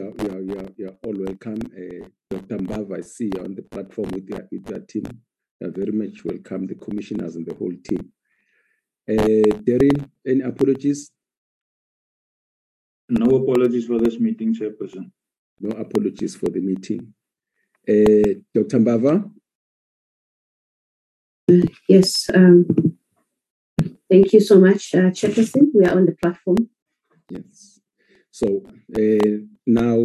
you're, you're, you're all welcome. Uh, Dr. Mbava, I see you on the platform with your, with your team. You're very much welcome, the commissioners and the whole team. Uh, Darren, any apologies? No apologies for this meeting, Chairperson. No apologies for the meeting. Uh, Dr. Mbava? Uh, yes, um, thank you so much, uh, Chairperson. We are on the platform. Yes. So uh, now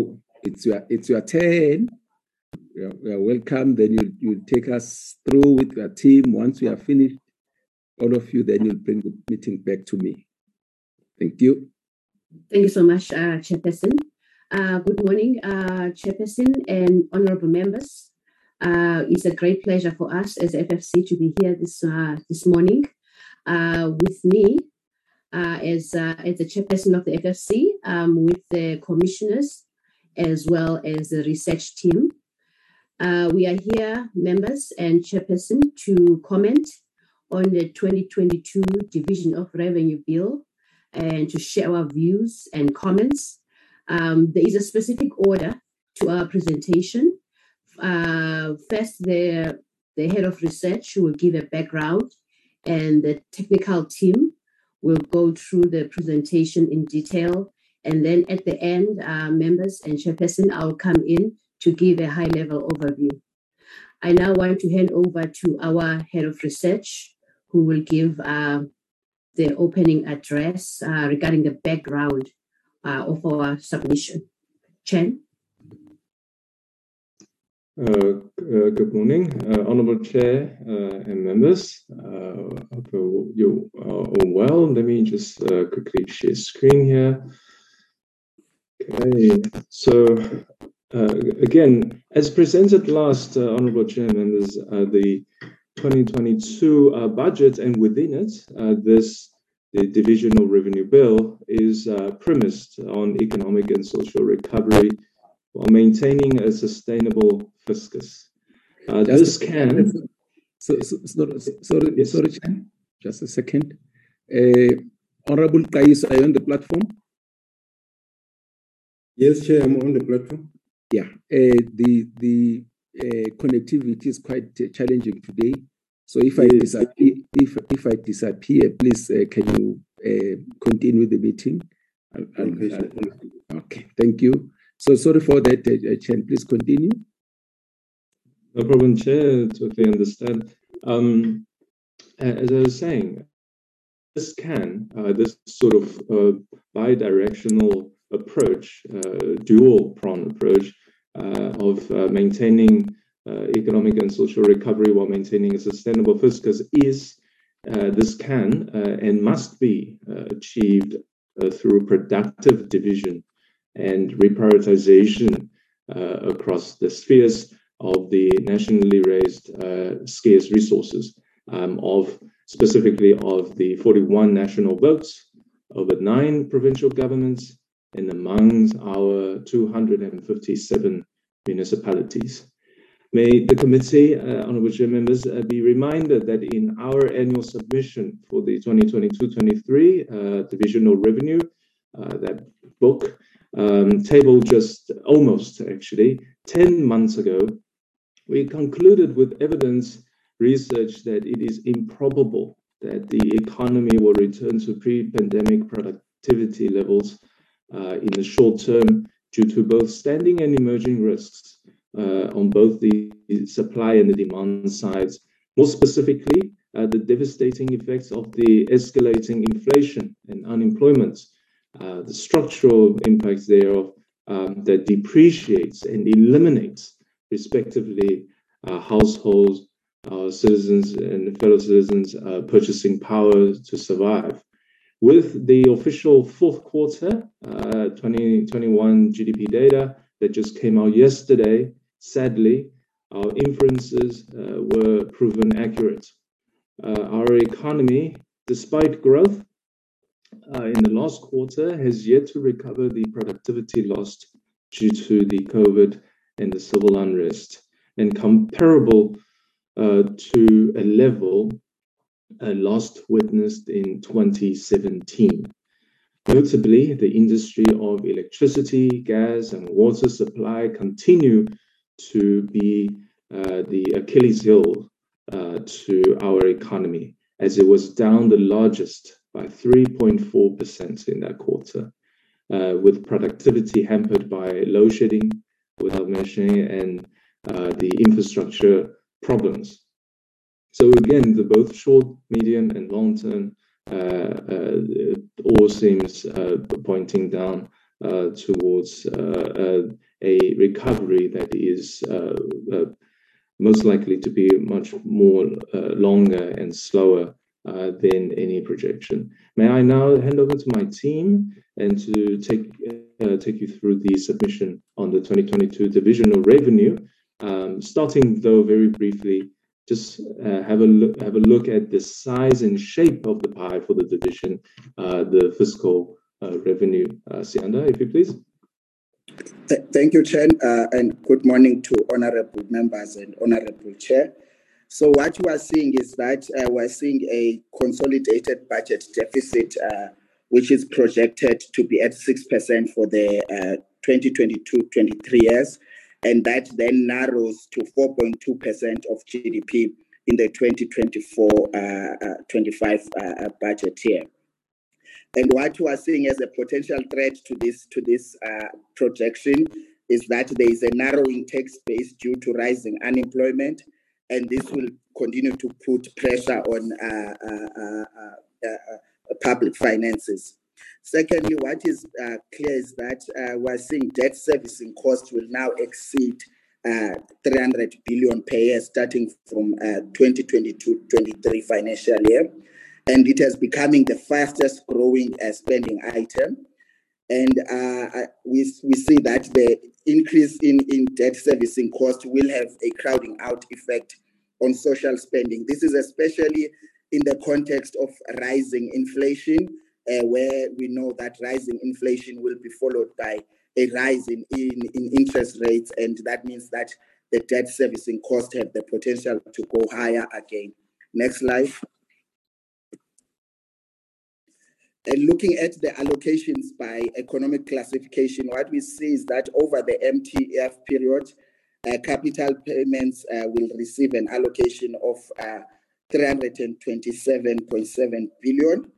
it's your it's your turn. You are, you are welcome. Then you you take us through with your team. Once we are finished, all of you, then you'll bring the meeting back to me. Thank you. Thank you so much, uh, Chairperson. Uh, good morning, uh, Chairperson and honorable members. Uh, it's a great pleasure for us as FFC to be here this uh, this morning. Uh, with me uh, as uh, as the chairperson of the FFC, um, with the commissioners as well as the research team. Uh, we are here, members and chairperson, to comment on the 2022 Division of Revenue Bill and to share our views and comments. Um, there is a specific order to our presentation. Uh, first, the, the head of research will give a background, and the technical team will go through the presentation in detail. And then at the end, uh, members and chairperson, I'll come in to give a high level overview. I now want to hand over to our head of research, who will give uh, the opening address uh, regarding the background uh, of our submission. Chen? Uh, uh, good morning, uh, Honorable Chair and members. hope you are all well. Let me just quickly share screen here. Okay, so again, as presented last, Honorable Chair and members, the 2022 budget and within it, this the division of revenue bill is uh, premised on economic and social recovery while maintaining a sustainable fiscus. Uh, this can. So, so, sorry, sorry, yes. sorry, Chan. Just a second. Uh, Honorable Kais, are you on the platform? Yes, Chair, I'm on the platform. Yeah, uh, the the uh, connectivity is quite uh, challenging today. So if I disappear, if if I disappear, please uh, can you uh, continue the meeting? I'll, I'll, I'll, okay, thank you. So sorry for that, uh, Chen. Please continue. No problem, Chair. Totally understand. Um, as I was saying, this can, uh, this sort of uh, bi-directional approach, uh, dual-prong approach uh, of uh, maintaining economic and social recovery while maintaining a sustainable fiscus is this can and must be achieved through productive division and reprioritization uh, across the spheres of the nationally raised uh, scarce resources um, of specifically of the 41 national votes over nine provincial governments and amongst our 257 municipalities. May the committee, uh, honorable chair members, uh, be reminded that in our annual submission for the 2022-23 uh, divisional revenue, uh, that book um, table just almost actually 10 months ago, we concluded with evidence research that it is improbable that the economy will return to pre-pandemic productivity levels uh, in the short term due to both standing and emerging risks uh, on both the supply and the demand sides. More specifically, uh, the devastating effects of the escalating inflation and unemployment uh, the structural impacts thereof um, that depreciates and eliminates, respectively, uh, households, uh, citizens, and fellow citizens' uh, purchasing power to survive. With the official fourth quarter 2021 GDP data that just came out yesterday, sadly, our inferences were proven accurate. our economy, despite growth, uh, in the last quarter has yet to recover the productivity lost due to the COVID and the civil unrest, and comparable uh, to a level uh, last witnessed in 2017. Notably, the industry of electricity, gas, and water supply continue to be the Achilles heel to our economy, as it was down the largest by 3.4% in that quarter, uh, with productivity hampered by load shedding, without mentioning, and uh, the infrastructure problems. So again, the both short, medium, and long term uh, all seems pointing down towards a recovery that is most likely to be much more longer and slower Uh, than any projection. May I now hand over to my team and to take uh, take you through the submission on the 2022 divisional revenue. Um, starting though very briefly, just uh, have a look have a look at the size and shape of the pie for the division, the fiscal revenue. Siyanda, if you please. Thank you, Chair, and good morning to honorable members and honorable Chair. So what you are seeing is that uh, we're seeing a consolidated budget deficit, uh, which is projected to be at 6% for the uh, 2022-2023 years, and that then narrows to 4.2% of GDP in the 2024-2025 budget year. And what you are seeing as a potential threat to this projection is that there is a narrowing tax base due to rising unemployment, and this will continue to put pressure on uh, uh, uh, public finances. Secondly, what is clear is that we're seeing debt servicing costs will now exceed 300 billion per year starting from 2022-2023 financial year, and it is becoming the fastest growing spending item. Uh, we we see that the increase in in debt servicing cost will have a crowding out effect on social spending. This is especially in the context of rising inflation, uh, where we know that rising inflation will be followed by a rise in interest rates, and that means that the debt servicing cost have the potential to go higher again. Next slide. Looking at the allocations by economic classification, what we see is that over the MTF period, uh, capital payments uh, will receive an allocation of uh, 327.7 billion,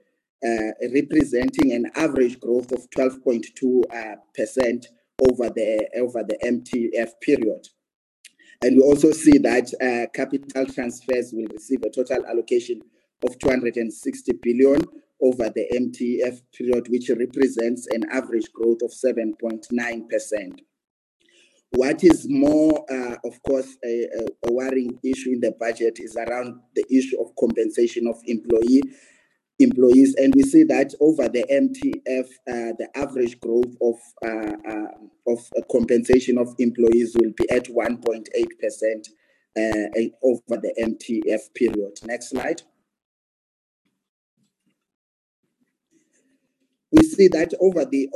representing an average growth of 12.2% over the MTF period. And we also see that capital transfers will receive a total allocation of 260 billion over the MTF period, which represents an average growth of 7.9%. What is more, uh, of course, a worrying issue in the budget is around the issue of compensation of employee employees. And we see that over the MTF, uh, the average growth of uh, compensation of employees will be at 1.8% over the MTF period. Next slide. We see that over the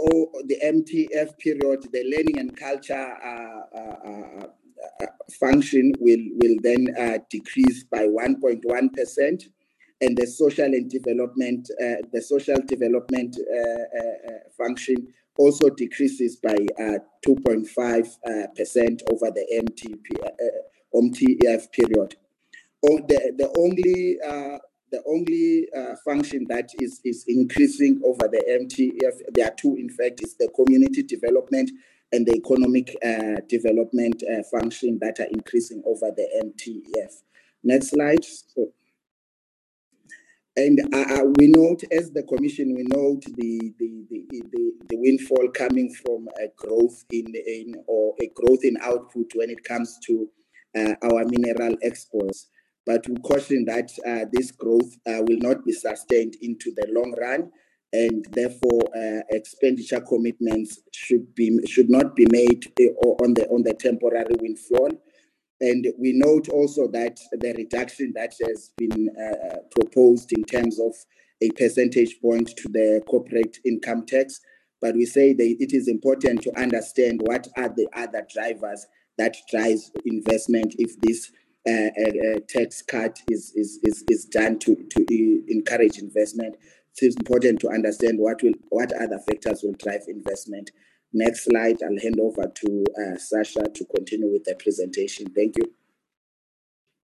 MTF period, the learning and culture uh, uh, uh, function will will then decrease by 1.1%, and the social and development the social development function also decreases by 2.5% over the MTF period. Oh, the only Uh, function that is is increasing over the MTF, there are two, in fact, is the community development and the economic uh, development uh, function that are increasing over the MTF. Next slide. And we note, as the commission, we note the the the windfall coming from a growth in output when it comes to our mineral exports. But we caution that uh, this growth uh, will not be sustained into the long run, and therefore, uh, expenditure commitments should be should not be made on the temporary windfall. And we note also that the reduction that has been proposed in terms of a percentage point to the corporate income tax, but we say that it is important to understand what are the other drivers that drives investment if this tax cut is is, is, is done to to encourage investment. it's important to understand what will what other factors will drive investment. Next slide, I'll hand over to uh, Sasha to continue with the presentation. Thank you.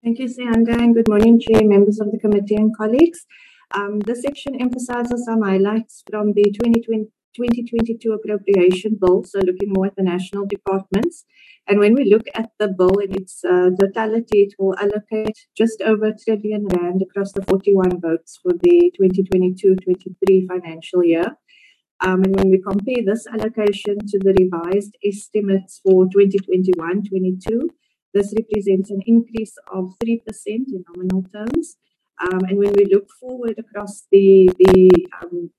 Thank you, Siyanda, and good morning, Chair, members of the committee and colleagues. Um, this section emphasizes some highlights from the 2020, 2022 appropriation bill, so looking more at the national departments. And when we look at the bill in its uh, totality, it will allocate just over a trillion rand across the 41 votes for the 2022-23 financial year. Um, and when we compare this allocation to the revised estimates for 2021-22, this represents an increase of 3% in nominal terms. Um, and when we look forward across the, the um,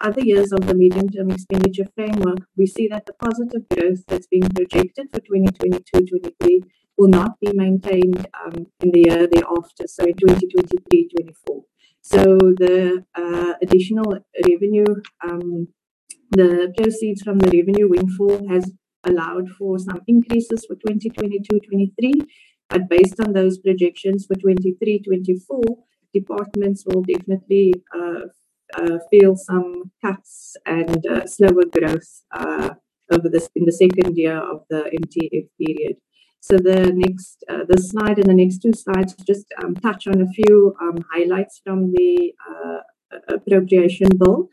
other years of the medium-term expenditure framework, we see that the positive growth that's being projected for 2022-23 will not be maintained um, in the year thereafter, so in 2023-24. So the uh, additional revenue, um, the proceeds from the revenue windfall has allowed for some increases for 2022-23, but based on those projections for 23-24, departments will definitely uh, uh, feel some cuts and uh, slower growth uh, over this in the second year of the MTF period. So the next, uh, the slide and the next two slides just um, touch on a few um, highlights from the uh, appropriation bill.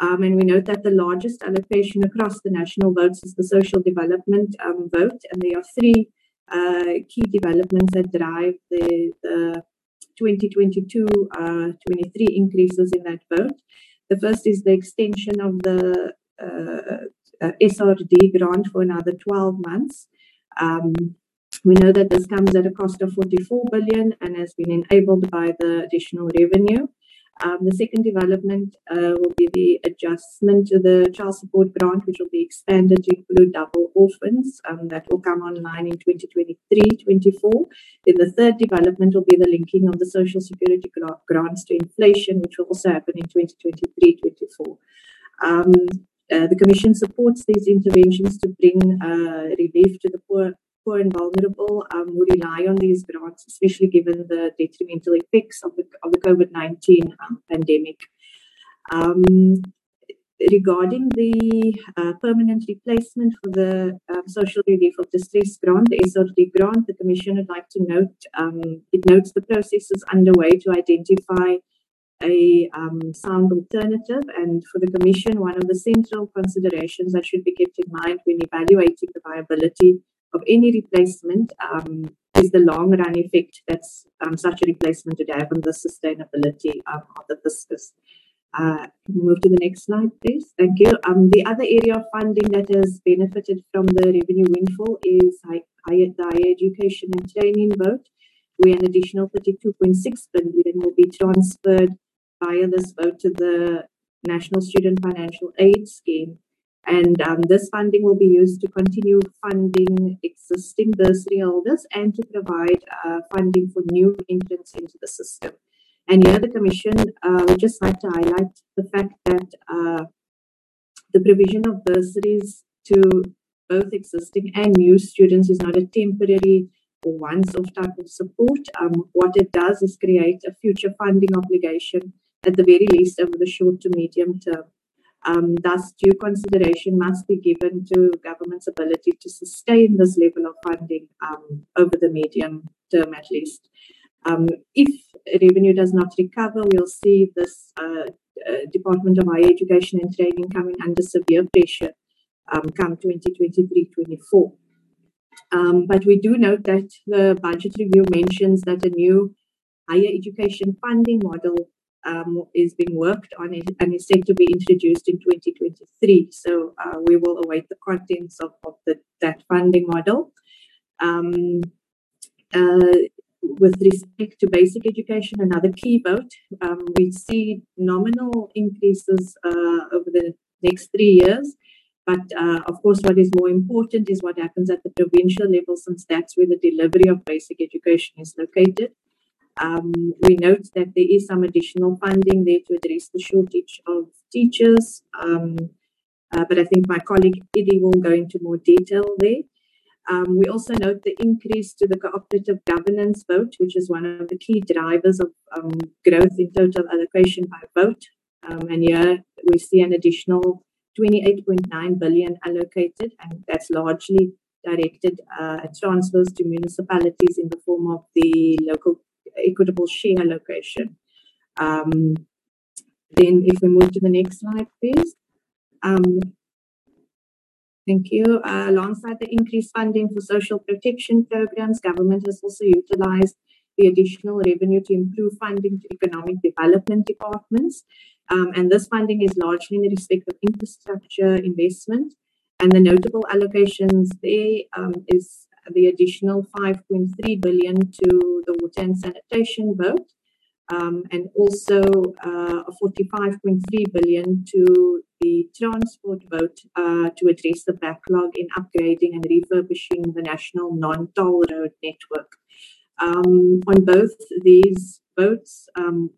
Um, and we note that the largest allocation across the national votes is the social development um, vote, and there are three uh, key developments that drive the, the 2022 uh, 23 increases in that vote. The first is the extension of the uh, uh SRD grant for another 12 months. Um, we know that this comes at a cost of 44 billion and has been enabled by the additional revenue. Um, the second development uh, will be the adjustment to the child support grant, which will be expanded to include double orphans. Um, that will come online in 2023-24. Then the third development will be the linking of the social security grants to inflation, which will also happen in 2023-24. Um, uh, the Commission supports these interventions to bring uh, relief to the poor poor and vulnerable um, who rely on these grants, especially given the detrimental effects of the, of the COVID 19 um, pandemic. Um, regarding the uh, permanent replacement for the um, social relief of distress grant, the SRD grant, the Commission would like to note um, it notes the process is underway to identify a um, sound alternative. And for the Commission, one of the central considerations that should be kept in mind when evaluating the viability of any replacement um, is the long run effect that um, such a replacement would have on the sustainability um, of the fiscus. Uh, move to the next slide, please. Thank you. Um, the other area of funding that has benefited from the revenue windfall is higher, higher education and training vote, where an additional 32.6 billion will be transferred via this vote to the National Student Financial Aid Scheme and um, this funding will be used to continue funding existing bursary holders and to provide uh, funding for new entrants into the system. And here, the Commission uh, would just like to highlight the fact that uh, the provision of bursaries to both existing and new students is not a temporary or once off type of support. Um, what it does is create a future funding obligation, at the very least, over the short to medium term. Um, thus, due consideration must be given to government's ability to sustain this level of funding um, over the medium term at least. Um, if revenue does not recover, we'll see this uh, uh, Department of Higher Education and Training coming under severe pressure um, come 2023-24. Um, but we do note that the budget review mentions that a new higher education funding model um, is being worked on and is set to be introduced in 2023. So uh, we will await the contents of, of the, that funding model. Um, uh, with respect to basic education, another key vote, um, we see nominal increases uh, over the next three years. But uh, of course, what is more important is what happens at the provincial level, since that's where the delivery of basic education is located. Um, we note that there is some additional funding there to address the shortage of teachers. Um, uh, but I think my colleague Eddie will go into more detail there. Um, we also note the increase to the cooperative governance vote, which is one of the key drivers of um, growth in total allocation by vote Um, and here we see an additional 28.9 billion allocated, and that's largely directed uh, transfers to municipalities in the form of the local equitable share allocation. Um, then if we move to the next slide, please. Um, thank you. Uh, alongside the increased funding for social protection programs, government has also utilized the additional revenue to improve funding to economic development departments. Um, and this funding is largely in the respect of infrastructure investment. And the notable allocations there um, is the additional 5.3 billion to the water and sanitation vote, um, and also uh, 45.3 billion to the transport vote uh, to address the backlog in upgrading and refurbishing the national non-toll road network. Um, on both these votes, um,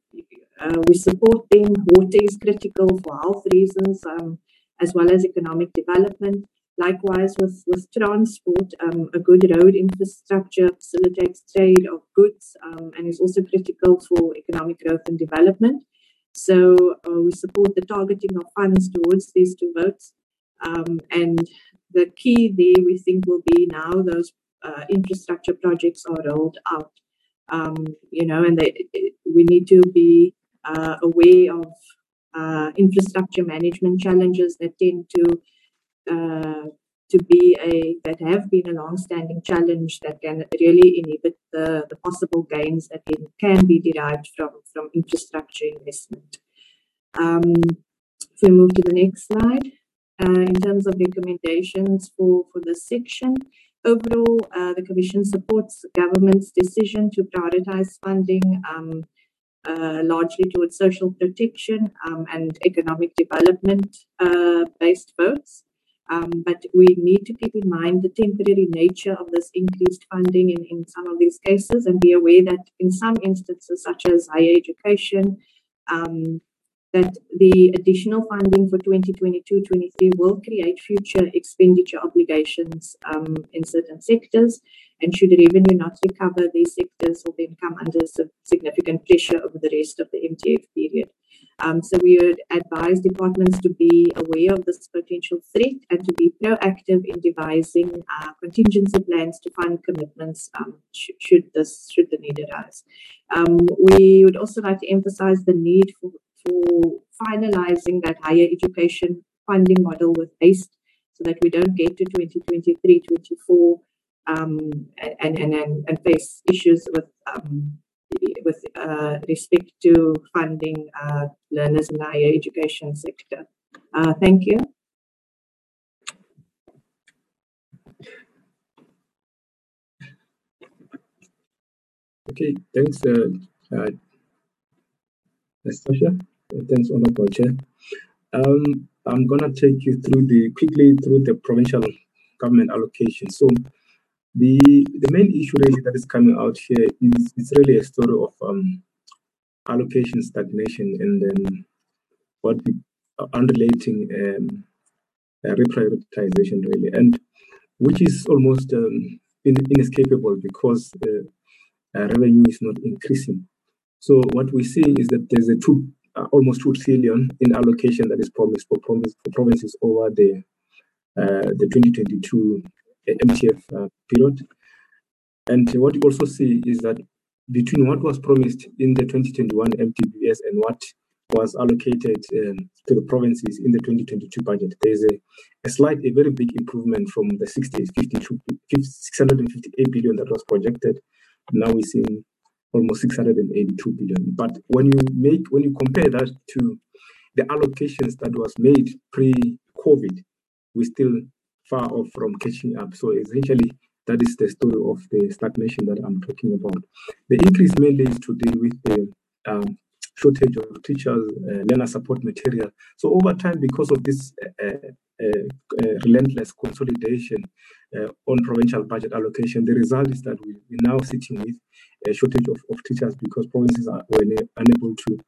uh, we support them. Water is critical for health reasons um, as well as economic development. Likewise, with, with transport, um, a good road infrastructure facilitates trade of goods um, and is also critical for economic growth and development. So uh, we support the targeting of funds towards these two votes. Um, and the key there, we think, will be now those uh, infrastructure projects are rolled out. Um, you know, and they, we need to be uh, aware of uh, infrastructure management challenges that tend to to be a that have been a long-standing challenge that can really inhibit the, the possible gains that can, can be derived from from infrastructure investment. Um, if we move to the next slide, uh, in terms of recommendations for for this section, overall, uh, the Commission supports government's decision to prioritize funding. Um, uh, largely towards social protection um, and economic development uh, based votes. Um, but we need to keep in mind the temporary nature of this increased funding in, in some of these cases and be aware that in some instances, such as higher education, um, that the additional funding for 2022-23 will create future expenditure obligations um, in certain sectors. And should revenue not recover, these sectors will then come under significant pressure over the rest of the MTF period. Um, so we would advise departments to be aware of this potential threat and to be proactive in devising uh, contingency plans to fund commitments um, sh- should this should the need arise. Um, we would also like to emphasize the need for, for finalizing that higher education funding model with haste so that we don't get to 2023 24 um, and, and, and, and face issues with um, with uh, respect to funding uh, learners in the higher education sector. Uh, thank you. Okay, thanks, uh, uh, Nastasia. Thanks, Honorable Chair. Um, I'm gonna take you through the quickly through the provincial government allocation. So the the main issue really that is coming out here is it's really a story of um, allocation stagnation and then what we are unrelating um, uh, reprioritization really, and which is almost um, in, inescapable because uh, uh, revenue is not increasing. So what we see is that there's a two uh, almost two trillion in allocation that is promised for, promise, for provinces over the uh, the 2022 MTF uh, period. And what you also see is that between what was promised in the 2021 MTBS and what was allocated um, to the provinces in the 2022 budget, there's a, a slight, a very big improvement from the 60, 52, 658 billion that was projected. Now we're seeing almost 682 billion. But when you make, when you compare that to the allocations that was made pre-COVID, we still far off from catching up. So essentially, that is the story of the stagnation that I'm talking about. The increase mainly is to deal with the um, shortage of teachers, uh, learner support material. So over time, because of this uh, uh, uh relentless consolidation uh, on provincial budget allocation, the result is that we, are now sitting with a shortage of, of teachers because provinces are unable to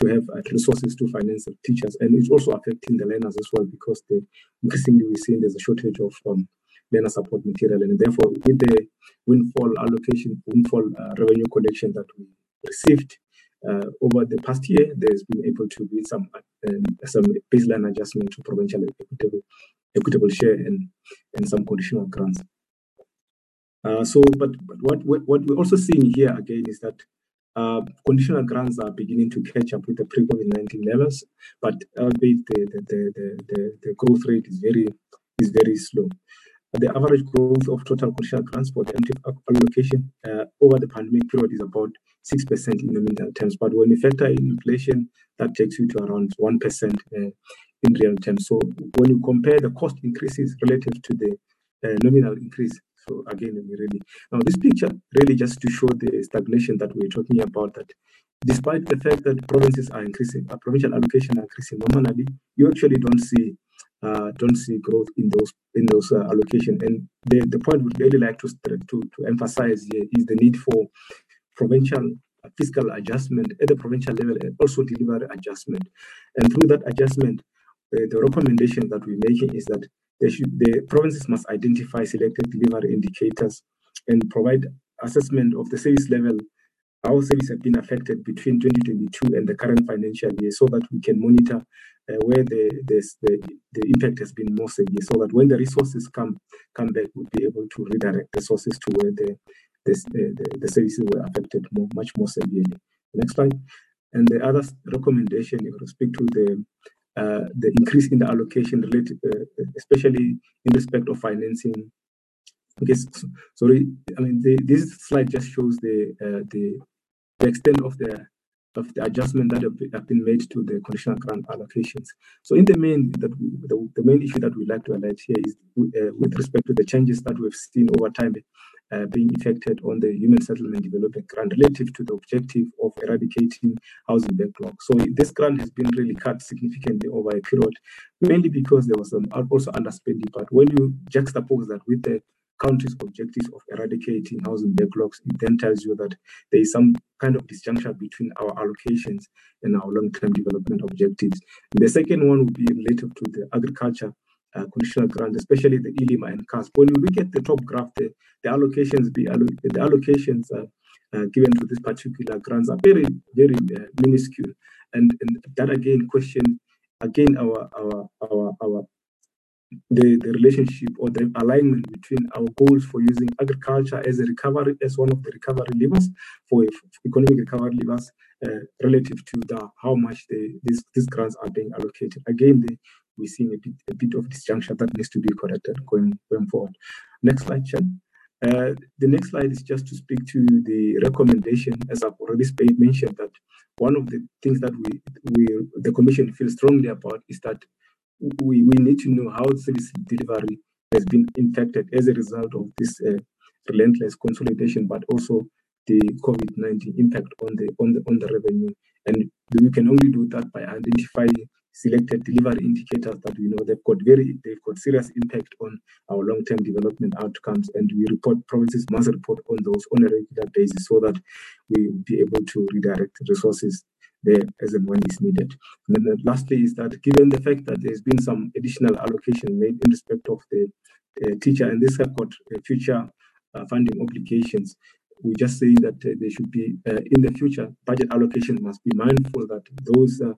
to have uh, resources to finance the teachers. And it's also affecting the learners as well because the increasingly we're seeing there's a shortage of um, learner support material. And therefore, with the windfall allocation, windfall uh, revenue collection that we received uh, over the past year, there's been able to be some um, some baseline adjustment to provincial equitable, equitable share and, and some conditional grants. Uh, so, but, but what, what we're also seeing here again is that uh, conditional grants are beginning to catch up with the pre-COVID-19 levels, but albeit the, the, the, the, the growth rate is very is very slow. The average growth of total conditional grants for the MTF allocation uh, over the pandemic period is about 6% in nominal terms. But when you factor in inflation, that takes you to around 1% uh, in real terms. So when you compare the cost increases relative to the uh, nominal increase, so again, really now this picture really just to show the stagnation that we're talking about. That despite the fact that provinces are increasing, a provincial allocation are increasing nominally, you actually don't see uh, don't see growth in those in those uh, allocation. And the, the point we'd really like to, to to emphasize here is the need for provincial fiscal adjustment at the provincial level and also delivery adjustment. And through that adjustment, uh, the recommendation that we're making is that should, the provinces must identify selected delivery indicators and provide assessment of the service level, how service have been affected between 2022 and the current financial year so that we can monitor uh, where the, the, the impact has been more severe so that when the resources come come back, we'll be able to redirect the sources to where the, the, the, the services were affected more, much more severely. Next slide. And the other recommendation with respect to the uh, the increase in the allocation related, uh, especially in respect of financing. Okay, so, sorry, I mean the, this slide just shows the, uh, the the extent of the of the adjustment that have been made to the conditional grant allocations. So in the main, that the, the main issue that we like to highlight here is uh, with respect to the changes that we've seen over time uh, being effected on the Human Settlement Development Grant relative to the objective of eradicating housing backlog. So this grant has been really cut significantly over a period, mainly because there was some also underspending. But when you juxtapose that with the country's objectives of eradicating housing backlogs, it then tells you that there is some kind of disjuncture between our allocations and our long-term development objectives. The second one would be related to the agriculture uh, conditional grant, especially the ILIMA and CASP. When we look at the top graph, the, the allocations be allo- the allocations uh, uh, given to this particular grants are very very uh, minuscule, and, and that again question again our our our our the, the relationship or the alignment between our goals for using agriculture as a recovery as one of the recovery levers for, for economic recovery levers uh, relative to the how much the, these, these grants are being allocated. Again, the, we're seeing a bit, a bit of disjuncture that needs to be corrected going, going forward. Next slide, Chen. Uh, the next slide is just to speak to the recommendation, as I've already mentioned, that one of the things that we, we the Commission feels strongly about is that we, we need to know how service delivery has been impacted as a result of this uh, relentless consolidation, but also the COVID-19 impact on the on the on the revenue. And we can only do that by identifying selected delivery indicators that we know they've got very they've got serious impact on our long-term development outcomes and we report provinces must report on those on a regular basis so that we be able to redirect resources there as and when is needed. And then lastly is that given the fact that there's been some additional allocation made in respect of the uh, teacher and this have got uh, future uh, funding obligations, we just say that uh, there should be uh, in the future budget allocation must be mindful that those uh,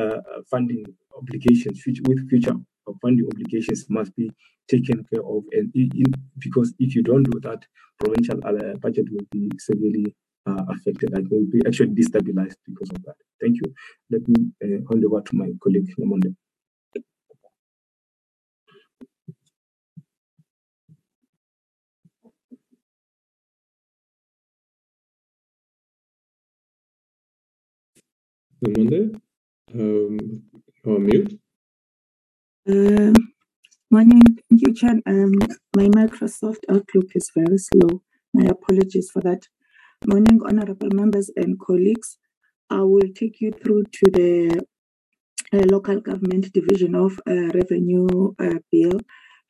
uh, funding obligations future, with future funding obligations must be taken care of and in, because if you don't do that provincial uh, budget will be severely uh, affected and will be actually destabilized because of that thank you let me uh, hand over to my colleague Namonde. Namonde? um, or mute. Um, morning, thank you, Chan. Um, my Microsoft Outlook is very slow. My apologies for that. Morning, honorable members and colleagues. I will take you through to the uh, local government division of uh, revenue uh, bill,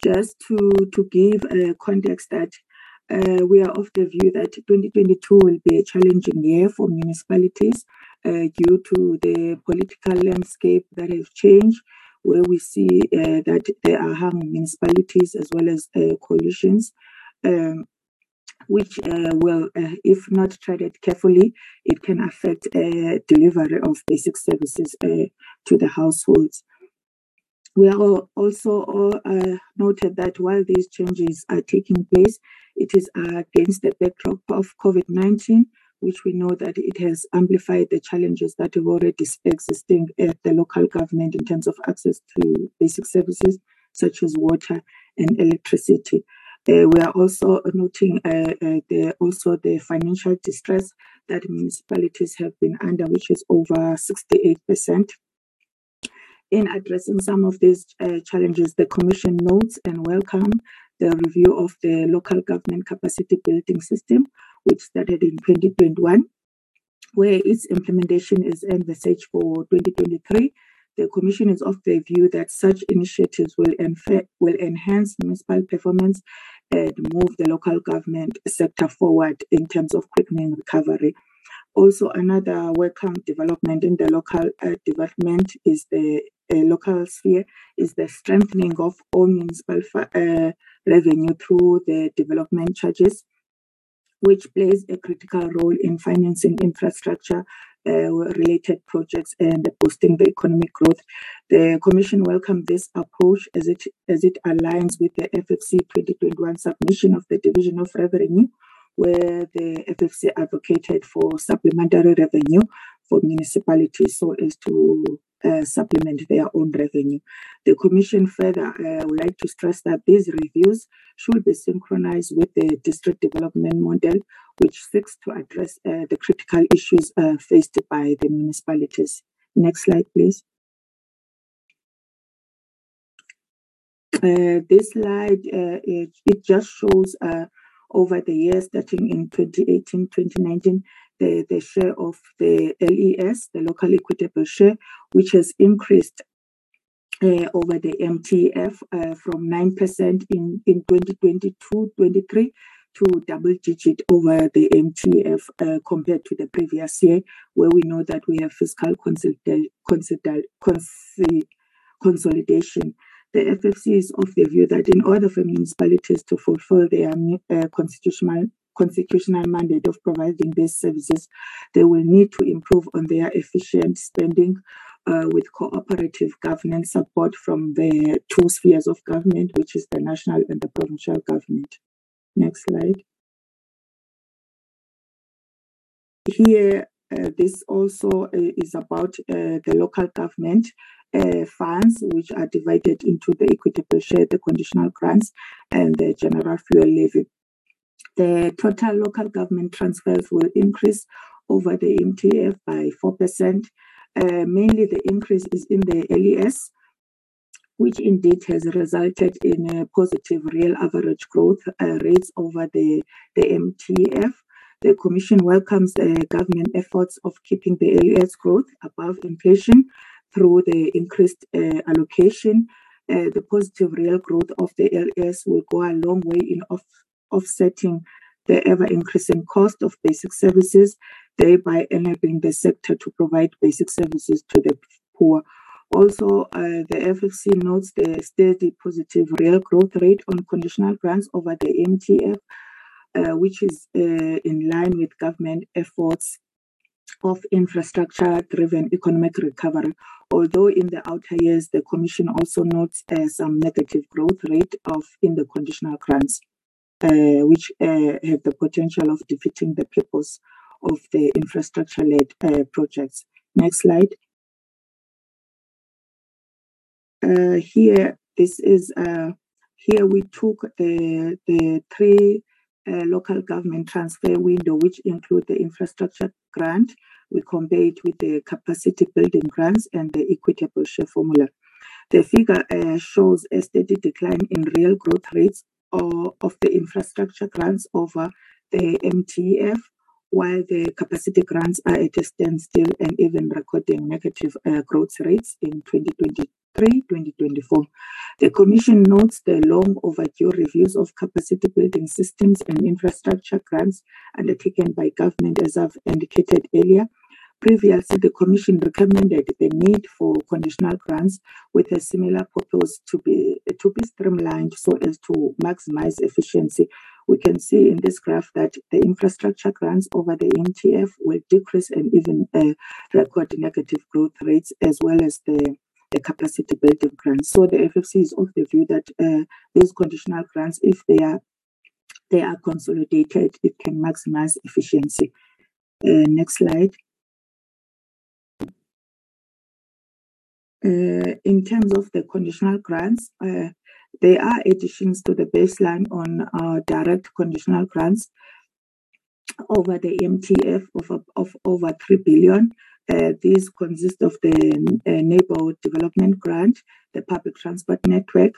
just to to give a context that uh, we are of the view that 2022 will be a challenging year for municipalities uh, due to the political landscape that has changed, where we see uh, that there are hung municipalities as well as uh, coalitions. Um, which uh, will, uh, if not treated carefully, it can affect uh, delivery of basic services to the households. We are also uh, noted that while these changes are taking place, it is against the backdrop of COVID-19, which we know that it has amplified the challenges that are already existing at the local government in terms of access to basic services such as water and electricity. Uh, we are also noting uh, uh, the, also the financial distress that municipalities have been under, which is over 68% in addressing some of these uh, challenges, the Commission notes and welcome the review of the local government capacity building system, which started in 2021, where its implementation is envisaged for 2023. The Commission is of the view that such initiatives will, will enhance municipal performance and move the local government sector forward in terms of quickening recovery. Also, another welcome development in the local uh, development is the uh, local sphere is the strengthening of all municipal uh, revenue through the development charges, which plays a critical role in financing infrastructure Uh, related projects and boosting the economic growth. The Commission welcomed this approach as it as it aligns with the FFC 2021 submission of the Division of Revenue where the FFC advocated for supplementary revenue for municipalities so as to uh, supplement their own revenue. The Commission further uh, would like to stress that these reviews should be synchronized with the district development model, which seeks to address uh, the critical issues uh, faced by the municipalities. Next slide, please. Uh, this slide, it, it, just shows over the years, starting in 2018, 2019, the, the share of the LES, the local equitable share, which has increased uh, over the MTF uh, from 9% in, in 2022-23 to double digit over the MTF uh, compared to the previous year, where we know that we have fiscal consolidation. The FFC is of the view that in order for municipalities to fulfill their uh, constitutional constitutional mandate of providing these services, they will need to improve on their efficient spending uh, with cooperative governance support from the two spheres of government, which is the national and the provincial government. Next slide. Here, uh, this also uh, is about uh, the local government uh, funds, which are divided into the equitable share, the conditional grants, and the general fuel levy. The total local government transfers will increase over the MTF by 4%. Uh, mainly, the increase is in the LES, which indeed has resulted in a positive real average growth uh, rates over the, the MTF. The Commission welcomes the government efforts of keeping the LES growth above inflation through the increased uh, allocation. Uh, the positive real growth of the LES will go a long way in off, offsetting the ever increasing cost of basic services, thereby enabling the sector to provide basic services to the poor. Also, uh, the FFC notes the steady positive real growth rate on conditional grants over the MTF, uh, which is uh, in line with government efforts of infrastructure driven economic recovery. Although in the outer years, the Commission also notes uh, some negative growth rate of in the conditional grants, which uh, have the potential of defeating the purpose of the infrastructure led uh, projects. Next slide. Uh, here, this is uh, here we took the the three uh, local government transfer window, which include the infrastructure grant. We compare it with the capacity building grants and the equitable share formula. The figure uh, shows a steady decline in real growth rates of, of the infrastructure grants over the MTF, while the capacity grants are at a standstill and even recording negative uh, growth rates in 2023-2024, The Commission notes the long overdue reviews of capacity building systems and infrastructure grants undertaken by government, as I've indicated earlier, previously, the Commission recommended the need for conditional grants with a similar purpose to be to be streamlined so as to maximize efficiency. We can see in this graph that the infrastructure grants over the MTF will decrease and even uh, record negative growth rates as well as the the capacity building grants. So the FFC is of the view that uh, these conditional grants, if they are they are consolidated, it can maximize efficiency. Uh, next slide. In terms of the conditional grants, uh, there are additions to the baseline on uh, direct conditional grants over the MTF of, of over 3 billion. Uh, these consist of the uh, neighborhood development grant, the public transport network.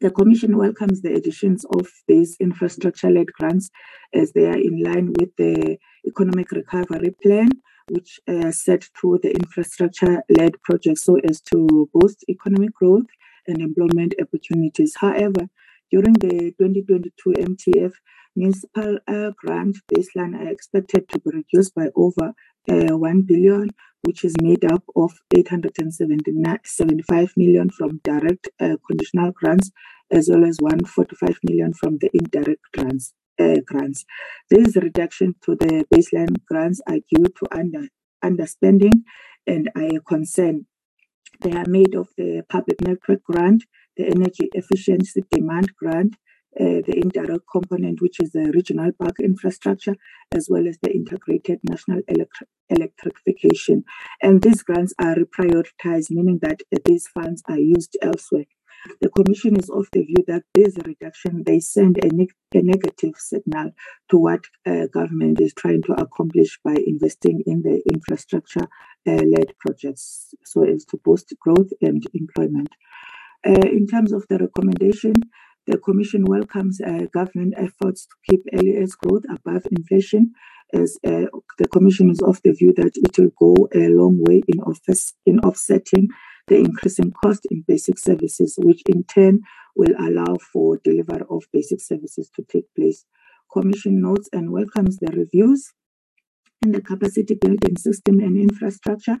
The Commission welcomes the additions of these infrastructure led grants as they are in line with the economic recovery plan, which uh, set through the infrastructure led projects so as to boost economic growth and employment opportunities. However, during the 2022 MTF, municipal uh, grant baseline are expected to be reduced by over uh, 1 billion, which is made up of 875 million from direct uh, conditional grants, as well as 145 million from the indirect grants. Uh, grants. This reduction to the baseline grants are due to under underspending and a concern. They are made of the public network grant, the energy efficiency demand grant, uh, the indirect component, which is the regional park infrastructure, as well as the integrated national electri- electrification. And these grants are reprioritized, meaning that uh, these funds are used elsewhere. The Commission is of the view that this reduction they send a, a negative signal to what uh, government is trying to accomplish by investing in the infrastructure-led uh, projects, so as to boost growth and employment. Uh, in terms of the recommendation, the Commission welcomes uh, government efforts to keep LES growth above inflation, as uh, the Commission is of the view that it will go a long way in, office, in offsetting the increasing cost in basic services, which in turn will allow for delivery of basic services to take place. Commission notes and welcomes the reviews in the capacity building system and infrastructure.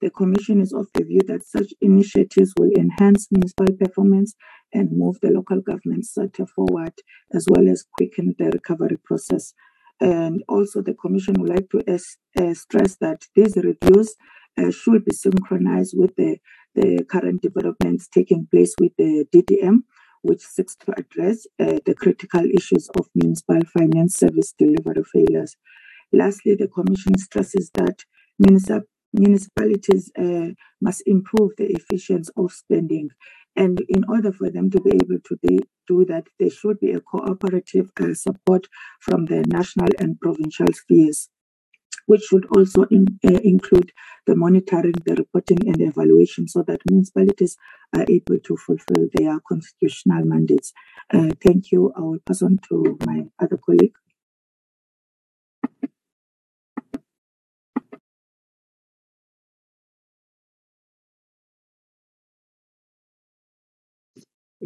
The Commission is of the view that such initiatives will enhance municipal performance and move the local government sector forward, as well as quicken the recovery process. And also, the Commission would like to uh, stress that these reviews uh, should be synchronized with the, the current developments taking place with the DDM, which seeks to address uh, the critical issues of municipal finance service delivery failures. Lastly, the Commission stresses that municip- municipalities uh, must improve the efficiency of spending. And in order for them to be able to do that, there should be a cooperative uh, support from the national and provincial spheres which should also in, uh, include the monitoring, the reporting, and the evaluation so that municipalities are able to fulfill their constitutional mandates. Uh, thank you. I will pass on to my other colleague.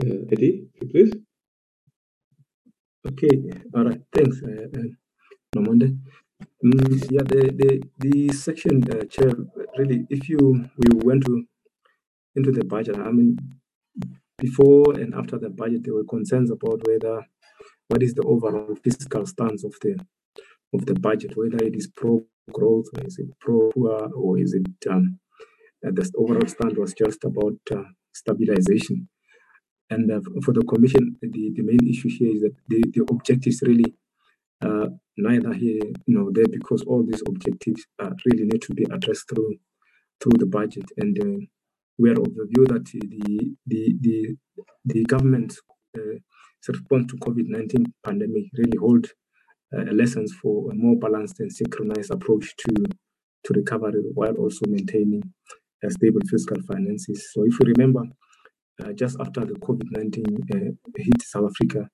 Uh, Eddie, please. Okay, all right. Thanks, uh, uh. Mm, yeah, the the the section uh, chair really, if you we went to into the budget, I mean, before and after the budget, there were concerns about whether what is the overall fiscal stance of the of the budget, whether it is pro growth or is it pro poor or is it um, the overall stand was just about uh, stabilization. And uh, for the commission, the, the main issue here is that the, the objectives really uh, neither here nor there because all these objectives uh, really need to be addressed through through the budget and uh, we are of the view that the the the, the government's uh, response to COVID-19 pandemic really hold uh, lessons for a more balanced and synchronized approach to to recovery while also maintaining stable fiscal finances. So if you remember, uh, just after the COVID-19 uh, hit South Africa,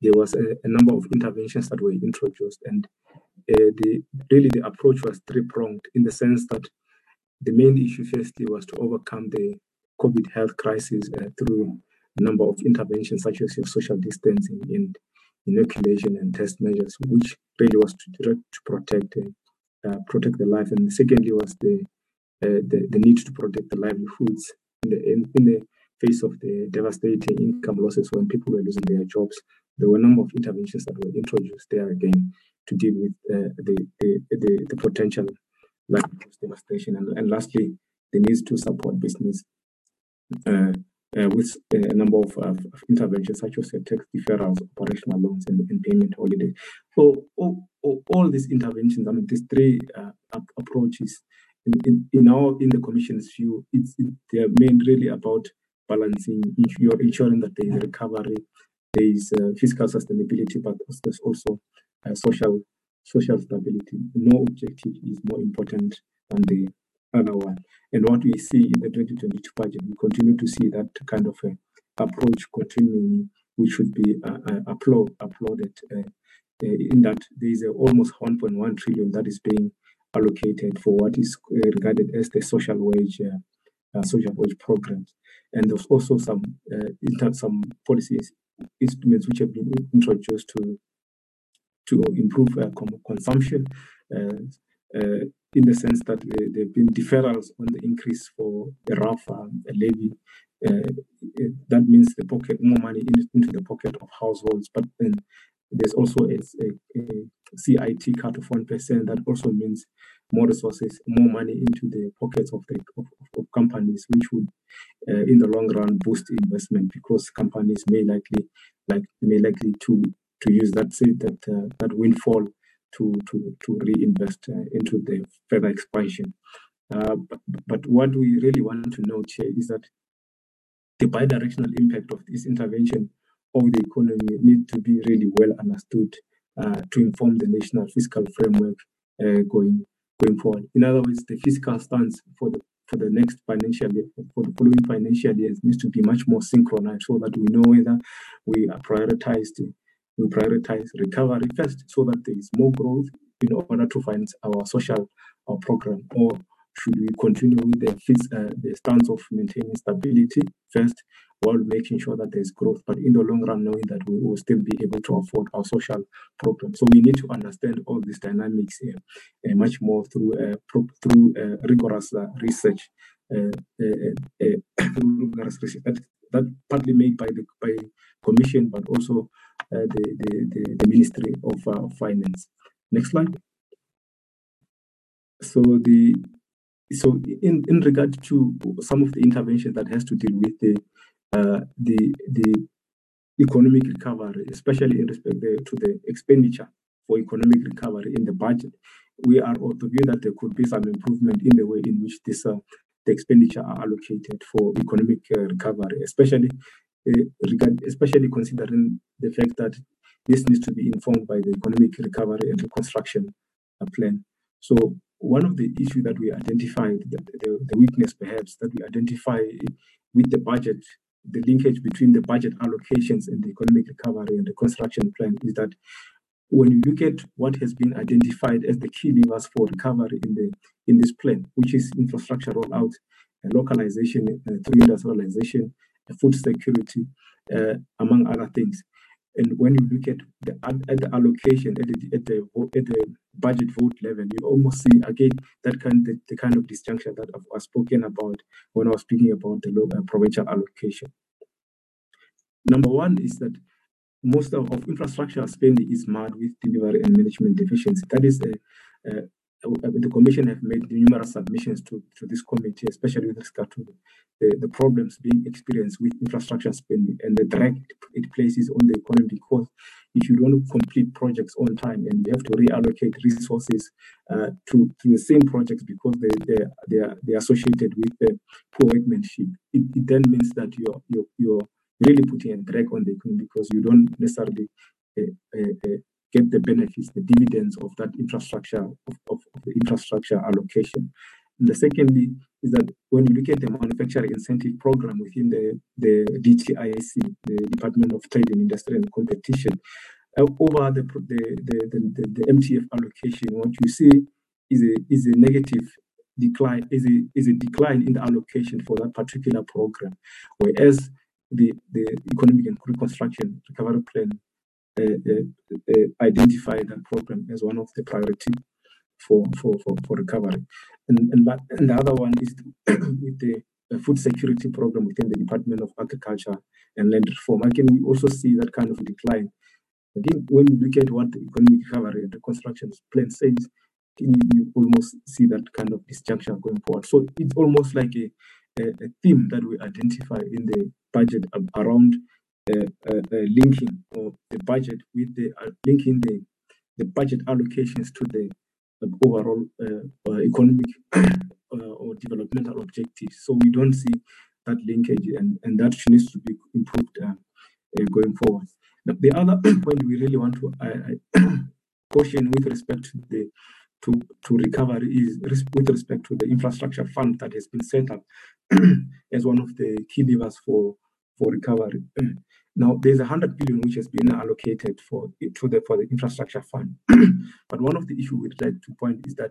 there was a, a, number of interventions that were introduced, and uh, the really the approach was three pronged in the sense that the main issue firstly was to overcome the COVID health crisis uh, through a number of interventions such as social distancing and inoculation and test measures, which really was to, to protect uh, uh, protect the life, and secondly was the, uh, the, the need to protect the livelihoods in the in, in, the face of the devastating income losses when people were losing their jobs. There were a number of interventions that were introduced there again to deal with uh, the, the, the the potential livelihood devastation, and, and lastly, the needs to support business. Uh, uh, with a number of, of, interventions such as tax deferrals, operational loans, and, and payment holidays. So all, all, these interventions, I mean, these three uh, approaches, in, in, in, our in the Commission's view, it's it, they are mainly really about balancing, you're ensuring that there is recovery, there is uh, fiscal sustainability, but there's also uh, social social stability. No objective is more important than the other one. And what we see in the 2022 budget, we continue to see that kind of a approach continuing, which should be uh, uh, applaud, applauded uh, uh in that there is almost 1.1 trillion that is being allocated for what is uh, regarded as the social wage uh, social wage programs. And there's also some some policies instruments which have been introduced to to improve uh, consumption uh, uh, in the sense that there have been deferrals on the increase for the RAFA levy. Uh, that means the pocket more money in, into the pocket of households, but then there's also a, a, a CIT cut of one percent. That also means more resources, more money into the pockets of the of, of companies, which would, uh, in the long run, boost investment because companies may likely like may likely to to use that that uh, that windfall to to to reinvest uh, into the further expansion. Uh, but, but what we really want to note here is that the bidirectional impact of this intervention of the economy need to be really well understood to inform the national fiscal framework uh, going going forward. In other words, the fiscal stance for the for the next financial year, for the following financial years, needs to be much more synchronized so that we know whether we are prioritized we prioritize recovery first so that there is more growth in order to finance our social uh, program or should we continue with the, uh, the stance of maintaining stability first while making sure that there's growth, but in the long run, knowing that we will still be able to afford our social program. So we need to understand all these dynamics here uh, much more through uh, through uh, rigorous uh, research, uh, that, that partly made by the by commission, but also uh, the, the, the, the, Ministry of uh, Finance. Next slide. So the so in, in regard to some of the interventions that has to deal with the uh, the the economic recovery, especially in respect to the expenditure for economic recovery in the budget, we are of the view that there could be some improvement in the way in which this uh, the expenditure are allocated for economic uh, recovery, especially uh, regard, especially considering the fact that this needs to be informed by the economic recovery and reconstruction uh, plan. So one of the issues that we identified, the, the, the weakness perhaps that we identify with the budget, the linkage between the budget allocations and the economic recovery and the construction plan is that when you look at what has been identified as the key levers for recovery in the in this plan, which is infrastructure rollout, localization uh, through industrialization, food security, uh, among other things. And when you look at the, at the allocation at the, at the at the budget vote level, you almost see again that kind the, the kind of disjunction that I was spoken about when I was speaking about the local, provincial allocation. Number one is that most of, of infrastructure spending is marred with delivery and management deficiency. That is a, a, the Commission have made numerous submissions to, to this committee, especially with regard to the, the problems being experienced with infrastructure spending and the drag it places on the economy because if you don't complete projects on time and you have to reallocate resources uh, to, to the same projects because they, they, they, are, they are associated with poor workmanship, it, it then means that you're, you're, you're really putting a drag on the economy because you don't necessarily uh, uh, uh get the benefits, the dividends of that infrastructure, of, of, the infrastructure allocation. And the secondly is that when you look at the manufacturing incentive program within the, the DTIC, the Department of Trade and Industry and Competition, uh, over the, the, the, the, the MTF allocation, what you see is a, is a negative decline, is a, is a decline in the allocation for that particular program, whereas the, the economic and reconstruction recovery plan identify that program as one of the priority for, for, for, for recovery. And, and, and the other one is with the food security program within the Department of Agriculture and Land Reform. Again, we also see that kind of decline. Again, when we look at what the economic recovery and reconstruction plan says, you, you almost see that kind of disjunction going forward. So it's almost like a, a, a theme that we identify in the budget around linking or the budget with the uh, linking the the budget allocations to the overall uh, uh, economic or developmental objectives. So we don't see that linkage, and, and that needs to be improved going forward. The other point we really want to caution with respect to the to, to recovery is with respect to the infrastructure fund that has been set up as one of the key levers for, for recovery. Now, there's a hundred billion which has been allocated for to the for the infrastructure fund. but one of the issues we'd like to point is that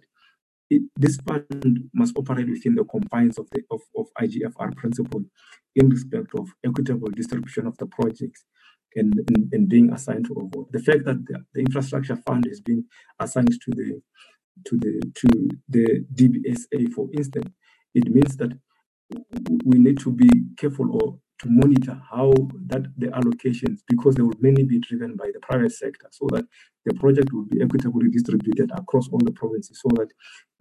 it, this fund must operate within the confines of the of, of IGFR principle in respect of equitable distribution of the projects and, and, and being assigned to all. The fact that the, the infrastructure fund has been assigned to the to the to the DBSA, for instance, it means that we need to be careful or to monitor how that the allocations, because they will mainly be driven by the private sector, so that the project will be equitably distributed across all the provinces, so that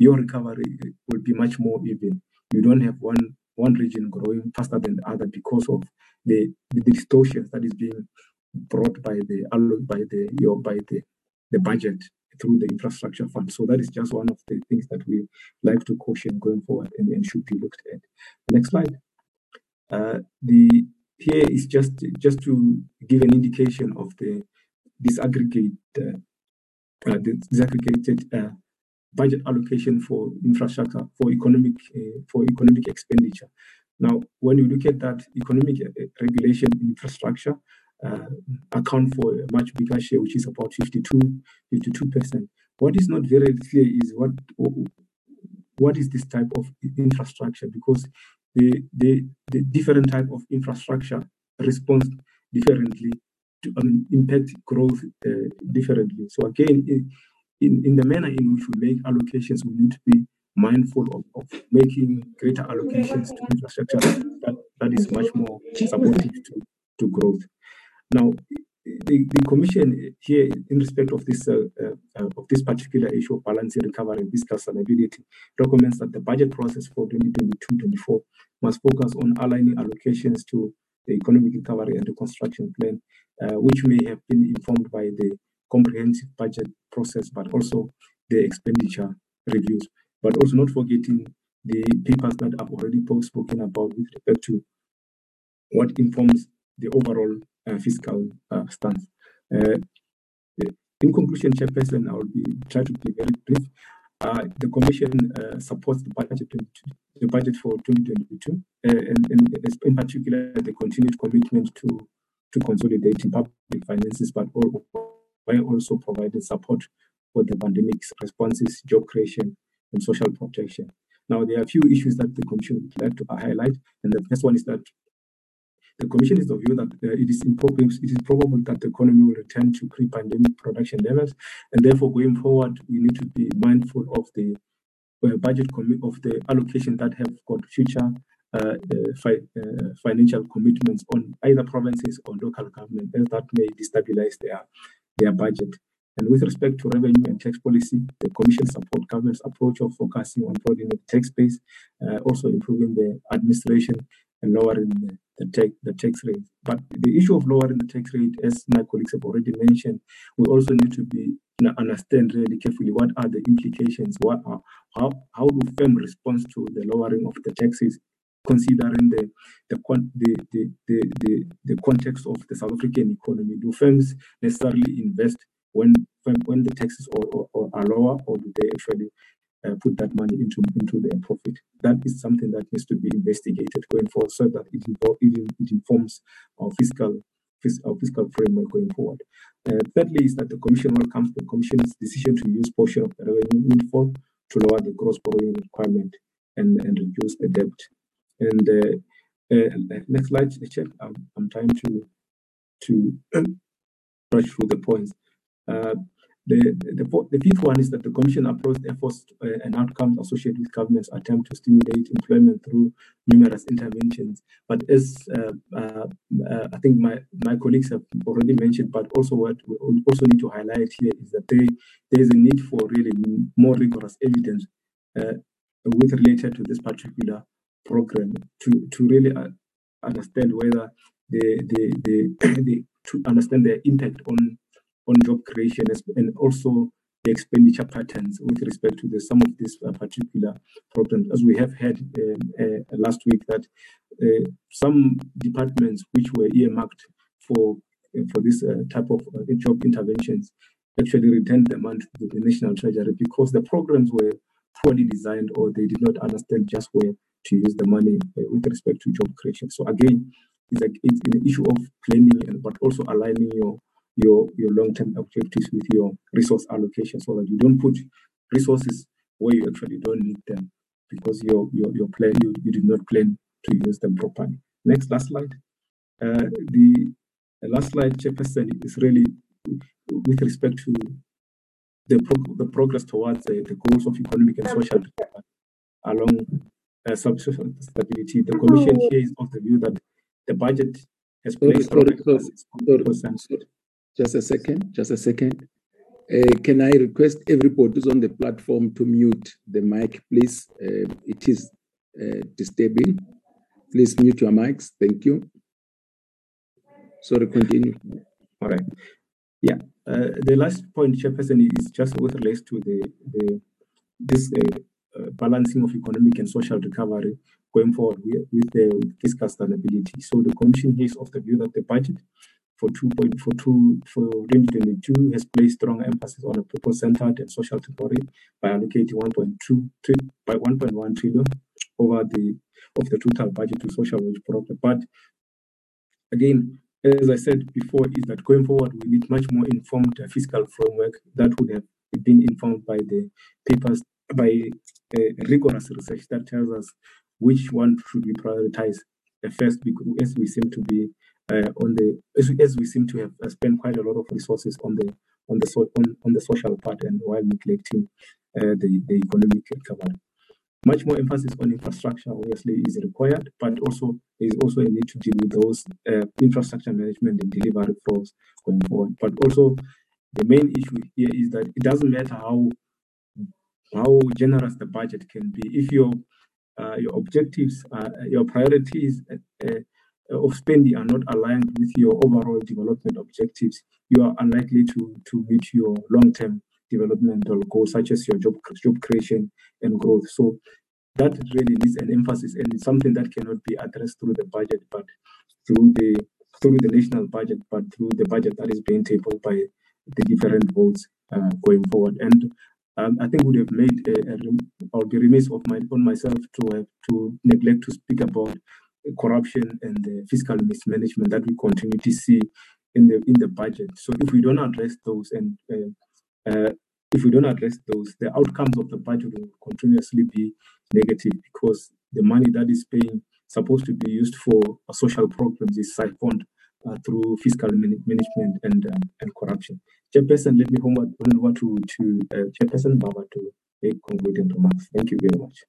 your recovery eh, will be much more even. You don't have one one region growing faster than the other because of the, the distortions that is being brought by the by the your by the the budget through the infrastructure fund. So that is just one of the things that we like to caution going forward and, and should be looked at. Next slide. Uh, the here is just just to give an indication of the disaggregate uh, uh, disaggregated budget allocation for infrastructure for economic for economic expenditure. Now, when you look at that economic regulation infrastructure, uh, account for a much bigger share, which is about 52, 52%. What is not very clear is what what is this type of infrastructure because the, the, the different type of infrastructure responds differently to impact growth uh, differently. So again, in, in the manner in which we make allocations, we need to be mindful of, of making greater allocations to infrastructure that, that is much more supportive to, to growth. Now, the, the Commission here, in respect of this uh, uh, of this particular issue of balancing recovery and fiscal sustainability, recommends that the budget process for 2022-24 must focus on aligning allocations to the economic recovery and reconstruction plan, uh, which may have been informed by the comprehensive budget process, but also the expenditure reviews. But also not forgetting the papers that I've already spoken about with respect to what informs the overall fiscal uh, stance. Uh, in conclusion, Chairperson, I will be try to be very brief. the Commission supports the budget, the budget for 2022, and, and in particular the continued commitment to to consolidating public finances, but also providing support for the pandemic's responses, job creation, and social protection. Now, there are a few issues that the Commission would like to highlight, and the first one is that the Commission is of view that uh, it, is improbable, it is probable that the economy will return to pre-pandemic production levels, and therefore going forward, we need to be mindful of the uh, budget of the allocation that have got future uh, uh fi uh, financial commitments on either provinces or local government, as that may destabilize their their budget. And with respect to revenue and tax policy, the Commission support government's approach of focusing on broadening the tax base, uh, also improving the administration and lowering the, the, tax, the tax rate. But the issue of lowering the tax rate, as my colleagues have already mentioned, we also need to be understand really carefully what are the implications, what are, how, how do firms respond to the lowering of the taxes considering the the, the, the, the, the, context of the South African economy. Do firms necessarily invest when when the taxes are, are, are lower, or do they actually uh, put that money into into their profit. That is something that needs to be investigated going forward, so that it, it, it informs our fiscal our fiscal framework going forward. Uh, thirdly, is that the Commission welcomes the Commission's decision to use portion of the revenue windfall to lower the gross borrowing requirement and, and reduce the debt. And uh, uh, next slide, check. I'm, I'm trying to to rush through the points. The, the, the fifth one is that the Commission approached efforts uh, and outcomes associated with government's attempt to stimulate employment through numerous interventions. But as uh, uh, uh, I think my, my colleagues have already mentioned, but also what we also need to highlight here is that there, there is a need for really more rigorous evidence uh, with related to this particular program to, to really uh, understand whether the, the, the, the to understand the impact on on job creation and also the expenditure patterns with respect to the, some of these uh, particular programs. As we have heard um, uh, last week that uh, some departments which were earmarked for for this type of job interventions actually returned the money to the national treasury because the programs were poorly designed or they did not understand just where to use the money with respect to job creation. So again, it's, like, it's an issue of planning, and, but also aligning your your your long-term objectives with your resource allocation so that you don't put resources where you actually don't need them because your your your plan you, you did not plan to use them properly. Next last slide. Uh, the, last slide, Chairperson, is really with respect to the the progress towards uh, the goals of economic and social along uh, stability. The Commission here is of the view that the budget has placed sorry, sorry, sorry, just a second, just a second. Uh, can I request everybody who's on the platform to mute the mic, please? Uh, it is uh, disturbing. Please mute your mics. Thank you. Sorry, continue. All right. Yeah. Uh, the last point, Chairperson, is just with relates to the, the this uh, uh, balancing of economic and social recovery going forward with, with the fiscal sustainability. So the Commission is of the view that the budget for two point for 2022 has placed strong emphasis on a people-centered and social recovery by allocating 1.2 by 1.1 trillion over the of the total budget to social wage program. But again, as I said before, is that going forward we need much more informed fiscal framework that would have been informed by the papers by rigorous research that tells us which one should we prioritize first because as we seem to be uh, on the as, as, we seem to have uh, spent quite a lot of resources on the on the so, on, on the social part and while neglecting uh, the, the economic recovery. Much more emphasis on infrastructure obviously is required, but also is also a need to deal with those uh, infrastructure management and delivery flows going forward. But also the main issue here is that it doesn't matter how how generous the budget can be if your uh, your objectives, your priorities uh, of spending are not aligned with your overall development objectives, you are unlikely to, to meet your long-term developmental goals, such as your job, job creation and growth. So that really needs an emphasis and it's something that cannot be addressed through the budget, but through the through the national budget, but through the budget that is being tabled by the different votes uh, going forward. And um, I think would have made a, a, I'll be remiss of my on myself to have to neglect to speak about corruption and the fiscal mismanagement that we continue to see in the in the budget. So if we don't address those and uh, uh, if we don't address those, the outcomes of the budget will continuously be negative because the money that is being supposed to be used for social programs is siphoned uh, through fiscal man- management and um, and corruption. Chairperson, let me hand over to to uh, Chairperson Mbava to make concluding remarks. Thank you very much.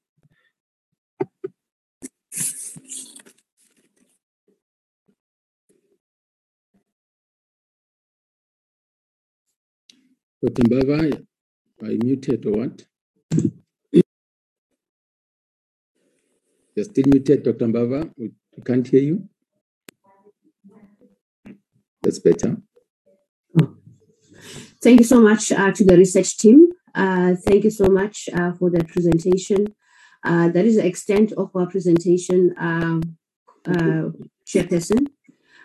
Dr. Mbava, are you muted or what? You're still muted, Dr. Mbava. We can't hear you. That's better. Thank you so much uh, to the research team. Uh, thank you so much uh, for the presentation. Uh, that is the extent of our presentation, um, uh, Chairperson.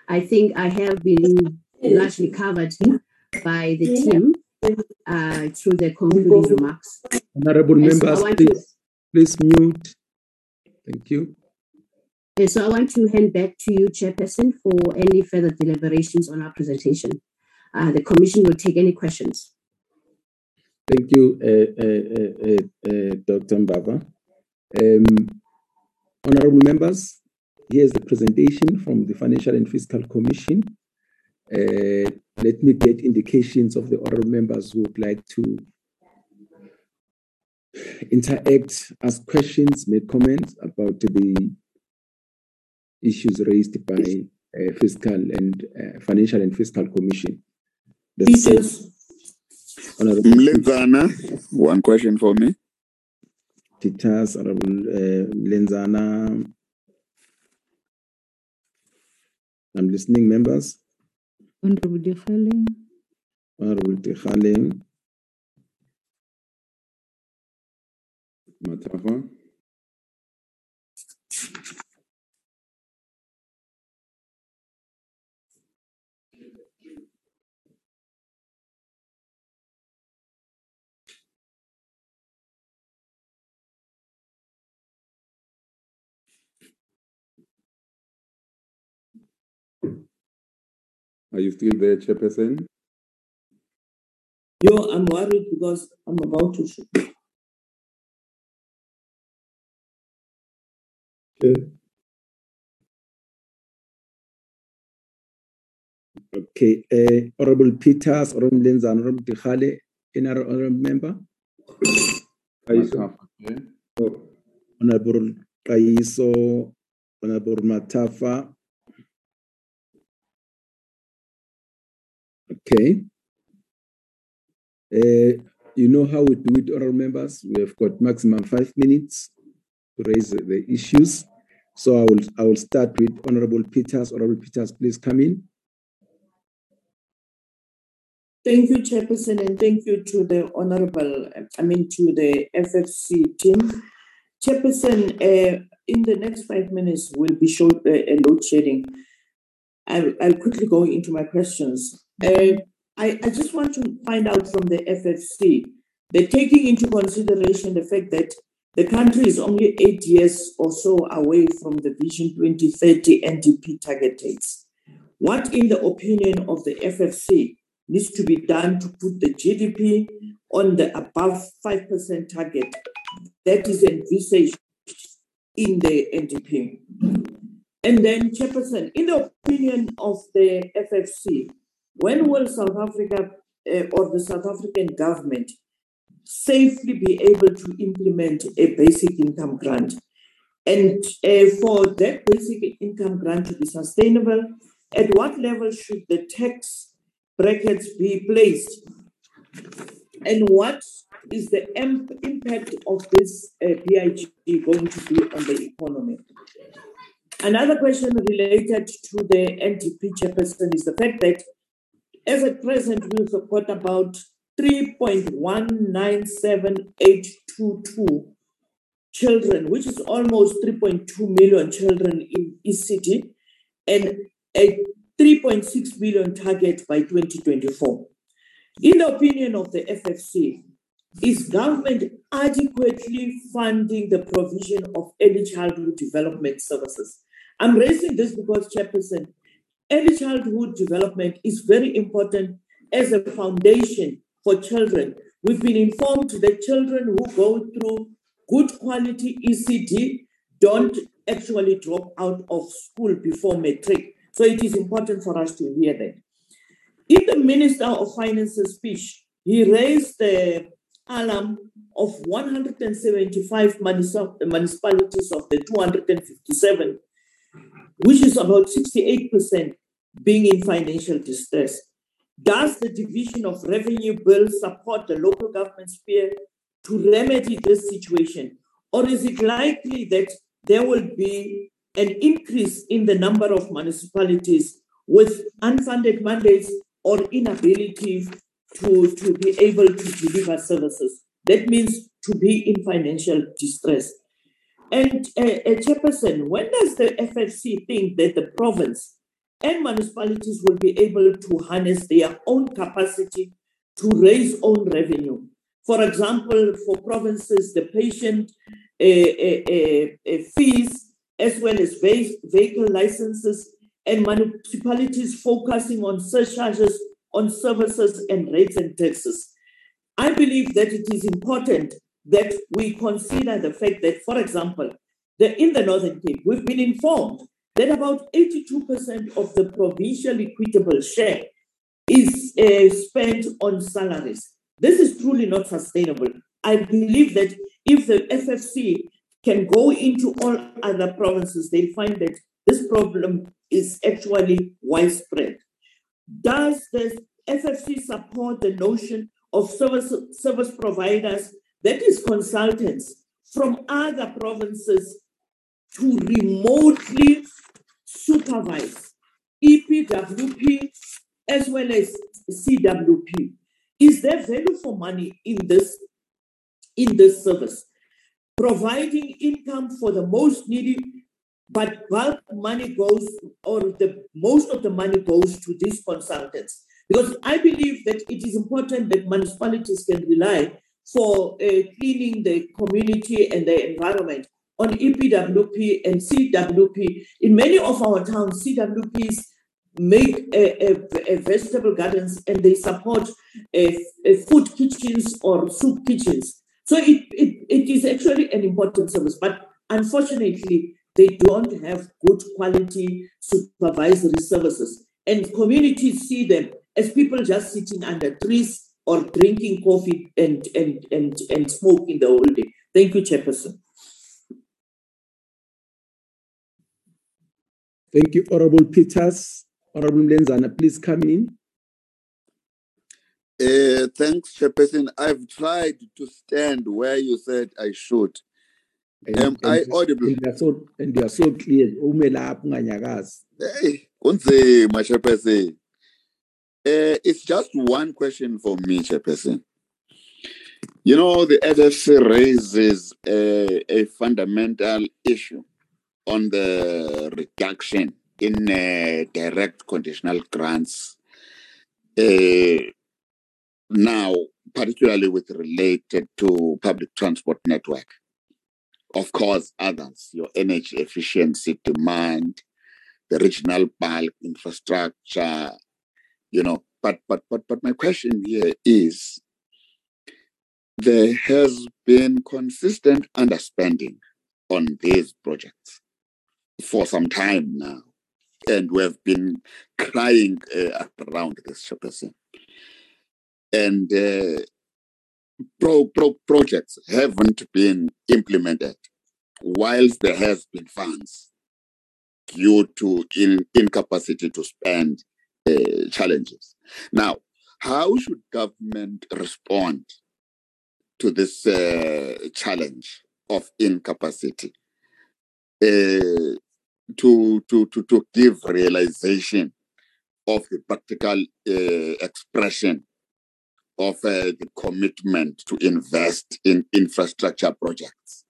I think I have been largely covered by the team uh, through the concluding remarks. Honorable and members, so please, to, please mute. Thank you. And so I want to hand back to you, Chairperson, for any further deliberations on our presentation. Uh, the Commission will take any questions. Thank you, uh, uh, uh, uh Dr. Mbava. Um, honorable members, here's the presentation from the Financial and Fiscal Commission. Uh, let me get indications of the honorable members who would like to interact, ask questions, make comments about the issues raised by uh, fiscal and uh, financial and fiscal commission. The Peters. Mlenzana, one question for me. Peters, Honorable uh, Mlenzana. I'm listening, members. Honorable Dikgale. Honorable Dikgale. Mathafa. Are you still there, Chairperson? Yo, I'm worried because I'm about to shoot. Okay. Okay, uh, Honorable Peters, Honorable Lenza, Honorable Dikgale, any other honorable member? Mathafa, Oh, Honorable Kaiso, Honorable Mathafa. Okay. Uh, you know how we do it, honorable members. We have got maximum five minutes to raise the- issues. So I will I will start with Honorable Peters. Honorable Peters, please come in. Thank you, Chairperson, and thank you to the Honorable, I mean, to the FFC team. Chairperson, uh, in the next five minutes, we'll be showing uh, load shedding. I'll, I'll quickly go into my questions. Uh, I, I just want to find out from the FFC, they're taking into consideration the fact that the country is only eight years or so away from the Vision 2030 NDP target dates. What, in the opinion of the FFC, needs to be done to put the GDP on the above 5% target that is envisaged in the NDP? And then, Chairperson, in the opinion of the FFC, when will South Africa uh, or the South African government safely be able to implement a basic income grant? And uh, for that basic income grant to be sustainable, at what level should the tax brackets be placed? And what is the imp- impact of this uh, BIG going to be on the economy? Another question related to the NDP chairperson is the fact that as at present, we've got about 3.197822 children, which is almost 3.2 million children in ECD, and a 3.6 million target by 2024. In the opinion of the FFC, is government adequately funding the provision of early childhood development services? I'm raising this because, Chairperson, early childhood development is very important as a foundation for children. We've been informed that children who go through good quality ECD don't actually drop out of school before matric. So it is important for us to hear that. In the Minister of Finance's speech, he raised the alarm of 175 municipalities of the 257, which is about 68% being in financial distress. Does the division of revenue bill support the local government sphere to remedy this situation? Or is it likely that there will be an increase in the number of municipalities with unfunded mandates or inability to, to be able to deliver services? That means to be in financial distress. And uh, uh, when does the FFC think that the province and municipalities will be able to harness their own capacity to raise own revenue? For example, for provinces, the patient uh, fees, as well as ve- vehicle licenses, and municipalities focusing on surcharges on services and rates and taxes. I believe that it is important that we consider the fact that, for example, that in the Northern Cape, we've been informed that about 82% of the provincial equitable share is uh, spent on salaries. This is truly not sustainable. I believe that if the FFC can go into all other provinces, they'll find that this problem is actually widespread. Does the FFC support the notion of service, service providers, that is consultants, from other provinces to remotely supervise EPWP as well as CWP? Is there value for money in this in this service? Providing income for the most needy but bulk money goes, or the most of the money goes to these consultants. Because I believe that it is important that municipalities can rely for uh, cleaning the community and the environment on EPWP and CWP. In many of our towns, CWPs make a, a, a vegetable gardens and they support a, food kitchens or soup kitchens. So it, it, it is actually an important service. But unfortunately, they don't have good quality supervisory services. And communities see them as people just sitting under trees or drinking coffee and, and, and, and smoking the whole day. Thank you, Chairperson. Thank you, Honorable Peters. Honorable Lenzana, please come in. Uh, thanks, Chairperson. I've tried to stand where you said I should. And, Am I audible? and, you are so, and you are so clear. Ume lapho unganyakazi. Hey, kunzima, Chairperson. Uh, it's just one question for me, Chairperson. You know, the FFC raises a, a fundamental issue on the reduction in uh, direct conditional grants. Uh, now, particularly with related to public transport network. Of course, others, your energy efficiency demand, the regional bulk infrastructure, you know. But but but but my question here is there has been consistent underspending on these projects for some time now. And we have been crying uh, around this, Chairperson. And uh, pro, pro projects haven't been implemented whilst there has been funds due to in, incapacity to spend uh, challenges. Now, how should government respond to this uh, challenge of incapacity? Uh, to, to, to, to give realization of the practical uh, expression of uh, the commitment to invest in infrastructure projects.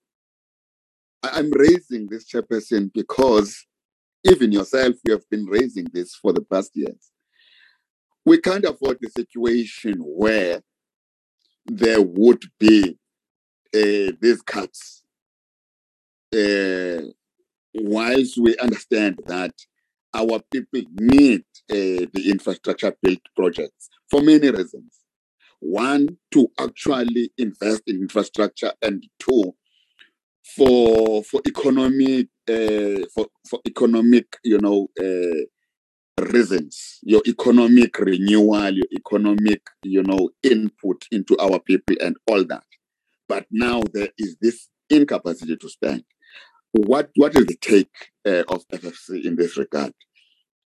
I'm raising this, Chairperson, because even yourself, you have been raising this for the past years. We can't afford a situation where there would be uh, these cuts uh, whilst we understand that our people need uh, the infrastructure built projects for many reasons. One, to actually invest in infrastructure, and two, for for economic uh, for for economic you know uh, reasons, your economic renewal, your economic you know input into our people and all that. But now there is this incapacity to spend what what is the take uh, of FFC in this regard?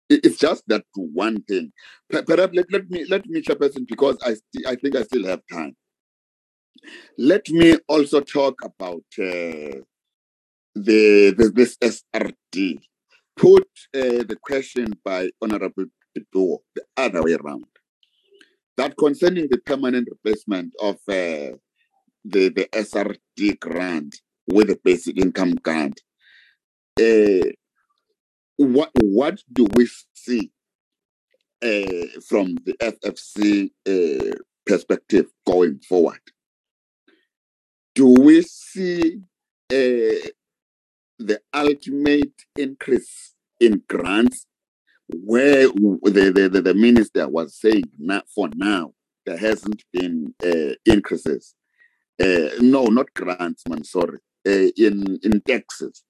It's just that one thing. Perhaps let, let me let me chairperson because I sti- I think I still have time. Let me also talk about uh, the, the this SRD. Put uh, the question by Honorable Dipuo the other way around. That concerning the permanent replacement of uh, the the SRD grant with the basic income grant. Uh, what what do we see uh, from the FFC uh, perspective going forward? Do we see uh, the ultimate increase in grants? Where the, the, the, the minister was saying not for now there hasn't been uh, increases. Uh, no not grants man sorry. In in taxes.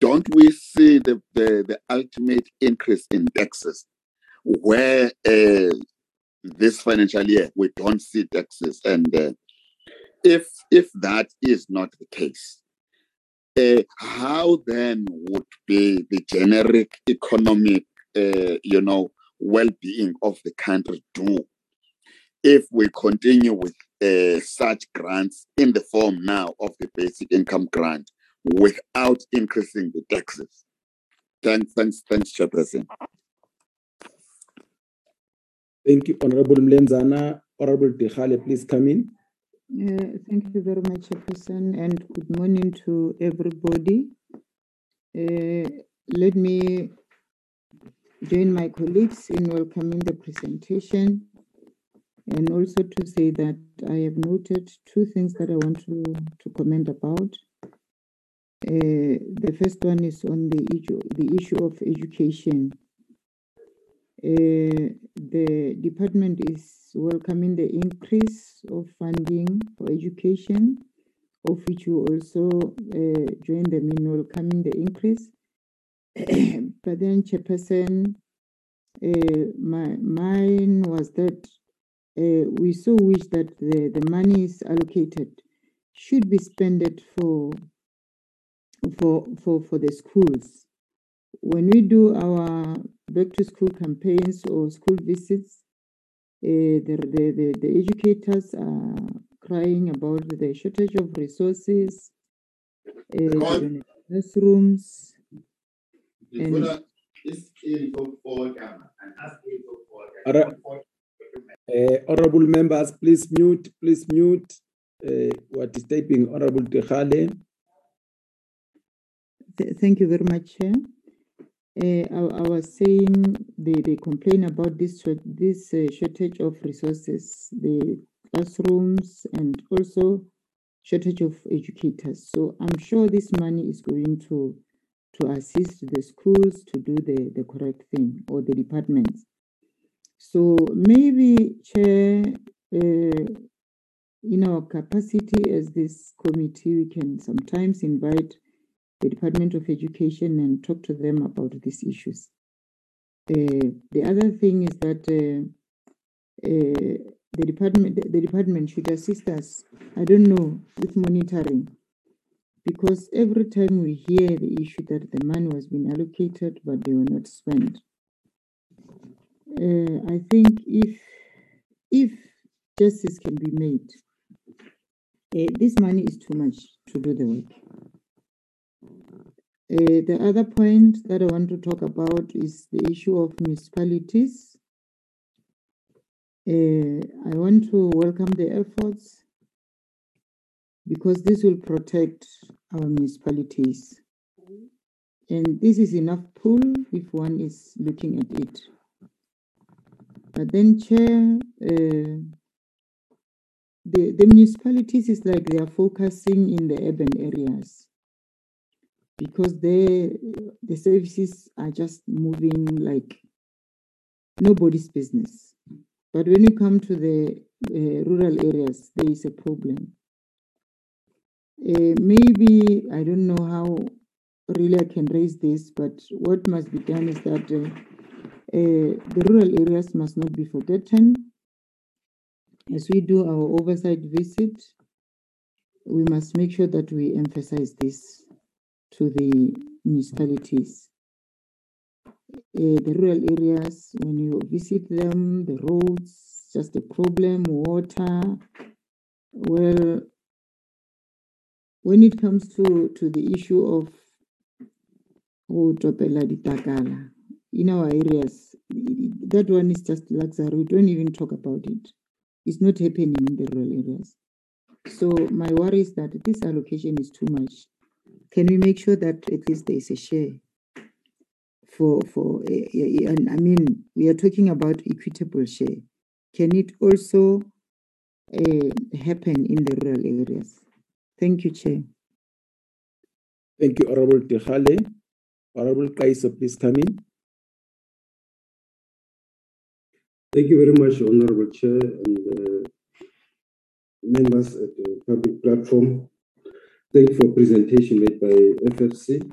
Don't we see the, the, the ultimate increase in taxes? Where this financial year we don't see taxes and if if that is not the case uh, how then would be the generic economic uh, you know well-being of the country do if we continue with uh, such grants in the form now of the basic income grant without increasing the taxes. Thanks, thanks, thanks, Chairperson. Thank you, Honorable Mlenzana. Honorable Dikgale, please come in. Thank you very much, Chairperson, and good morning to everybody. Uh, let me join my colleagues in welcoming the presentation and also to say that I have noted two things that I want to, to comment about. Uh, the first one is on the issue, the issue of education. Uh, the department is welcoming the increase of funding for education, of which you also uh, join them in welcoming the increase. but then, Chairperson, uh, my mine was that uh, we so wish that the, the money is allocated should be spent for for for for the schools when we do our back to school campaigns or school visits the, the, the, the educators are crying about the shortage of resources uh, classrooms and uh, honorable members, please mute, please mute uh, what is typing Honorable Dikgale. Th- Thank you very much, Chair. Uh, I, I was saying they, they complain about this this uh, shortage of resources, the classrooms, and also shortage of educators. So I'm sure this money is going to to assist the schools to do the, the correct thing or the departments. So maybe, Chair, uh, in our capacity as this committee, we can sometimes invite the Department of Education and talk to them about these issues. Uh, the other thing is that uh, uh, the department the department should assist us. I don't know with monitoring because every time we hear the issue that the money was being allocated but they were not spent. Uh, I think if if justice can be made, uh, this money is too much to do the work. Uh, the other point that I want to talk about is the issue of municipalities. Uh, I want to welcome the efforts because this will protect our municipalities. And this is enough pull if one is looking at it. But then, Chair, uh, the, the municipalities is like they are focusing in the urban areas because they, the services are just moving like nobody's business. But when you come to the uh, rural areas, there is a problem. Uh, maybe I don't know how really I can raise this, but what must be done is that uh, uh, the rural areas must not be forgotten. As we do our oversight visit, we must make sure that we emphasize this to the municipalities. Uh, the rural areas, when you visit them, the roads, just a problem, water. Well, when it comes to, to the issue of topela ditakala in our areas, that one is just luxury. We don't even talk about it. It's not happening in the rural areas. So my worry is that this allocation is too much. Can we make sure that at least there is a share for for eh, and I mean we are talking about equitable share. Can it also uh, happen in the rural areas? Thank you, Chair. Thank you, Honorable Dikgale. Honorable Kaiso, please come in. Thank you very much, Honorable Chair and uh, members at the public platform. Thank you for presentation made by FFC.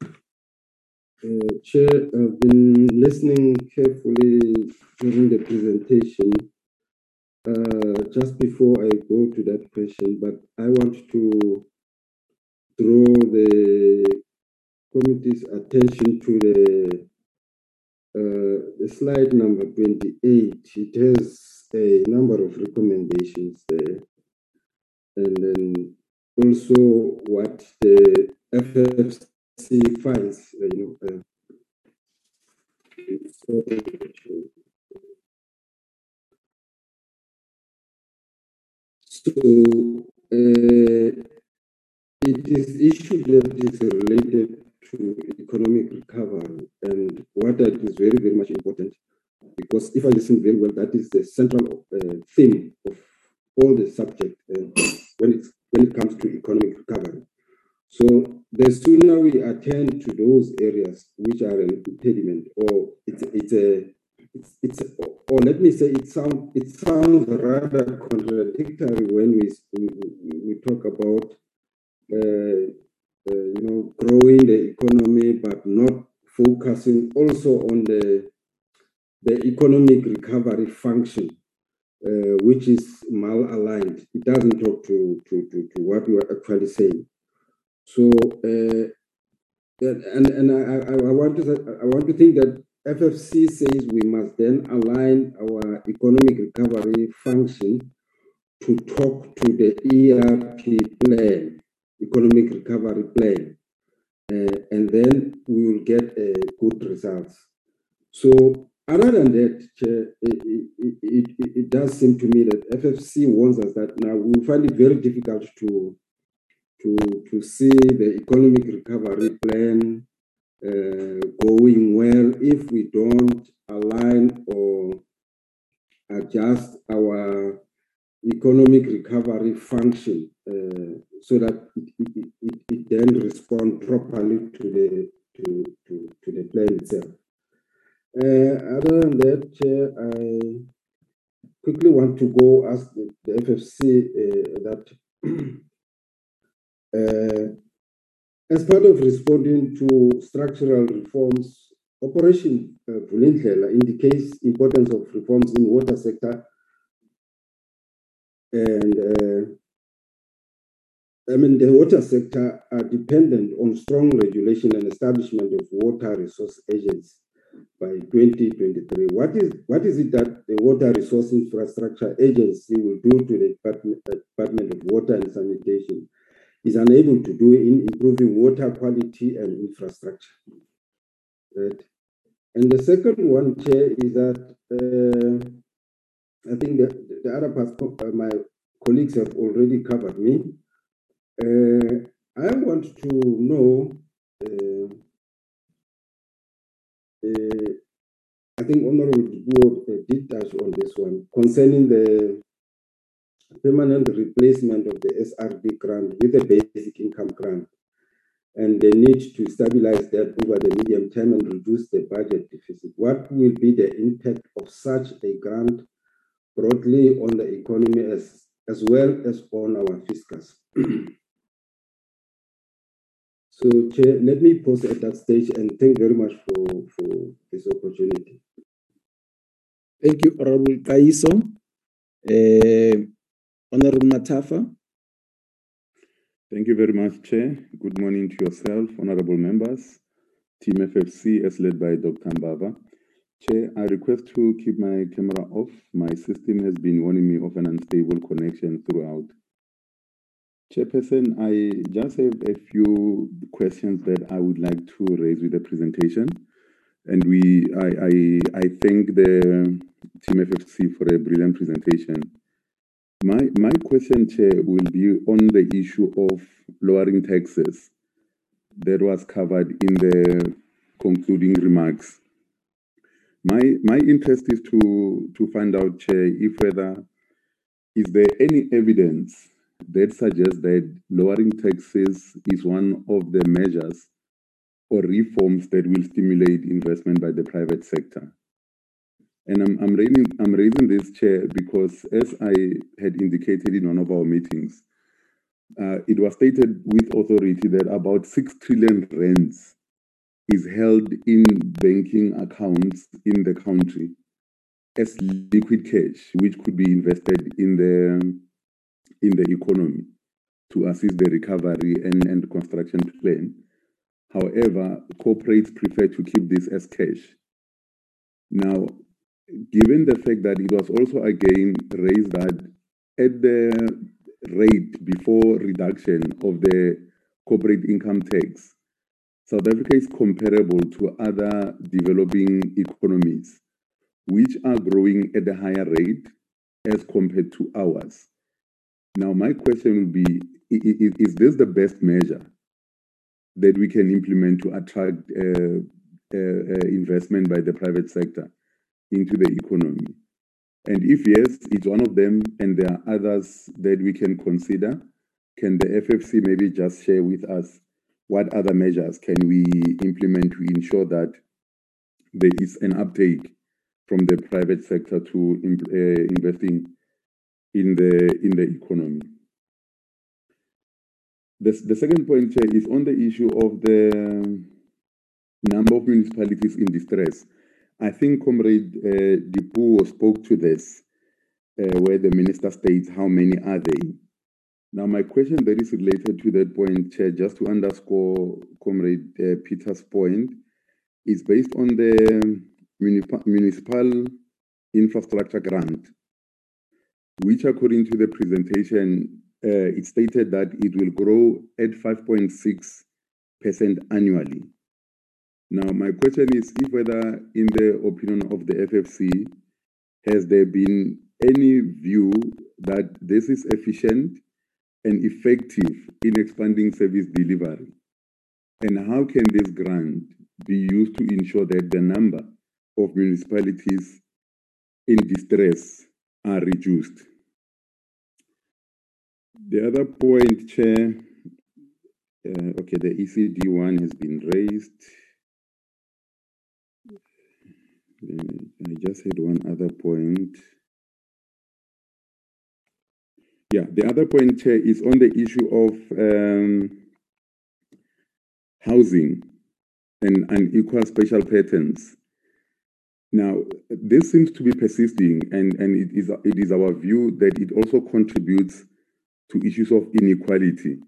Uh, Chair, I've been listening carefully during the presentation. Uh, just before I go to that question, but I want to draw the committee's attention to the, uh, the slide number 28. It has a number of recommendations there. And then also what the FFC finds, you know, uh, so uh, it is issue that is related to economic recovery and what that is very, very much important because if I listen very well, that is the central uh, theme of all the subject uh, when, it, when it comes to economic recovery. So the sooner we attend to those areas which are an impediment or it's, it's a it's, it's or let me say it sounds it sounds rather contradictory when we we, we talk about uh, uh, you know growing the economy but not focusing also on the the economic recovery function uh, which is malaligned it doesn't talk to to to, to what we are actually saying so uh, and and I, I, I want to I want to think that FFC says we must then align our economic recovery function to talk to the ERP plan, economic recovery plan, uh, and then we will get uh, good results. So other than that, it, it, it, does seem to me that FFC warns us that now we find it very difficult to to to see the economic recovery plan uh, going well if we don't align or adjust our economic recovery function uh, so that it, it, it, it, then respond properly to the to, to, to the plan itself. Uh, other than that, Chair, I quickly want to go ask the, the FFC uh, that uh, as part of responding to structural reforms, Operation uh, indicates importance of reforms in water sector and uh, I mean the water sector are dependent on strong regulation and establishment of water resource agents by 2023. What is what is it that the Water Resource Infrastructure Agency will do to the Department, Department of Water and Sanitation is unable to do in improving water quality and infrastructure. Right? And the second one, Chair, is that uh, I think that the other parts, uh, my colleagues have already covered me. Uh, I want to know, uh, uh, I think Honorable Board uh, did touch on this one, concerning the permanent replacement of the SRD grant with a basic income grant. And the need to stabilize that over the medium term and reduce the budget deficit. What will be the impact of such a grant broadly on the economy as, as well as on our fiscus? so, Chair, let me pause at that stage and thank very much for, for this opportunity. Thank you, Honorable Kaiso. Uh, Honorable Mathafa. Thank you very much, Chair. Good morning to yourself, honorable members, Team FFC as led by Dr. Mbava. Chair, I request to keep my camera off. My system has been warning me of an unstable connection throughout. Chairperson, I just have a few questions that I would like to raise with the presentation. And we, I, I, I thank the Team FFC for a brilliant presentation. My my question, Chair, will be on the issue of lowering taxes that was covered in the concluding remarks. My my interest is to to find out, Chair, if whether is there any evidence that suggests that lowering taxes is one of the measures or reforms that will stimulate investment by the private sector. And I'm, I'm, raising, I'm raising this chair because, as I had indicated in one of our meetings, uh, it was stated with authority that about 6 trillion rands is held in banking accounts in the country as liquid cash, which could be invested in the in the economy to assist the recovery and, and construction plan. However, corporates prefer to keep this as cash. Now, given the fact that it was also again raised that at the rate before reduction of the corporate income tax, South Africa is comparable to other developing economies, which are growing at a higher rate as compared to ours. Now, my question would be is, this the best measure that we can implement to attract uh, uh, uh, investment by the private sector into the economy? And if yes, it's one of them, and there are others that we can consider. Can the FFC maybe just share with us what other measures can we implement to ensure that there is an uptake from the private sector to uh, investing in the in the economy? The, the second point is on the issue of the number of municipalities in distress. I think Comrade uh, Dipuo spoke to this, uh, where the minister states how many are they. Now, my question that is related to that point, Chair, just to underscore Comrade uh, Peter's point, is based on the municipal infrastructure grant, which, according to the presentation, uh, it stated that it will grow at 5.6% annually. Now, my question is if whether, in the opinion of the FFC, has there been any view that this is efficient and effective in expanding service delivery? And how can this grant be used to ensure that the number of municipalities in distress are reduced? The other point, Chair, uh, okay, the ECD one has been raised. I just had one other point. Yeah, the other point, Chair, is on the issue of um, housing and unequal spatial patterns. Now, this seems to be persisting, and, and it, is, it is our view that it also contributes to issues of inequality.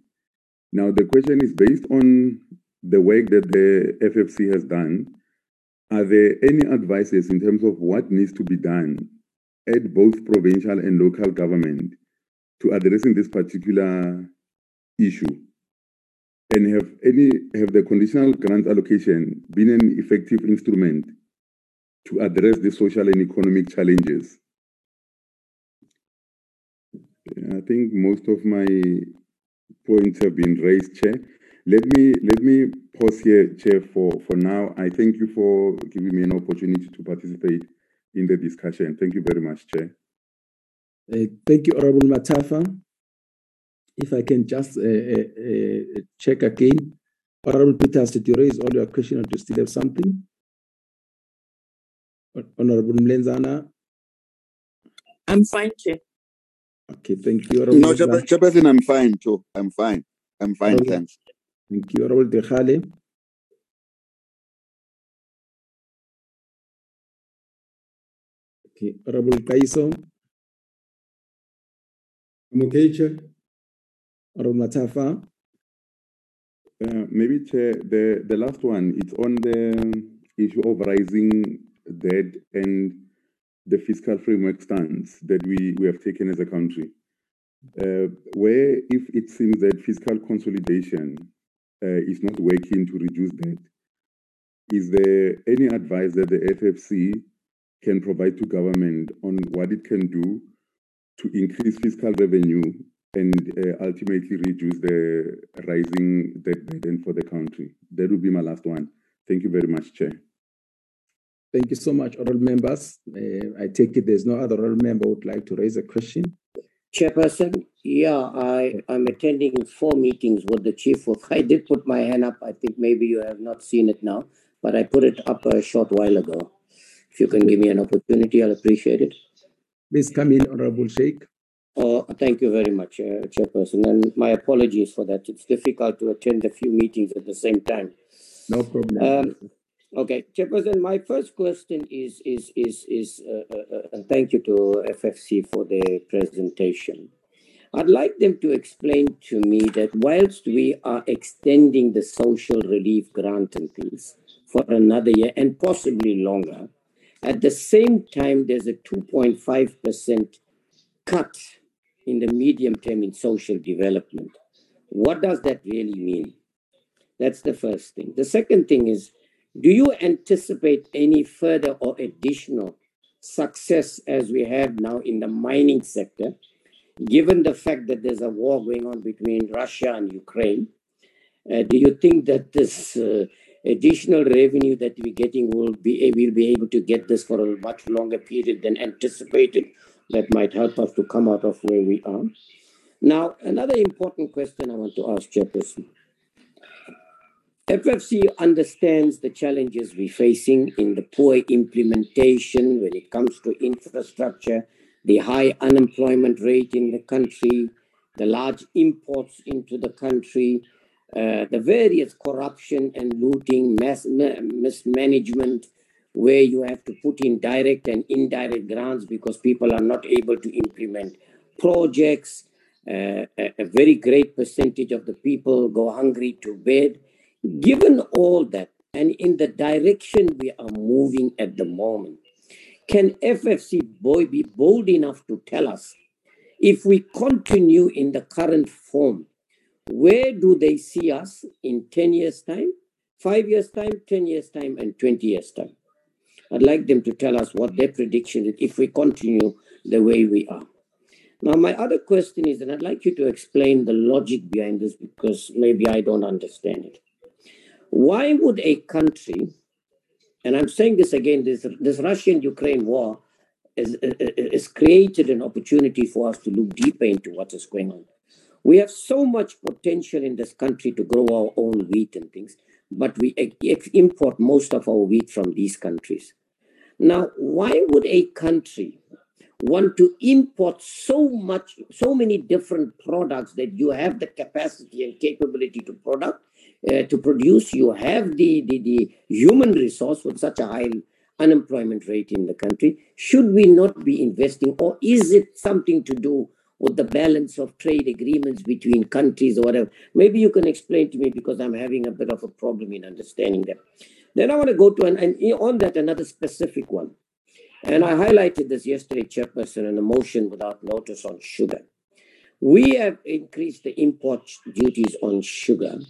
Now, the question is based on the work that the FFC has done, are there any advices in terms of what needs to be done at both provincial and local government to addressing this particular issue? And have any have the conditional grant allocation been an effective instrument to address the social and economic challenges? I think most of my points have been raised, Chair. Let me let me pause here, Chair, for, for now. I thank you for giving me an opportunity to participate in the discussion. Thank you very much, Chair. Uh, thank you, Honorable Mathafa. If I can just uh, uh, check again. Honorable Peters, did you raise all your questions or do you still have something? Honorable Mlenzana? I'm fine, Chair. Okay, thank you. No, Chairperson, I'm fine too. I'm fine. I'm fine, Honorable, thanks. Thank you. Honorable Dikgale. Okay, Honorable Kaiso. I'm okay, Chair. Honorable Mathafa. Uh, maybe, Chair, the, the last one, it's on the issue of rising debt and the fiscal framework stance that we, we have taken as a country. Uh, where if it seems that fiscal consolidation uh, is not working to reduce debt, is there any advice that the FFC can provide to government on what it can do to increase fiscal revenue and uh, ultimately reduce the rising debt burden for the country? That would be my last one. Thank you very much, Chair. Thank you so much, honorable members. Uh, I take it there's no other honorable member who would like to raise a question. Chairperson, yeah, I, I'm attending four meetings with the chief of. I did put my hand up. I think maybe you have not seen it now, but I put it up a short while ago. If you can give me an opportunity, I'll appreciate it. Please come in, Honorable Shaik. Oh, thank you very much, uh, Chairperson, and my apologies for that. It's difficult to attend a few meetings at the same time. No problem. Um, okay, Chairperson, my first question is is is is uh, uh, uh, thank you to FFC for the presentation. I'd like them to explain to me that whilst we are extending the social relief grant and things for another year and possibly longer, at the same time there's a 2.5% cut in the medium term in social development. What does that really mean? That's the first thing. The second thing is do you anticipate any further or additional success as we have now in the mining sector, given the fact that there's a war going on between Russia and Ukraine? Uh, do you think that this uh, additional revenue that we're getting will be will be able to get this for a much longer period than anticipated? That might help us to come out of where we are. Now, another important question I want to ask Chairperson. FFC understands the challenges we're facing in the poor implementation when it comes to infrastructure, the high unemployment rate in the country, the large imports into the country, uh, the various corruption and looting, mass, mismanagement, where you have to put in direct and indirect grants because people are not able to implement projects. Uh, a, a very great percentage of the people go hungry to bed Given all that, and in the direction we are moving at the moment, can FFC boy be bold enough to tell us if we continue in the current form, where do they see us in 10 years' time, five years' time, 10 years' time, and 20 years' time? I'd like them to tell us what their prediction is if we continue the way we are. Now, my other question is, and I'd like you to explain the logic behind this because maybe I don't understand it. Why would a country, and I'm saying this again, this, this Russian Ukraine war has, has created an opportunity for us to look deeper into what is going on. We have so much potential in this country to grow our own wheat and things, but we import most of our wheat from these countries. Now, why would a country want to import so much, so many different products that you have the capacity and capability to product, uh, to produce, you have the, the, the human resource with such a high unemployment rate in the country. Should we not be investing, or is it something to do with the balance of trade agreements between countries or whatever? Maybe you can explain to me because I'm having a bit of a problem in understanding that. Then I want to go to, an, and on that, another specific one. And I highlighted this yesterday, Chairperson, in a motion without notice on sugar. We have increased the import duties on sugar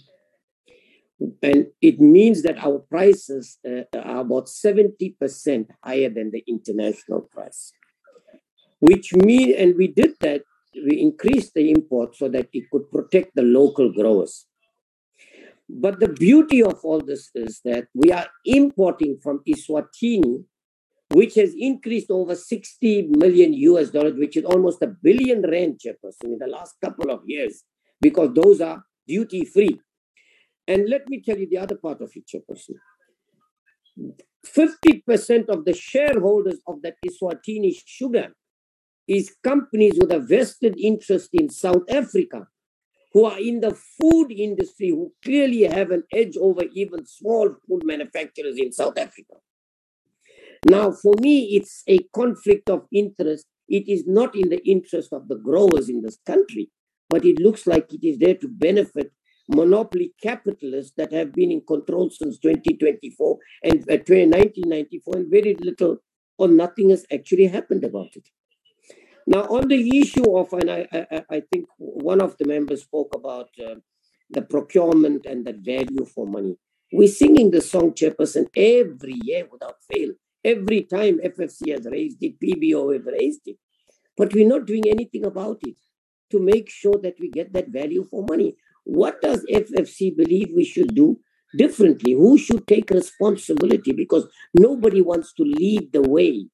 and it means that our prices uh, are about 70% higher than the international price which mean and we did that we increased the import so that it could protect the local growers but the beauty of all this is that we are importing from Eswatini, which has increased over 60 million US dollars, which is almost a billion rand, Chairperson, in the last couple of years, because those are duty free. And let me tell you the other part of it, Chairperson. 50% of the shareholders of that Eswatini sugar is companies with a vested interest in South Africa who are in the food industry who clearly have an edge over even small food manufacturers in South Africa. Now, for me, it's a conflict of interest. It is not in the interest of the growers in this country, but it looks like it is there to benefit monopoly capitalists that have been in control since 2024 and uh, 1994, and very little or nothing has actually happened about it. Now, on the issue of, and I, I, I think one of the members spoke about uh, the procurement and the value for money. We're singing the song, Chairperson, every year without fail. Every time FFC has raised it, PBO has raised it. But we're not doing anything about it to make sure that we get that value for money. What does FFC believe we should do differently? Who should take responsibility? Because nobody wants to lead the way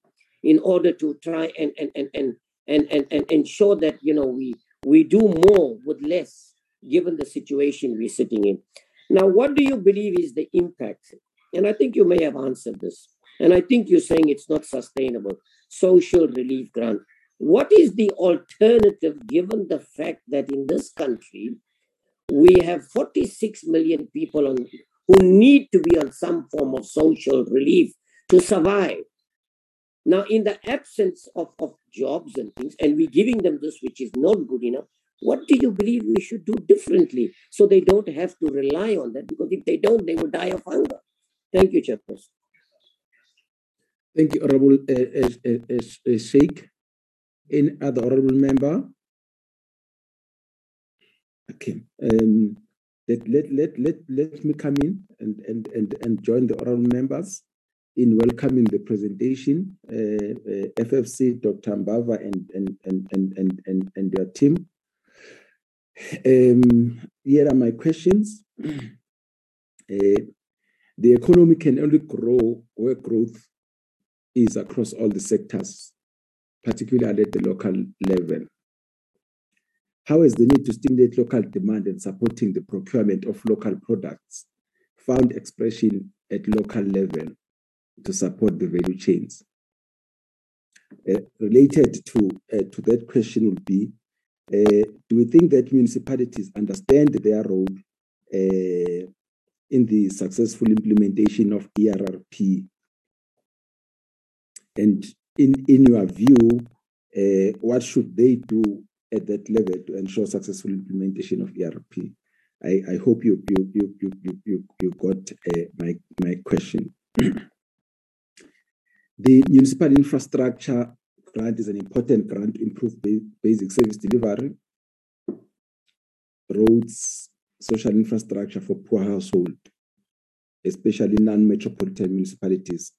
in order to try and and and and and, and, and ensure that you know we we do more with less given the situation we're sitting in. Now, what do you believe is the impact? And I think you may have answered this. And I think you're saying it's not sustainable. Social relief grant. What is the alternative given the fact that in this country, we have 46 million people on who need to be on some form of social relief to survive. Now, in the absence of, of jobs and things, and we're giving them this, which is not good enough, what do you believe we should do differently so they don't have to rely on that? Because if they don't, they will die of hunger. Thank you, Chairperson. Thank you, Honorable uh, uh, uh, Shaik. Any other honorable member? Okay. Um, let, let, let, let, let me come in and, and, and, and join the honorable members in welcoming the presentation, uh, uh, FFC, Dr. Mbava and, and, and, and, and, and, and their team. Um, here are my questions. Uh, the economy can only grow where growth is across all the sectors, particularly at the local level. How is the need to stimulate local demand and supporting the procurement of local products found expression at local level to support the value chains? Uh, related to, uh, to that question would be, uh, do we think that municipalities understand their role uh, in the successful implementation of ERRP? And in, in your view, uh, what should they do at that level to ensure successful implementation of ERP? I, I hope you you you you you you, got uh, my my question. the municipal infrastructure grant is an important grant to improve ba basic service delivery, roads, social infrastructure for poor households, especially non-metropolitan municipalities.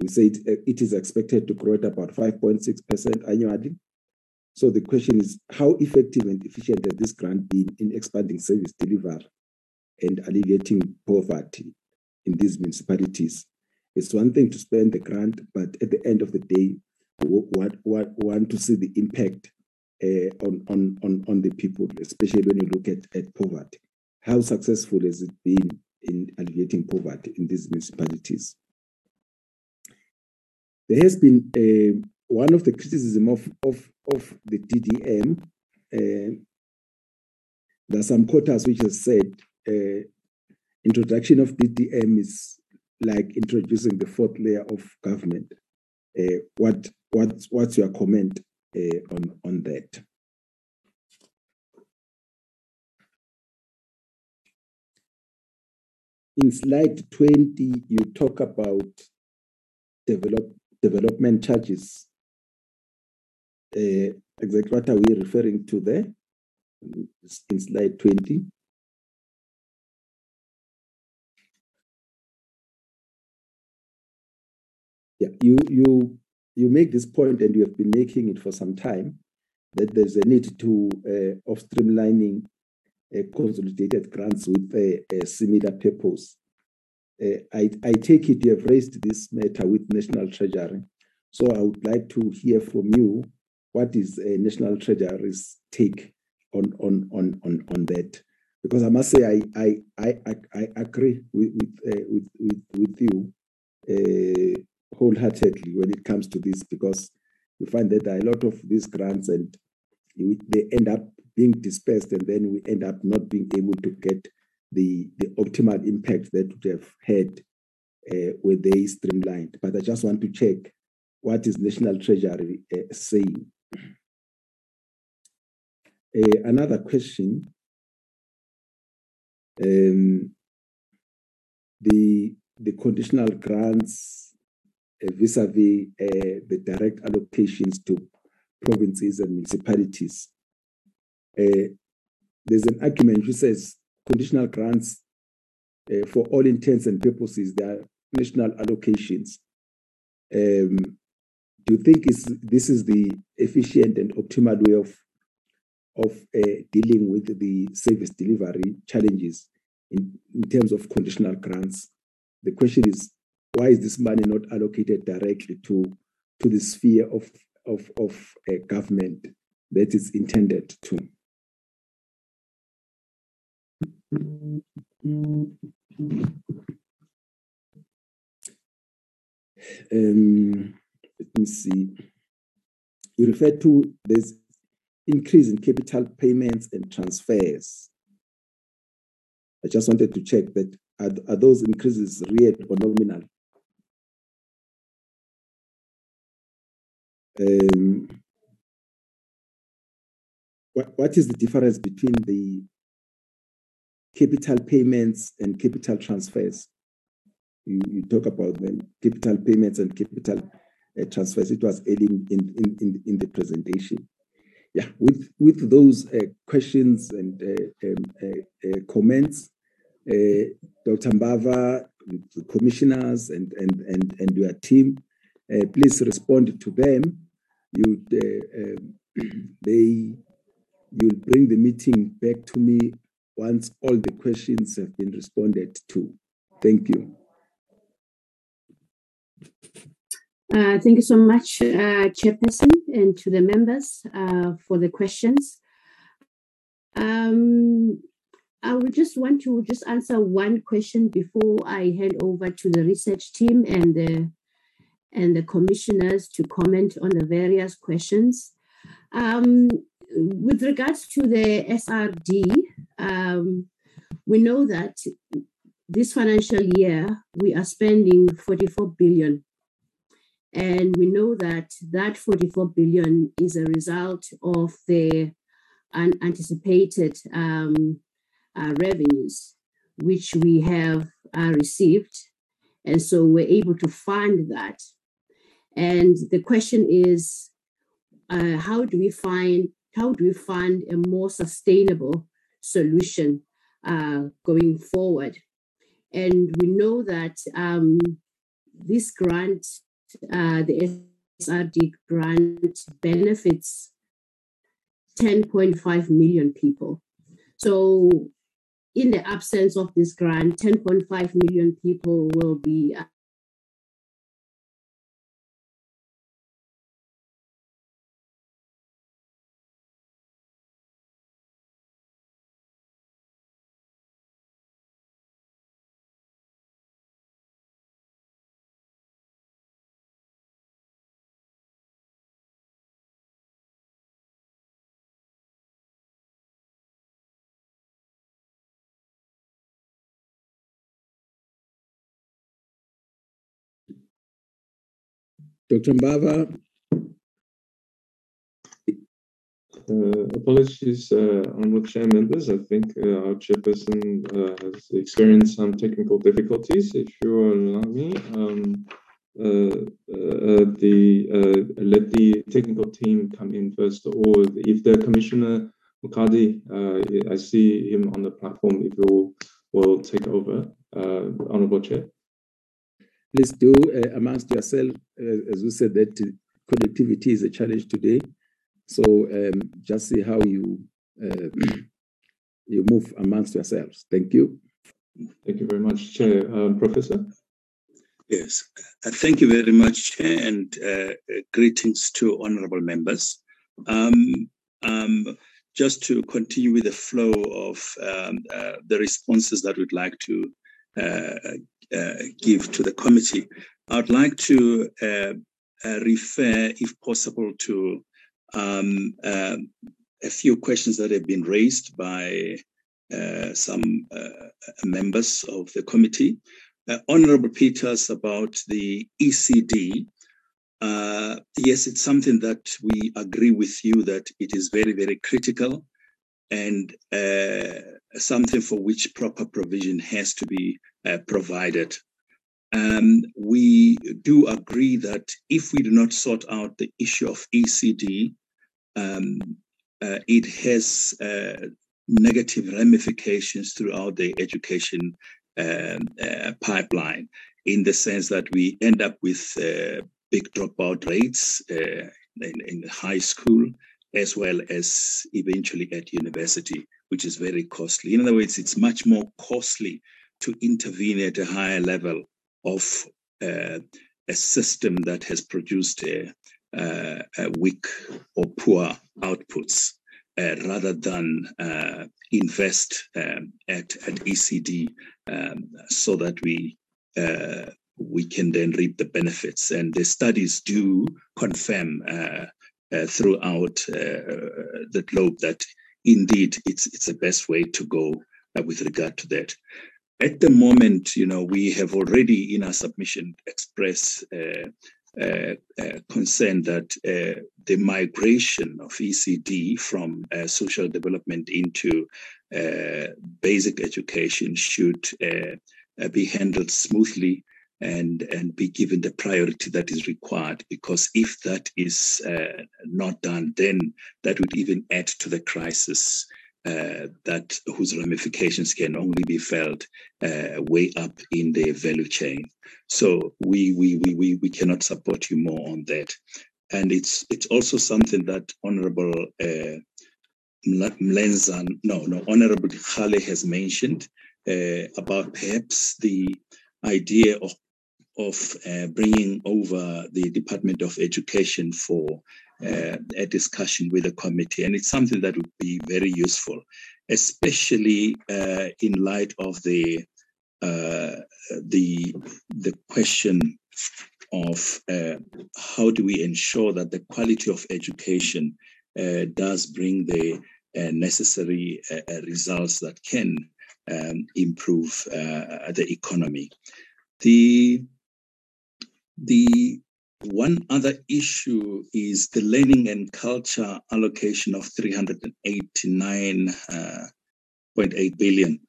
We say it, it is expected to grow at about 5.6% annually. So the question is, how effective and efficient has this grant been in expanding service delivery and alleviating poverty in these municipalities? It's one thing to spend the grant, but at the end of the day, what, what want to see the impact uh, on, on, on, on the people, especially when you look at, at poverty. How successful has it been in alleviating poverty in these municipalities? There has been uh, one of the criticism of, of, of the DDM. Uh, there are some quotas which have said uh, introduction of DDM is like introducing the fourth layer of government. Uh, what what what's your comment uh, on on that? In slide 20, you talk about develop, development charges. Uh, exactly what are we referring to there in slide 20? Yeah, you you you make this point, and you have been making it for some time, that there's a need to uh, of streamlining uh, consolidated grants with a, a similar purpose. Uh, I, I take it you have raised this matter with National Treasury, so I would like to hear from you what is a National Treasury's take on on on on on that because I must say I I I, I agree with with, uh, with with with you uh, wholeheartedly when it comes to this because you find that there are a lot of these grants and they end up being dispersed and then we end up not being able to get the, the optimal impact that would have had uh, were they streamlined. But I just want to check what is National Treasury uh, saying. Uh, another question. Um, the the conditional grants uh, vis-a-vis uh, the direct allocations to provinces and municipalities. Uh, there's an argument which says conditional grants, for all intents and purposes, they are national allocations. Um, do you think is this is the efficient and optimal way of of uh, dealing with the service delivery challenges in, in terms of conditional grants? The question is, why is this money not allocated directly to to the sphere of of of a government that is intended to? Um, let me see. You refer to this increase in capital payments and transfers. I just wanted to check that are, are those increases real or nominal? Um, what, what is the difference between the capital payments and capital transfers? You, you talk about them, capital payments and capital uh, transfers. It was in, in, in, in the presentation. Yeah, with, with those uh, questions and uh, um, uh, uh, comments, Dr. Mbava, the commissioners and, and, and, and your team, please respond to them. You, um, they, you'll bring the meeting back to me once all the questions have been responded to. Thank you. Uh, thank you so much, uh, Chairperson, and to the members uh, for the questions. Um, I would just want to just answer one question before I hand over to the research team and the and the commissioners to comment on the various questions. Um, with regards to the SRD, um, we know that this financial year we are spending 44 billion and we know that that 44 billion is a result of the unanticipated um, uh, revenues, which we have uh, received. And so we're able to fund that. And the question is, uh, how do we find, how do we find a more sustainable solution uh, going forward? And we know that um, this grant uh, the SRD grant benefits 10.5 million people. So, in the absence of this grant, 10.5 million people will be Dr. Mbava. Uh, apologies, uh, honorable chair members. I think uh, our chairperson uh, has experienced some technical difficulties. If you allow me, um, uh, uh, the let the technical team come in first, or if the commissioner Mukadi, I see him on the platform, if you will take over, honorable chair please do uh, amongst yourself, uh, as we said, that connectivity is a challenge today. So um, just see how you uh, you move amongst yourselves. Thank you. Thank you very much, Chair. Um, Professor? Yes, uh, thank you very much, Chair, and uh, greetings to honorable members. Um, um, just to continue with the flow of um, uh, the responses that we'd like to uh, give to the committee. I'd like to uh, uh, refer, if possible, to um, a few questions that have been raised by some members of the committee. Honorable Peters about the ECD. Uh, yes, it's something that we agree with you that it is very, very critical and uh, something for which proper provision has to be uh, provided. Um, we do agree that if we do not sort out the issue of ECD, um, uh, it has uh, negative ramifications throughout the education um, uh, pipeline in the sense that we end up with uh, big dropout rates in, in high school as well as eventually at university, which is very costly. In other words, it's much more costly to intervene at a higher level of uh, a system that has produced a, uh, a weak or poor outputs uh, rather than uh, invest um, at, at ECD um, so that we uh, we can then reap the benefits. And the studies do confirm uh, throughout the globe that indeed it's it's the best way to go with regard to that. at the moment, you know, we have already in our submission expressed uh, uh, uh, concern that uh, the migration of ECD from uh, social development into uh, basic education should be handled smoothly and and be given the priority that is required because if that is uh, not done then that would even add to the crisis uh, that whose ramifications can only be felt uh, way up in the value chain. So we, we we we we cannot support you more on that. And it's it's also something that honorable uh, Mlenzan, no, no, Honorable Khale has mentioned uh, about perhaps the idea of of uh, bringing over the Department of Education for uh, a discussion with the committee. And it's something that would be very useful, especially uh, in light of the uh, the the question of uh, how do we ensure that the quality of education uh, does bring the necessary results that can um, improve the economy. The the one other issue is the learning and culture allocation of 389.8 uh, billion.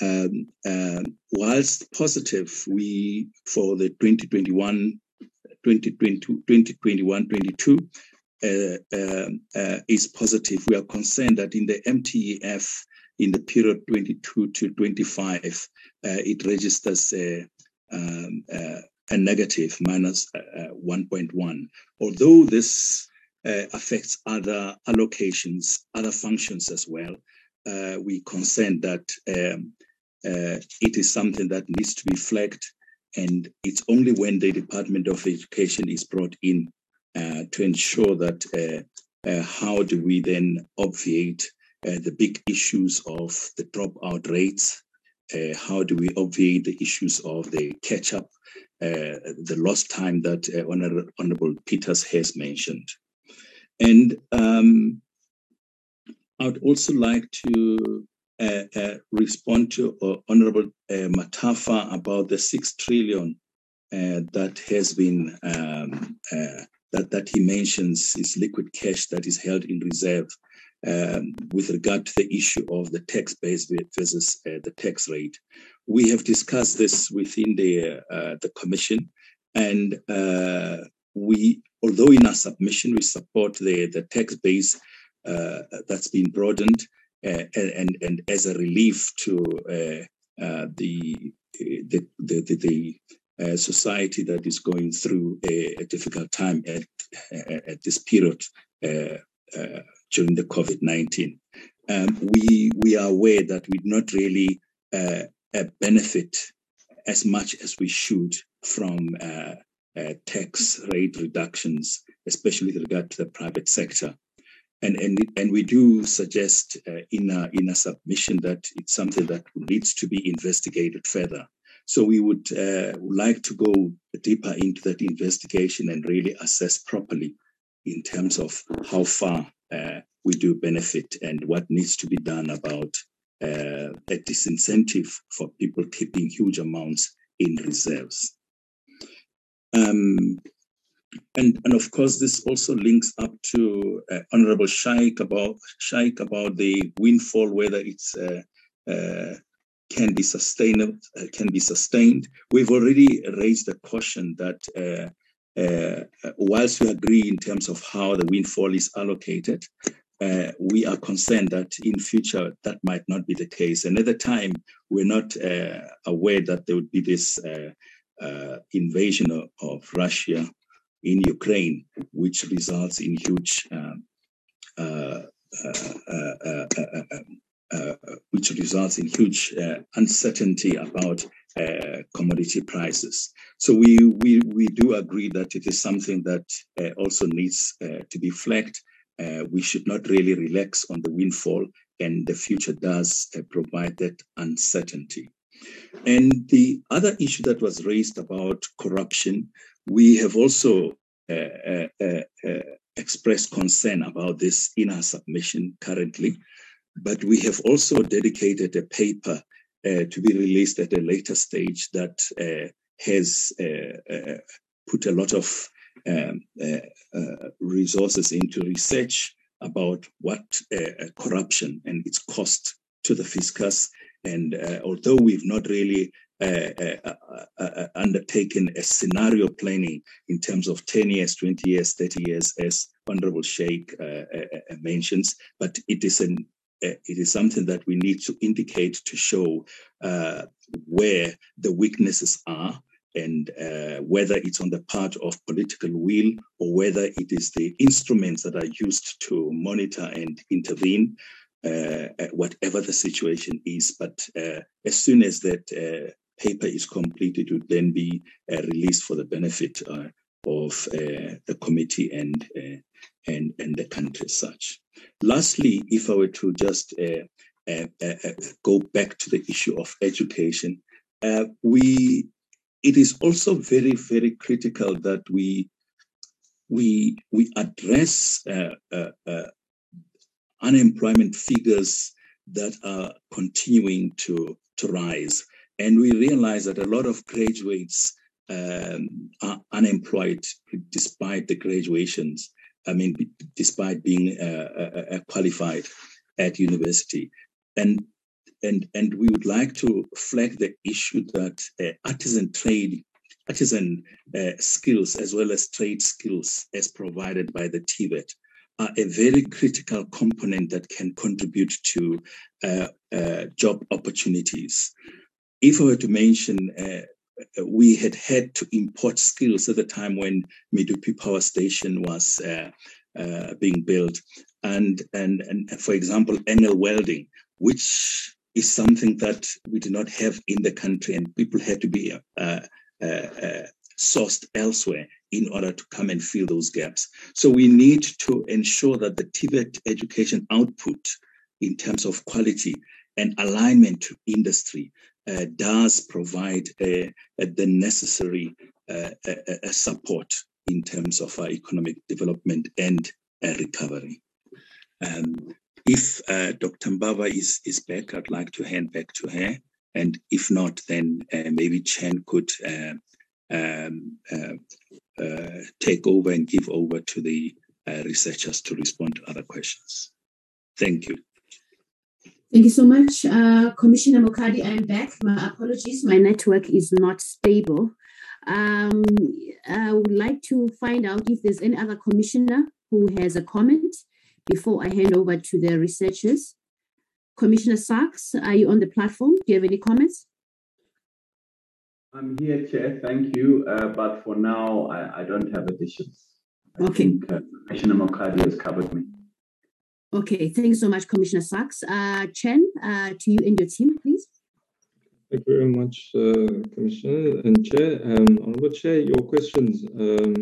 Um, uh, whilst positive, we for the 2021 2021 22 uh, um, uh, is positive. We are concerned that in the MTEF in the period 22 to 25, uh, it registers a um, uh, a negative minus, uh, uh 1.1. Although this uh, affects other allocations, other functions as well, uh, we concern that um, uh, it is something that needs to be flagged. And it's only when the Department of Education is brought in to ensure that how do we then obviate the big issues of the dropout rates, uh, how do we obviate the issues of the catch up uh, the lost time that uh, Honor, Honorable Peters has mentioned. And um, I would also like to uh, uh, respond to uh, Honorable uh, Mathafa about the six trillion that has been um, that that he mentions is liquid cash that is held in reserve um, with regard to the issue of the tax base versus the tax rate. We have discussed this within the uh, the commission, and uh, we, although in our submission we support the the tax base uh, that's been broadened, uh, and and as a relief to uh, uh, the the the, the, the society that is going through a, a difficult time at at this period during the COVID nineteen. Um, we we are aware that we're not really uh, uh, benefit as much as we should from uh, uh, tax rate reductions, especially with regard to the private sector. And, and, and we do suggest uh, in, a, in a submission that it's something that needs to be investigated further. So we would uh, like to go deeper into that investigation and really assess properly in terms of how far uh, we do benefit and what needs to be done about uh, a disincentive for people keeping huge amounts in reserves. Um, and, and of course, this also links up to uh, Honorable Shaik about Shaik about the windfall, whether it's uh, uh, can be sustained. Uh, can be sustained. We've already raised a caution that uh, uh, whilst we agree in terms of how the windfall is allocated, uh, we are concerned that in future that might not be the case. And at the time, we're not uh, aware that there would be this uh, uh invasion of, of, Russia in Ukraine, which results in huge, um, uh, uh, which results in huge uncertainty about commodity prices. So we, we we do agree that it is something that also needs to be flagged uh, we should not really relax on the windfall, and the future does uh, provide that uncertainty. And the other issue that was raised about corruption, we have also uh, uh, uh, uh expressed concern about this in our submission currently, but we have also dedicated a paper to be released at a later stage that has put a lot of Um, uh, uh, resources into research about what uh, corruption and its cost to the fiscus. And although we've not really uh, uh, uh, undertaken a scenario planning in terms of 10 years, 20 years, 30 years, as Honorable Shaik mentions, but it is an it is something that we need to indicate to show uh, where the weaknesses are and uh, whether it's on the part of political will or whether it is the instruments that are used to monitor and intervene, uh, whatever the situation is. But as soon as that paper is completed, it would then be released for the benefit of the committee and and, and the country as such. Lastly, if I were to just uh, uh, uh, uh go back to the issue of education, uh, we it is also very very critical that we we we address uh, unemployment figures that are continuing to to rise, and we realize that a lot of graduates um, are unemployed despite the graduations I mean, despite being uh, uh, uh, qualified at university. And, and, and we would like to flag the issue that artisan trade artisan uh, skills as well as trade skills as provided by the TVET are a very critical component that can contribute to uh, uh, job opportunities. If I were to mention we had had to import skills at the time when Medupi Power Station was uh, uh, being built, and, and and for example, angle welding, which is something that we do not have in the country, and people had to be uh, uh, uh, sourced elsewhere in order to come and fill those gaps. So we need to ensure that the TVET education output, in terms of quality and alignment to industry, uh, does provide uh, the necessary uh, support in terms of our economic development and recovery. Um, if Dr. Mbava is, is back, I'd like to hand back to her. And if not, then maybe Chen could um, take over and give over to the researchers to respond to other questions. Thank you. Thank you so much. Uh, Commissioner Mokhadi, I am back. My apologies, my network is not stable. Um, I would like to find out if there's any other commissioner who has a comment before I hand over to the researchers. Commissioner Sachs, are you on the platform? Do you have any comments? I'm here, Chair. Thank you. Uh, but for now, I, I, don't have additions. I okay. Think, uh, Commissioner Mokhadi has covered me. Okay, thanks so much, Commissioner Sachs. Uh, Chen, uh, to you and your team, please. Thank you very much, uh, Commissioner and Chair. Um, Honorable Chair, your questions um,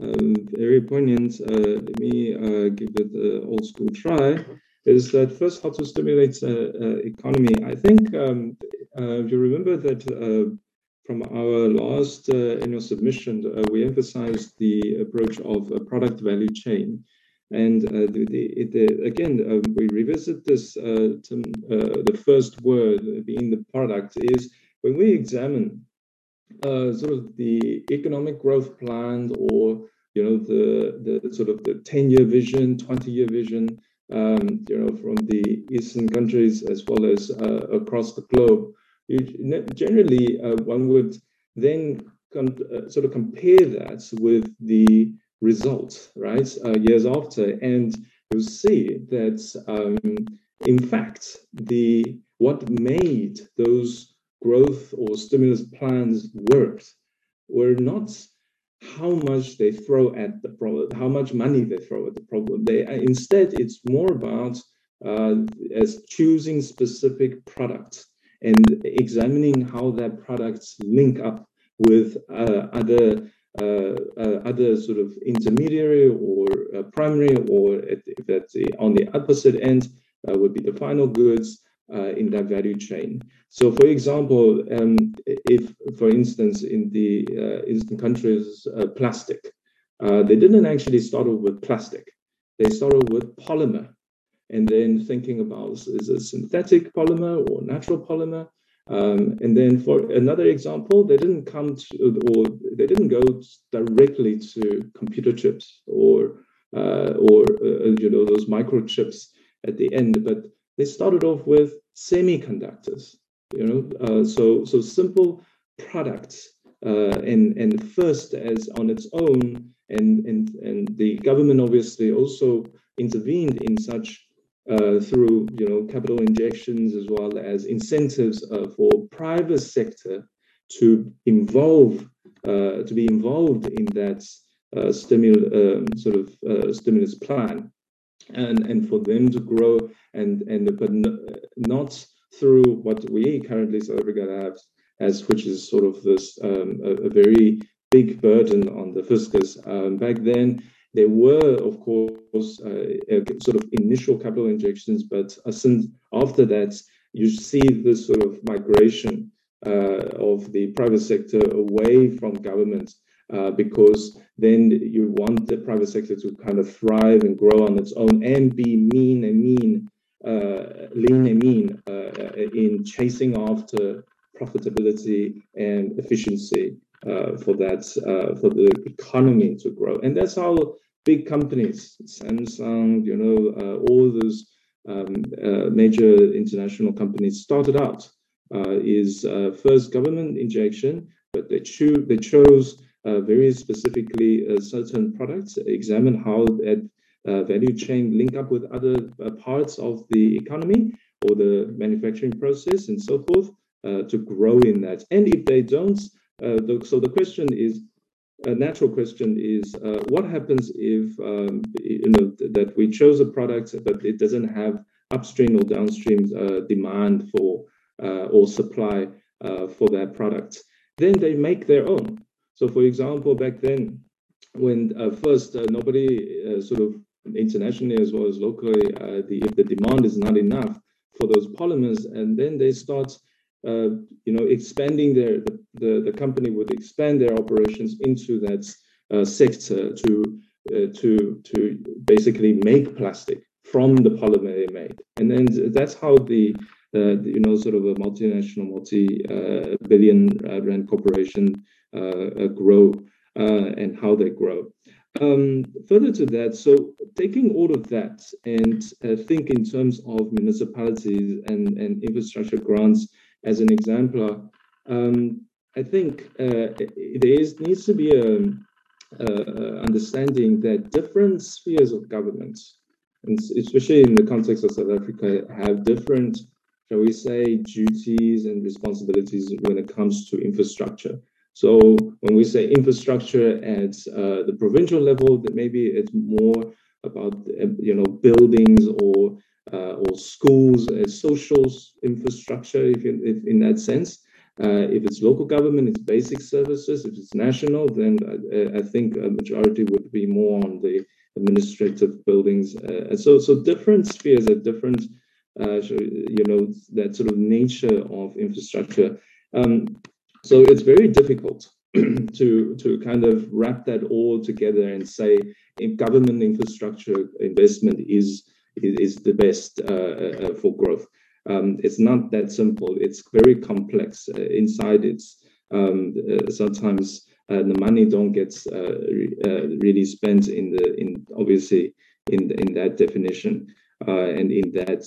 um, very poignant. Uh, let me uh, give it an old school try. Is that first how to stimulate the uh, economy? I think um, you remember that from our last annual submission, we emphasized the approach of a product value chain. And uh, the, the, the, again, we revisit this. Uh, the first word being the product is when we examine uh, sort of the economic growth plan or you know the the sort of the 10 year vision 20 year vision um, you know from the eastern countries as well as uh, across the globe. You, generally uh, one would then sort of compare that with the results, right, uh, years after, and you'll see that, um, in fact, the what made those growth or stimulus plans worked were not how much they throw at the problem, how much money they throw at the problem. They uh, instead, it's more about uh, as choosing specific products and examining how that products link up with uh, other uh, uh, other sort of intermediary or uh, primary, or if that's on the opposite end, would be the final goods in that value chain. So, for example, um, if, for instance, in the Eastern countries, plastic, they didn't actually start off with plastic. They started with polymer. and then thinking about is it synthetic polymer or natural polymer. Um, and then for another example, they didn't come to, or they didn't go directly to computer chips or, uh, or uh, you know, those microchips at the end, but they started off with semiconductors, you know, uh, so, so simple products uh, and, and first as on its own, and, and, and the government obviously also intervened in such uh, through you know capital injections as well as incentives uh, for private sector to involve uh, to be involved in that uh, stimul um, sort of stimulus plan and and for them to grow and and but not through what we currently South Africa have as which is sort of this um, a, a, very big burden on the fiscus. Um, back then there were, of course, uh, sort of initial capital injections, but uh, since after that, you see this sort of migration uh, of the private sector away from government uh, because then you want the private sector to kind of thrive and grow on its own and be mean and mean, uh, lean and mean uh, in chasing after profitability and efficiency uh, for that uh, for the economy to grow. And that's how big companies samsung you know uh, all those um, major international companies started out is first government injection but they, cho- they chose very specifically certain products examine how that value chain link up with other parts of the economy or the manufacturing process and so forth to grow in that and if they don't uh, the, so the question is, a natural question is, uh, what happens if um, you know that we chose a product but it doesn't have upstream or downstream uh, demand for or supply for that product? Then they make their own. So, for example, back then, when uh, first uh, nobody uh, sort of internationally as well as locally, the if the demand is not enough for those polymers, and then they start uh, you know, expanding their the, the, the company would expand their operations into that uh, sector to uh, to to basically make plastic from the polymer they made, and then that's how the uh, you know sort of a multinational, multi-billion uh, rand corporation grow and how they grow. Um, further to that, so taking all of that and uh, think in terms of municipalities and, and infrastructure grants as an exemplar, um, I think uh, there is, needs to be a, a, understanding that different spheres of government, and especially in the context of South Africa, have different, shall we say, duties and responsibilities when it comes to infrastructure. So when we say infrastructure at uh, the provincial level, that maybe it's more about uh, you know buildings or uh, or schools as social infrastructure, if, in, if in that sense. Uh, if it's local government, it's basic services. If it's national, then I, I, think a majority would be more on the administrative buildings. Uh, so, so different spheres at different, uh, you know, that sort of nature of infrastructure. Um, so it's very difficult to to kind of wrap that all together and say government infrastructure investment is is the best uh, uh, for growth. Um, it's not that simple. It's very complex. Uh, inside, it's um, sometimes the money don't get re- really spent in the in obviously in in that definition and in that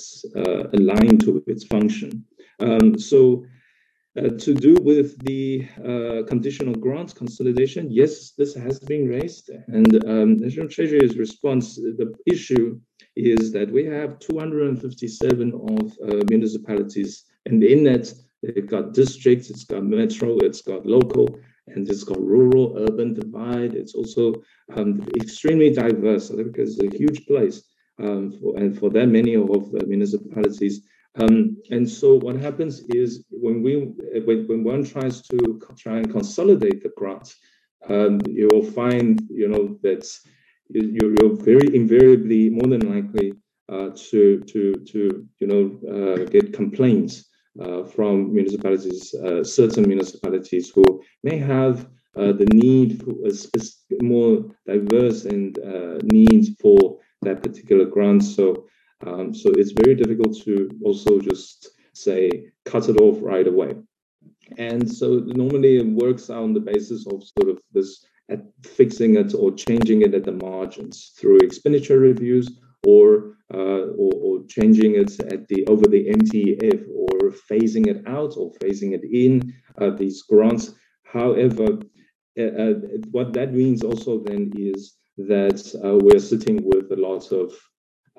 aligned to its function. Um, so. Uh, to do with the uh, conditional grants consolidation, yes, this has been raised. And um, National Treasury's response, the issue is that we have 257 of uh, municipalities, and in that, it's got districts, it's got metro, it's got local, and it's got rural, urban divide. It's also um, extremely diverse because it's a huge place, um, for, and for that many of the municipalities. Um, and so what happens is when we when, when one tries to try and consolidate the grants, um, you will find you know that you're, you're very invariably more than likely uh, to to to you know uh, get complaints uh, from municipalities, uh, certain municipalities who may have uh, the need for a more diverse and uh, needs for that particular grant. So Um, so it's very difficult to also just say cut it off right away. And so normally it works on the basis of sort of this at fixing it or changing it at the margins through expenditure reviews or, uh, or, or changing it at the over the MTEF or phasing it out or phasing it in uh, these grants. However, uh, uh, what that means also then is that uh, we're sitting with a lot of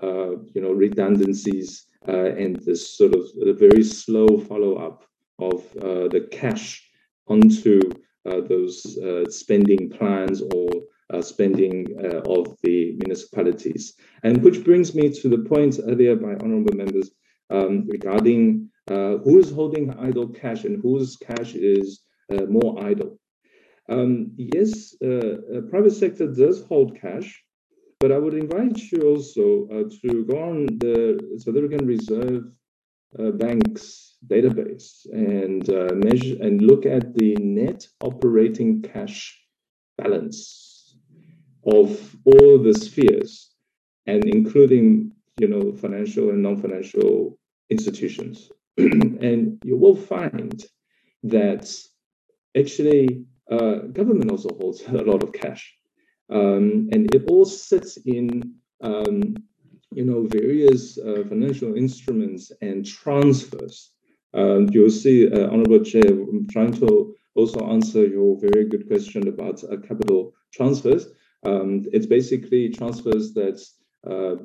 you know redundancies and this sort of very slow follow up of the cash onto those spending plans or uh, spending uh, of the municipalities. And which brings me to the point earlier by honorable members um, regarding uh, who is holding idle cash and whose cash is more idle. Um, yes, private sector does hold cash, but I would invite you also uh, to go on the South African Reserve uh, Bank's database and uh, measure and look at the net operating cash balance of all the spheres and including you know financial and non-financial institutions. And you will find that actually uh, government also holds a lot of cash um, and it all sits in um, you know various uh, financial instruments and transfers. Um, you'll see uh, honorable chair I'm trying to also answer your very good question about uh, capital transfers. Um, it's basically transfers that uh,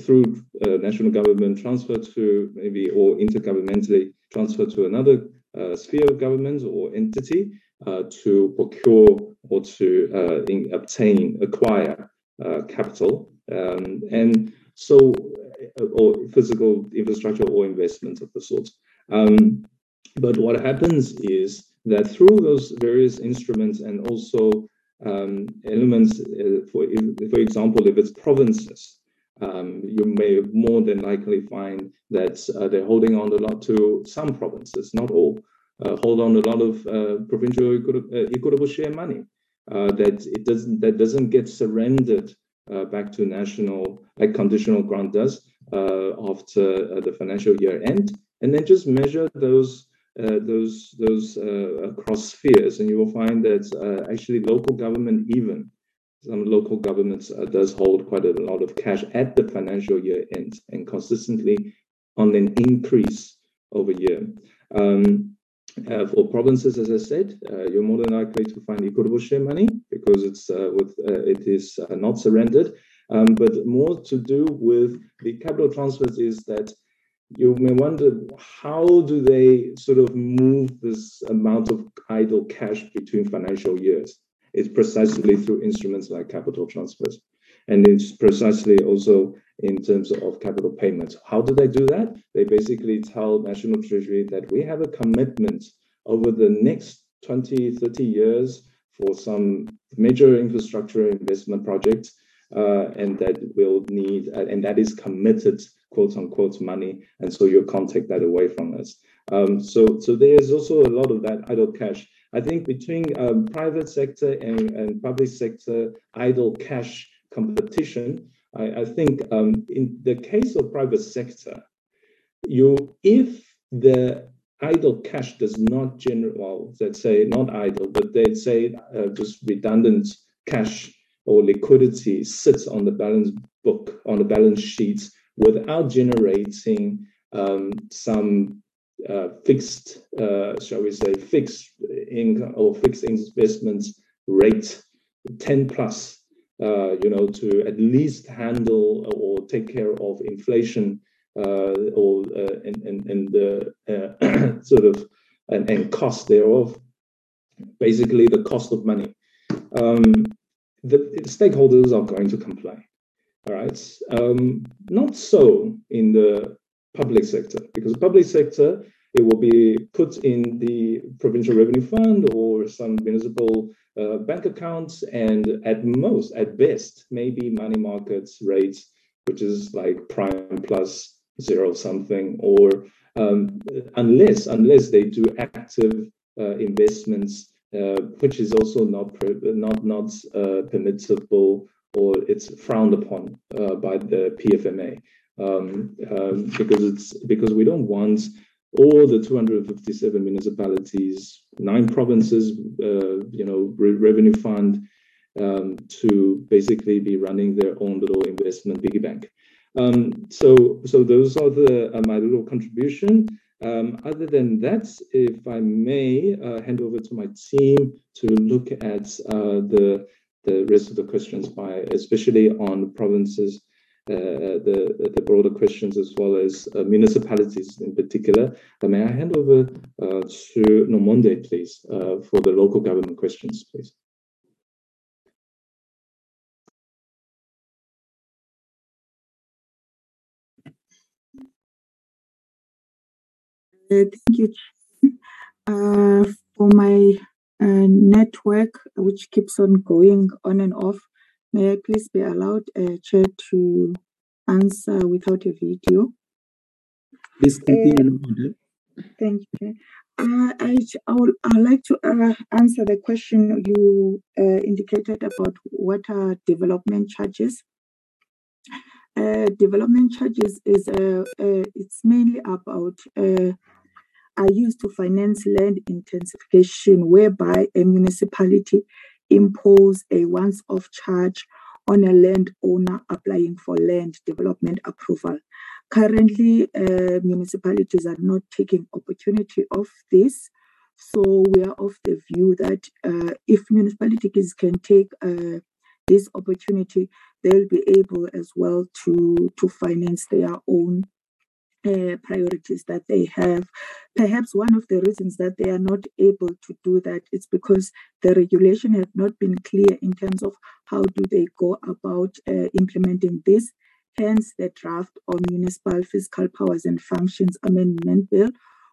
through uh, national government transfer to maybe or intergovernmentally transfer to another uh, sphere of government or entity to procure or to uh, in, obtain, acquire uh, capital. Um, and so, or physical infrastructure or investments of the sort. Um, but what happens is that through those various instruments and also um, elements, uh, for, for example, if it's provinces, um, you may more than likely find that uh, they're holding on a lot to some provinces, not all, uh, hold on a lot of uh, provincial uh, equitable share money uh, that it doesn't that doesn't get surrendered back to national like conditional grant does after the financial year end, and then just measure those uh, those those uh, across spheres, and you will find that uh, actually local government, even some local governments, uh, does hold quite a lot of cash at the financial year end, and consistently on an increase over year. Um, uh, for provinces, as I said, you're more than likely to find equitable share money because it's with it is not surrendered. Um, but more to do with the capital transfers is that you may wonder how do they sort of move this amount of idle cash between financial years? It's precisely through instruments like capital transfers. And it's precisely also in terms of capital payments. How do they do that? They basically tell National Treasury that we have a commitment over the next 20, 30 years for some major infrastructure investment projects, uh, and that will need, uh, and that is committed quote unquote money, and so you can't take that away from us. Um, so, so there's also a lot of that idle cash. I think between um, private sector and, and public sector idle cash competition, I, I think um, in the case of private sector, you if the idle cash does not generate, well, let's say not idle, but they'd say uh, just redundant cash or liquidity sits on the balance book, on the balance sheets without generating um, some uh, fixed, uh, shall we say, fixed income or fixed investments rate, 10 plus, you know, to at least handle or take care of inflation uh, or uh, and, and, and the uh, sort of and, and cost thereof, basically the cost of money. Um, the stakeholders are going to complain. All right. Um, not so in the public sector, because the public sector, it will be put in the provincial revenue fund or some municipal uh, bank accounts, and at most, at best, maybe money markets rates, which is like prime plus zero something, or um, unless unless they do active uh, investments, uh, which is also not not not uh, permissible or it's frowned upon uh, by the PFMA. um, um, because it's because we don't want all the 257 municipalities, nine provinces, uh, you know, re- revenue fund, um, to basically be running their own little investment piggy bank. Um, so, so those are the uh, my little contribution. Um, other than that, if I may uh, hand over to my team to look at uh, the the rest of the questions by, especially on provinces, the the broader questions as well as uh, municipalities in particular. Uh, may I hand over to Nomonde, please, for the local government questions, please. Uh, thank you. Uh, for my uh, network, which keeps on going on and off, may I please be allowed, uh, Chair, to answer without a video? Please continue. Thank you. Uh, I, I would I would like to uh, answer the question you uh, indicated about what are development charges. Uh, development charges is uh, uh, it's mainly about are used to finance land intensification, whereby a municipality impose a once-off charge on a landowner applying for land development approval. Currently, uh, municipalities are not taking opportunity of this. So we are of the view that uh, if municipalities can take uh, this opportunity, they'll be able as well to to finance their own priorities that they have. Perhaps one of the reasons that they are not able to do that is because the regulation has not been clear in terms of how do they go about uh, implementing this. Hence, the draft on municipal fiscal powers and functions amendment bill,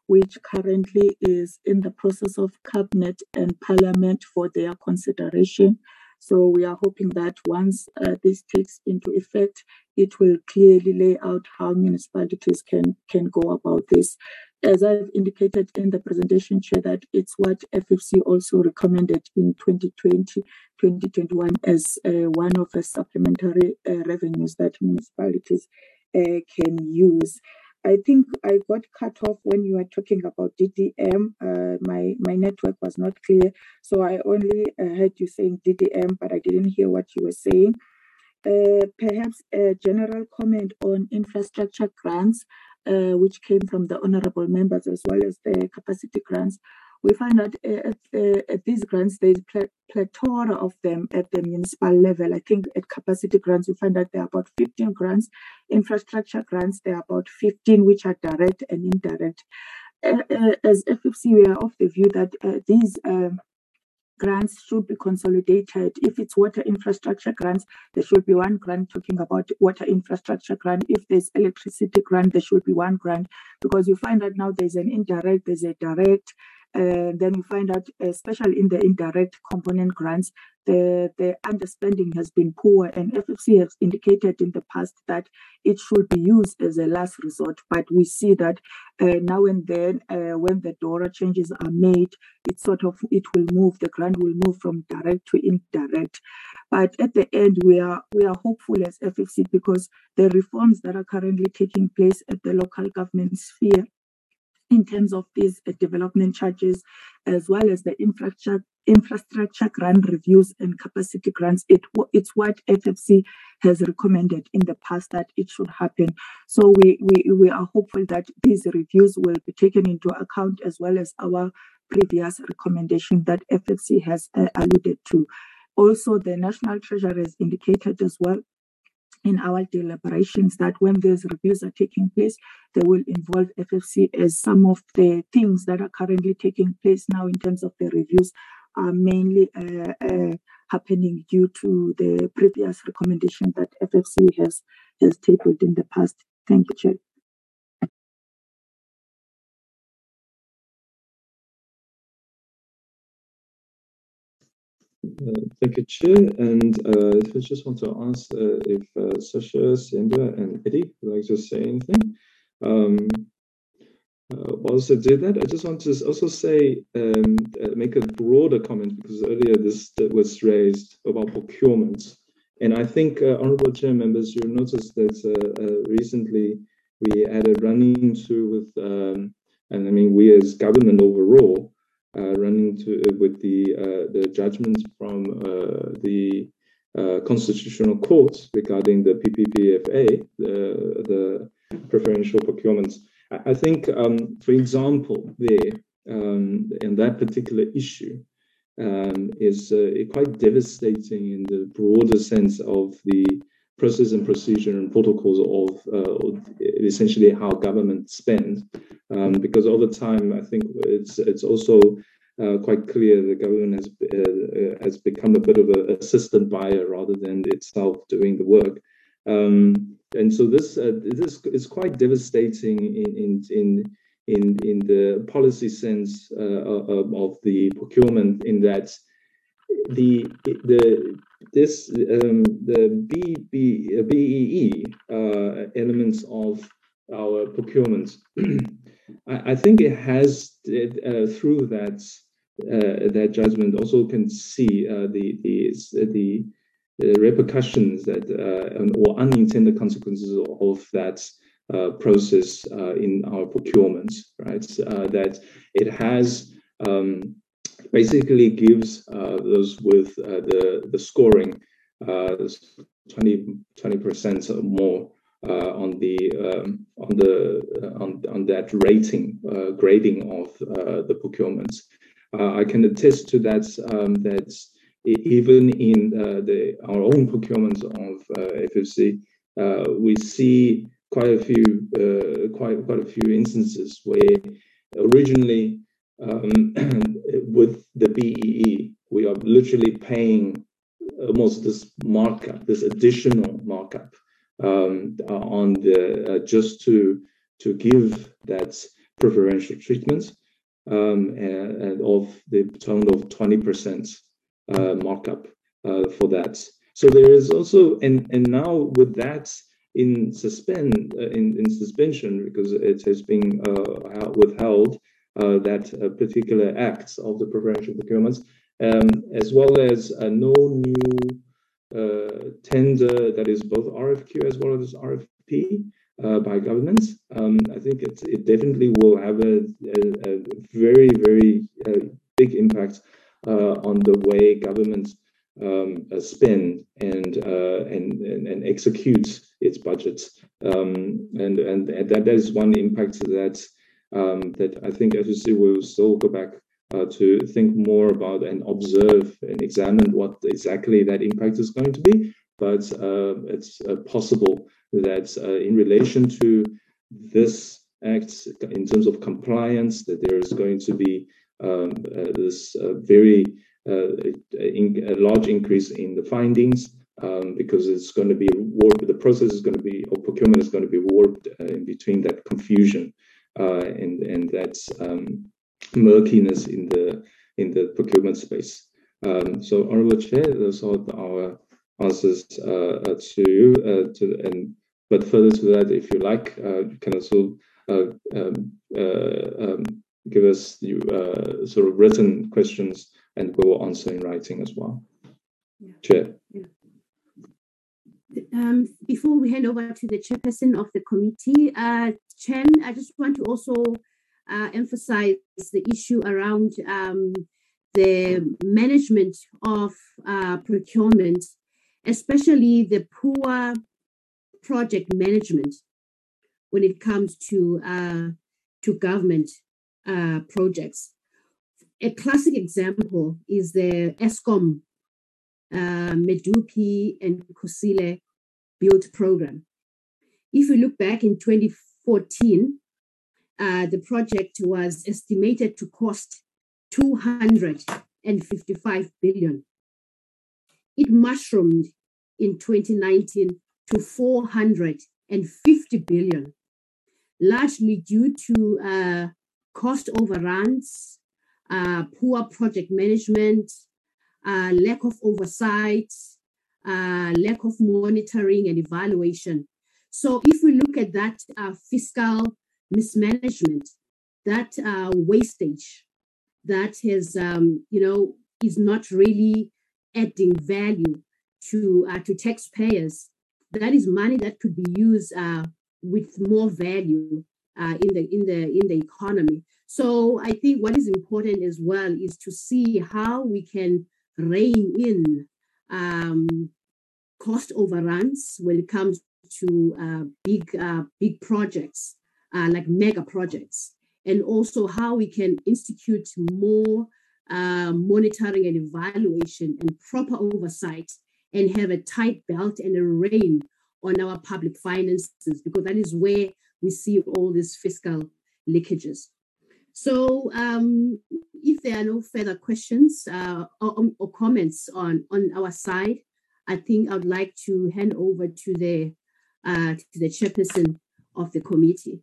which currently is in the process of cabinet and parliament for their consideration. So we are hoping that once uh, this takes into effect, it will clearly lay out how municipalities can can go about this. As I've indicated in the presentation, Chair, that it's what FFC also recommended in 2020, 2021 as uh, one of the supplementary uh, revenues that municipalities uh, can use. I think I got cut off when you were talking about DDM. Uh, my my network was not clear, so I only uh, heard you saying DDM, but I didn't hear what you were saying. Uh, perhaps a general comment on infrastructure grants, uh, which came from the honourable members as well as the capacity grants we find that uh, at, uh, at, these grants, there's a plethora of them at the municipal level. I think at capacity grants, we find that there are about 15 grants. Infrastructure grants, there are about 15, which are direct and indirect. As FFC, we are of the view that these um, grants should be consolidated. If it's water infrastructure grants, there should be one grant talking about water infrastructure grant. If there's electricity grant, there should be one grant because you find that now there's an indirect, there's a direct, uh, then you find out, especially in the indirect component grants, the, the understanding has been poor, and FFC has indicated in the past that it should be used as a last resort. But we see that uh, now and then, uh, when the DORA changes are made, it sort of it will move. The grant will move from direct to indirect. But at the end, we are we are hopeful as FFC because the reforms that are currently taking place at the local government sphere in terms of these uh, development charges, as well as the infrastructure infrastructure grant reviews and capacity grants. It it's what FFC has recommended in the past that it should happen. So we we we are hopeful that these reviews will be taken into account as well as our previous recommendation that FFC has uh, alluded to. Also, the National Treasury has indicated as well in our deliberations that when these reviews are taking place, they will involve FFC as some of the things that are currently taking place now in terms of the reviews are mainly uh, uh, happening due to the previous recommendation that FFC has has tabled in the past. Thank you, Chair. Uh, thank you, Chair. And uh, I just want to ask uh, if uh, Sasha, Sienda, and Eddie would like to say anything. Um, uh, I do that, I just want to also say, um, uh, make a broader comment because earlier this was raised about procurement and I think, uh, honorable chair members, you'll notice that uh, uh, recently we had a running to with, um, and I mean, we as government overall, uh, running to with the the judgments from the constitutional courts regarding the PPPFA, the, the preferential procurements. I think, um, for example, there um, in that particular issue, um, is uh, quite devastating in the broader sense of the process and procedure and protocols of uh, essentially how government spend. Um, because over time, I think it's it's also uh, quite clear the government has uh, has become a bit of an assistant buyer rather than itself doing the work. Um, and so this uh, this is quite devastating in in in in the policy sense uh, of, of, the procurement in that the the this um, the B, B, BEE uh, elements of our procurement. I, I, think it has uh, through that uh, that judgment also can see uh, the the the repercussions that uh, or unintended consequences of that uh, process uh, in our procurement, right? Uh, that it has um, basically gives uh, those with uh, the the scoring 20 percent or more on the um, on the on on that rating grading of the procurements. I can attest to that um, that even in the our own procurements of FFC, we see quite a few uh, quite quite a few instances where originally um, with the BEE we are literally paying almost this markup, this additional markup um, on the uh, just to to give that preferential treatment um, and, and, of the total of 20% uh, markup uh, for that. So there is also and and now with that in suspend uh, in, in suspension because it has been uh, withheld uh, that particular acts of the preferential procurements, um, as well as no new tender that is both RFQ as well as RFP. Uh, by governments. Um, I think it, it definitely will have a, a, a very, very uh, big impact on the way governments um, spend and, and, and, and execute its budgets. Um, and, and, and that, that is one impact that um, that I think FFC will still go back uh, to think more about and observe and examine what exactly that impact is going to be. But uh, it's uh, possible that uh, in relation to this act, in terms of compliance, that there is going to be um, uh, this uh, very in, a large increase in the findings um, because it's going to be warped. The process is going to be, or procurement is going to be warped uh, in between that confusion uh, and and that um, murkiness in the in the procurement space. Um, so, Honorable Chair, those are our answers uh, uh to you. Uh, to and but further to that, if you like, uh, you can also um, um, give us you, sort of written questions, and we will answer in writing as well. Yeah. Chair. Yeah. Um, before we hand over to the chairperson of the committee, uh, Chen, I just want to also uh, emphasize the issue around um, the management of uh, procurement, especially the poor project management when it comes to uh, to government uh, projects. A classic example is the Eskom uh, Medupi and Kusile build program. If you look back in 2014, uh, the project was estimated to cost 255 billion. It mushroomed in 2019 to 450 billion, largely due to uh, cost overruns, uh, poor project management, uh, lack of oversight, uh, lack of monitoring and evaluation. So if we look at that uh, fiscal mismanagement, that uh, wastage, that has, um, you know, is not really adding value to uh, to taxpayers, that is money that could be used with more value uh, in the in the in the economy. So I think what is important as well is to see how we can rein in um, cost overruns when it comes to uh, big uh, big projects uh, like mega projects, and also how we can institute more uh, monitoring and evaluation and proper oversight, and have a tight belt and a rein on our public finances because that is where we see all these fiscal leakages. So, um, if there are no further questions uh, or, or, comments on, on our side, I think I would like to hand over to the uh, to the chairperson of the committee,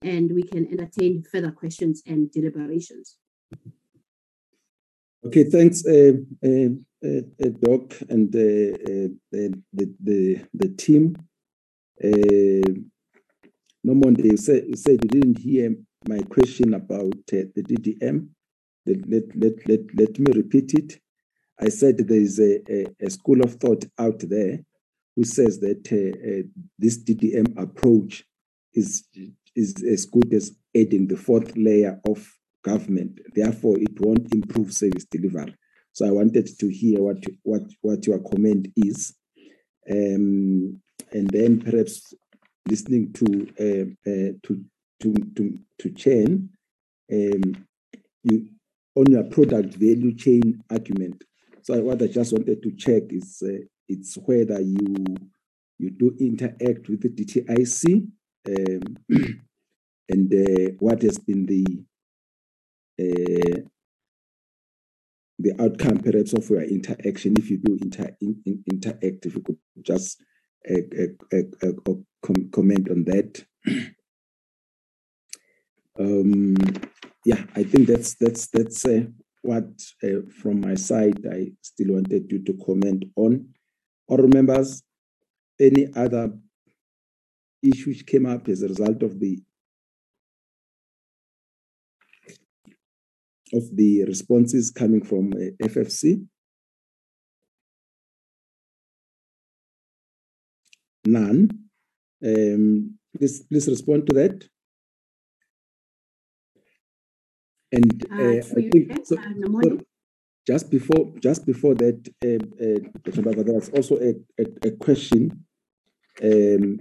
and we can entertain further questions and deliberations. Okay, thanks, uh, uh, uh, Doc, and the, the, the team. Nomonde, you said, you said you didn't hear my question about the DDM. Let, let, let, let, let me repeat it. I said there is a, a, a, school of thought out there who says that uh, uh, this DDM approach is, is as good as adding the fourth layer of government. Therefore, it won't improve service delivery. So I wanted to hear what what what your comment is, um, and then perhaps listening to uh, uh, to to to to Chen, um, you on your product value chain argument. So what I just wanted to check is uh, it's whether you you do interact with the DTIC um, and uh, what has been the uh, the outcome perhaps of your interaction if you do inter, in, in, interact if you could just uh, com comment on that um, yeah i think that's that's that's uh, what uh, from my side i still wanted you to comment on or members any other issues came up as a result of the of the responses coming from uh, FFC. None. Um, please, please respond to that. And uh, uh, I think so, uh, so just before just before that, uh, uh, there was also a, a, a question um,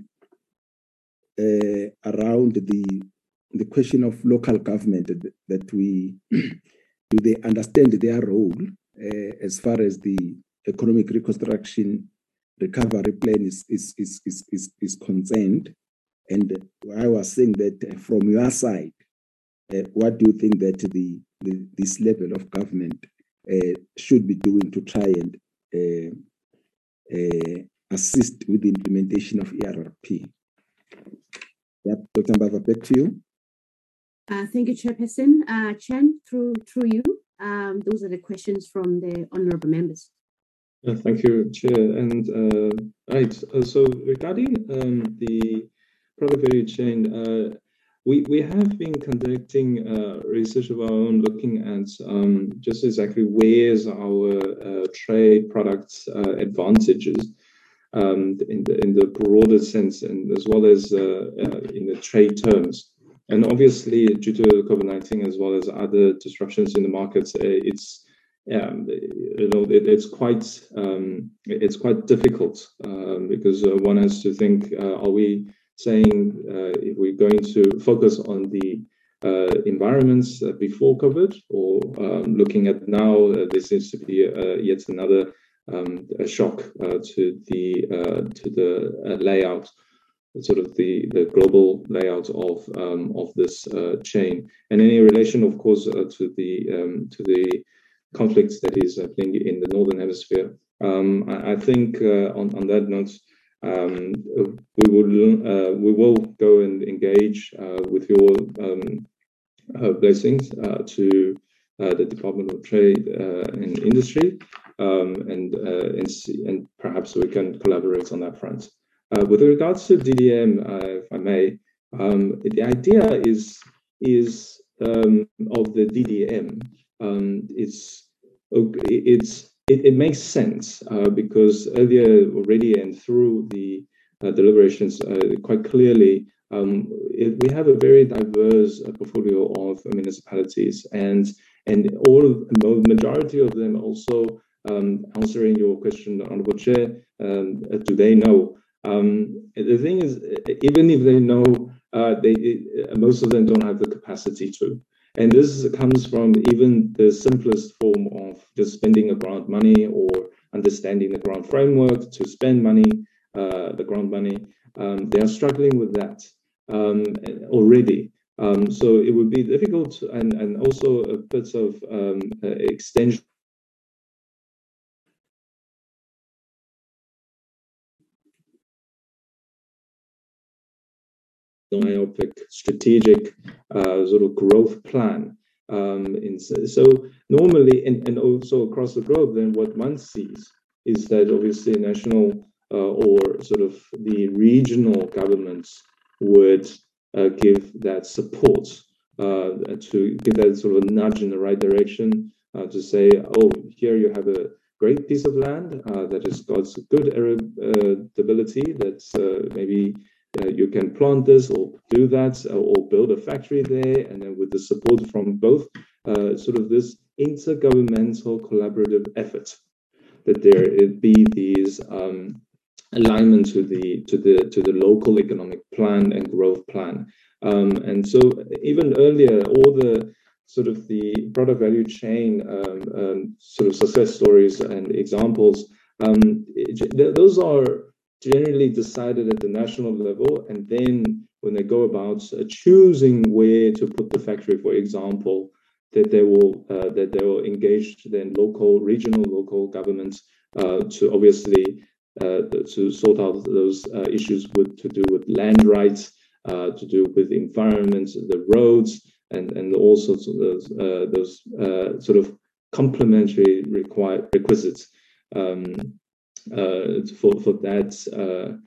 uh, around the the question of local government that we do they understand their role uh, as far as the economic reconstruction recovery plan is is is is is, is concerned and i was saying that from your side uh, what do you think that the, the this level of government uh, should be doing to try and uh, uh, assist with the implementation of ERRP? Yep, Dr. Mbava, back to you. Uh, thank you, Chairperson. Uh, Chen, through through you, um, those are the questions from the honourable members. Uh, thank you, Chair. And uh, right, uh, so regarding um, the product value chain, uh, we we have been conducting research of our own, looking at um, just exactly where's our trade products advantages. Um, in the in the broader sense, and as well as in the trade terms. And obviously, due to COVID 19 as well as other disruptions in the markets, it's um, you know it, it's quite um, it's quite difficult um, because uh, one has to think: uh, Are we saying uh, if we're going to focus on the uh, environments uh, before COVID, or um, looking at now, there seems to be yet another um, shock to the to the layout sort of the, the global layout of um, of this uh, chain, and any relation, of course, uh, to the um, to the conflicts that is happening in the northern hemisphere. Um, I, I, think uh, on on that note, um, we will uh, we will go and engage uh, with your um, blessings to the Department of Trade and Industry, um, and and, see, and perhaps we can collaborate on that front. With regards to DDM, if I may, um, the idea is is um, of the DDM. Um, it's it's it, it, makes sense uh, because earlier already and through the uh, deliberations, uh, quite clearly, um, it, we have a very diverse uh, portfolio of municipalities, and and all of, majority of them also um, answering your question, Honorable Chair, um, do they know? Um, the thing is, even if they know, uh, they most of them don't have the capacity to. And this comes from even the simplest form of just spending a grant money or understanding the grant framework to spend money, uh, the grant money. Um, they are struggling with that um, already. Um, so it would be difficult and, and also a bit of um, uh, extension myopic strategic uh, sort of growth plan. Um, in, so normally, and, and also across the globe, then what one sees is that obviously national uh, or sort of the regional governments would uh, give that support uh, to give that sort of a nudge in the right direction uh, to say, oh, here you have a great piece of land uh, that has got good arability that's maybe uh, you can plant this or do that uh, or build a factory there. And then with the support from both, uh, sort of this intergovernmental collaborative effort, that there be these um, alignment to the to the to the local economic plan and growth plan. Um, and so even earlier, all the sort of the product value chain um, um, sort of success stories and examples, um, those are generally decided at the national level, and then when they go about uh, choosing where to put the factory, for example, that they will uh, that they will engage then local, regional, local governments uh, to obviously uh, to sort out those uh, issues with to do with land rights, uh, to do with environment, the roads, and and all sorts of those those sort of complementary required requisites. Um, for for that uh,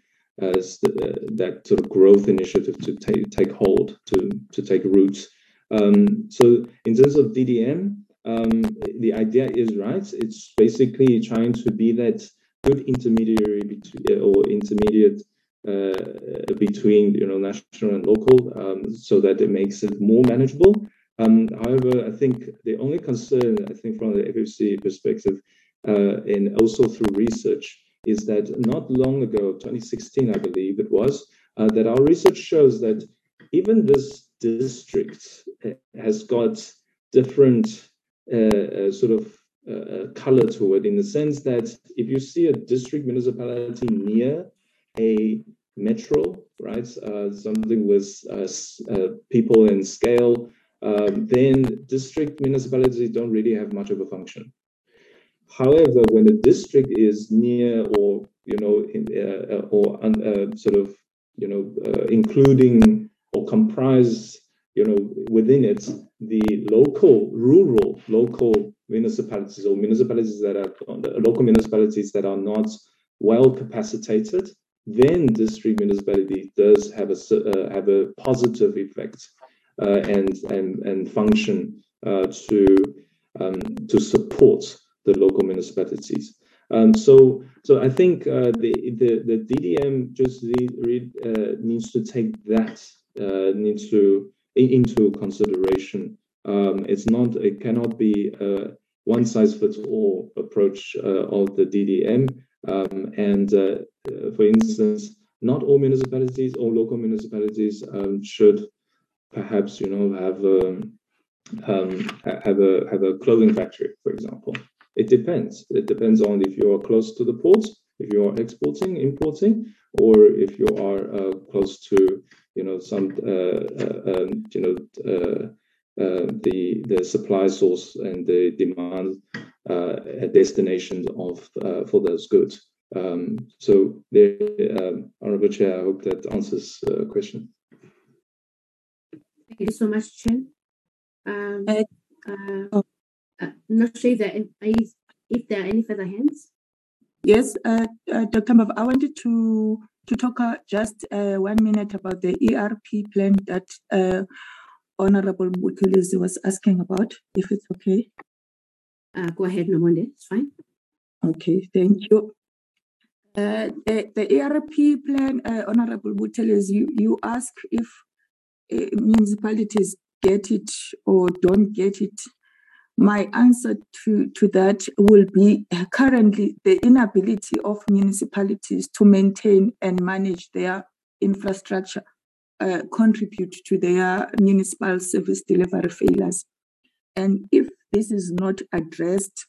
as the, that sort of growth initiative to take take hold to to take roots. Um, so in terms of DDM, um, the idea is right. It's basically trying to be that good intermediary between or intermediate uh, between you know national and local, um, so that it makes it more manageable. Um, however, I think the only concern I think from the FFC perspective uh, and also through research is that not long ago, 2016, I believe it was, uh, that our research shows that even this district uh, has got different uh, uh sort of uh, color to it in the sense that if you see a district municipality near a metro, right, something with people in scale, um, then district municipalities don't really have much of a function. However, when the district is near or you know in, uh, uh or uh, sort of you know uh, including or comprise you know within it the local rural local municipalities or municipalities that are local municipalities that are not well capacitated then district municipality does have a uh, have a positive effect uh, and and and function to um, to support the local municipalities. Um, so, so I think uh, the, the the DDM just uh, needs to take that uh, needs to into consideration. Um, it's not it cannot be a one size fits all approach uh, of the DDM. Um, and uh, uh, for instance, not all municipalities or local municipalities um, should perhaps you know have a, um, um, have a have a clothing factory, for example. It depends. It depends on if you are close to the ports, if you are exporting, importing, or if you are uh, close to, you know, some, uh, uh, um, you know, uh, uh, the the supply source and the demand uh, destinations of for those goods. Um, so, there, um, Honorable Chair, I hope that answers the question. Thank you so much, Chen. Um, oh. Uh, not sure if there, if there are any further hands. Yes, uh, uh, Dr. Mbava, I wanted to to talk uh, just uh, one minute about the ERP plan that uh, Honorable Buthelezi was asking about, if it's okay. go ahead, Nomonde, it's fine. Okay, thank you. Uh, the, the ERP plan, uh, Honorable Buthelezi, you, you ask if uh, municipalities get it or don't get it. My answer to, to that will be uh, currently the inability of municipalities to maintain and manage their infrastructure uh, contribute to their municipal service delivery failures. And if this is not addressed,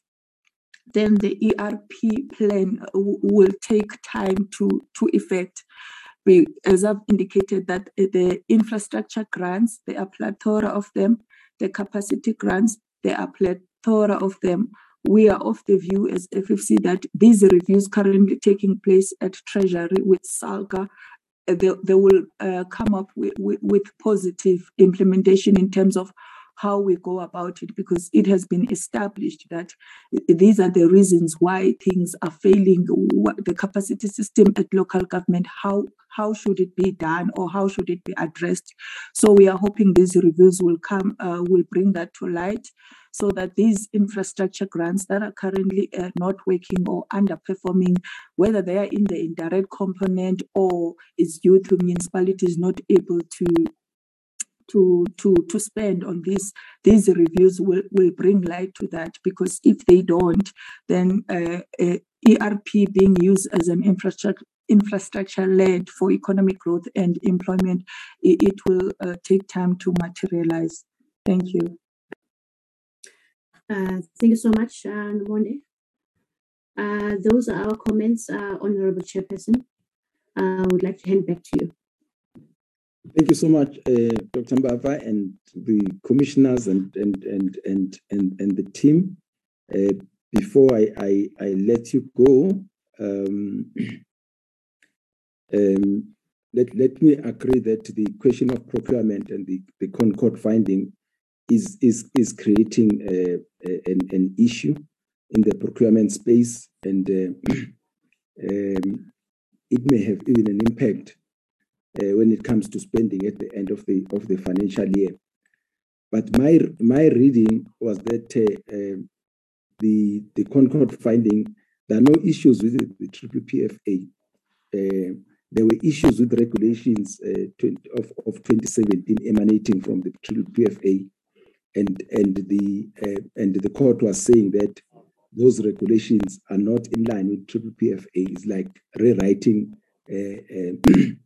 then the ERP plan will take time to, to effect. We, as I've indicated, that the infrastructure grants, there are plethora of them, the capacity grants, there are plethora of them. We are of the view as FFC that these reviews currently taking place at Treasury with SALGA they, they will uh, come up with, with, with, positive implementation in terms of how we go about it because it has been established that these are the reasons why things are failing. The capacity system at local government how how should it be done or how should it be addressed? So we are hoping these reviews will come uh, will bring that to light so that these infrastructure grants that are currently uh, not working or underperforming, whether they are in the indirect component or is due to municipalities not able to to to to spend on this these reviews will will bring light to that because if they don't then uh, uh, erp being used as an infrastructure infrastructure led for economic growth and employment it, it will uh, take time to materialize. Thank you. Uh, thank you so much uh, Uh, those are our comments honorable chairperson. I would like to hand back to you Thank you so much, uh, Dr. Mbava and the commissioners and and and and and, and the team. Uh, before I, I, I let you go, um, um, let, let me agree that the question of procurement and the, the ConCourt finding is is is creating a, a, an, an issue in the procurement space, and uh, um, it may have even an impact uh, when it comes to spending at the end of the of the financial year. But my my reading was that uh, uh, the the ConCourt finding there are no issues with the, the triple PFA. Uh, there were issues with regulations uh, 20, of, of 2017 emanating from the triple PFA, and and the uh, and the court was saying that those regulations are not in line with triple PFA. It's like rewriting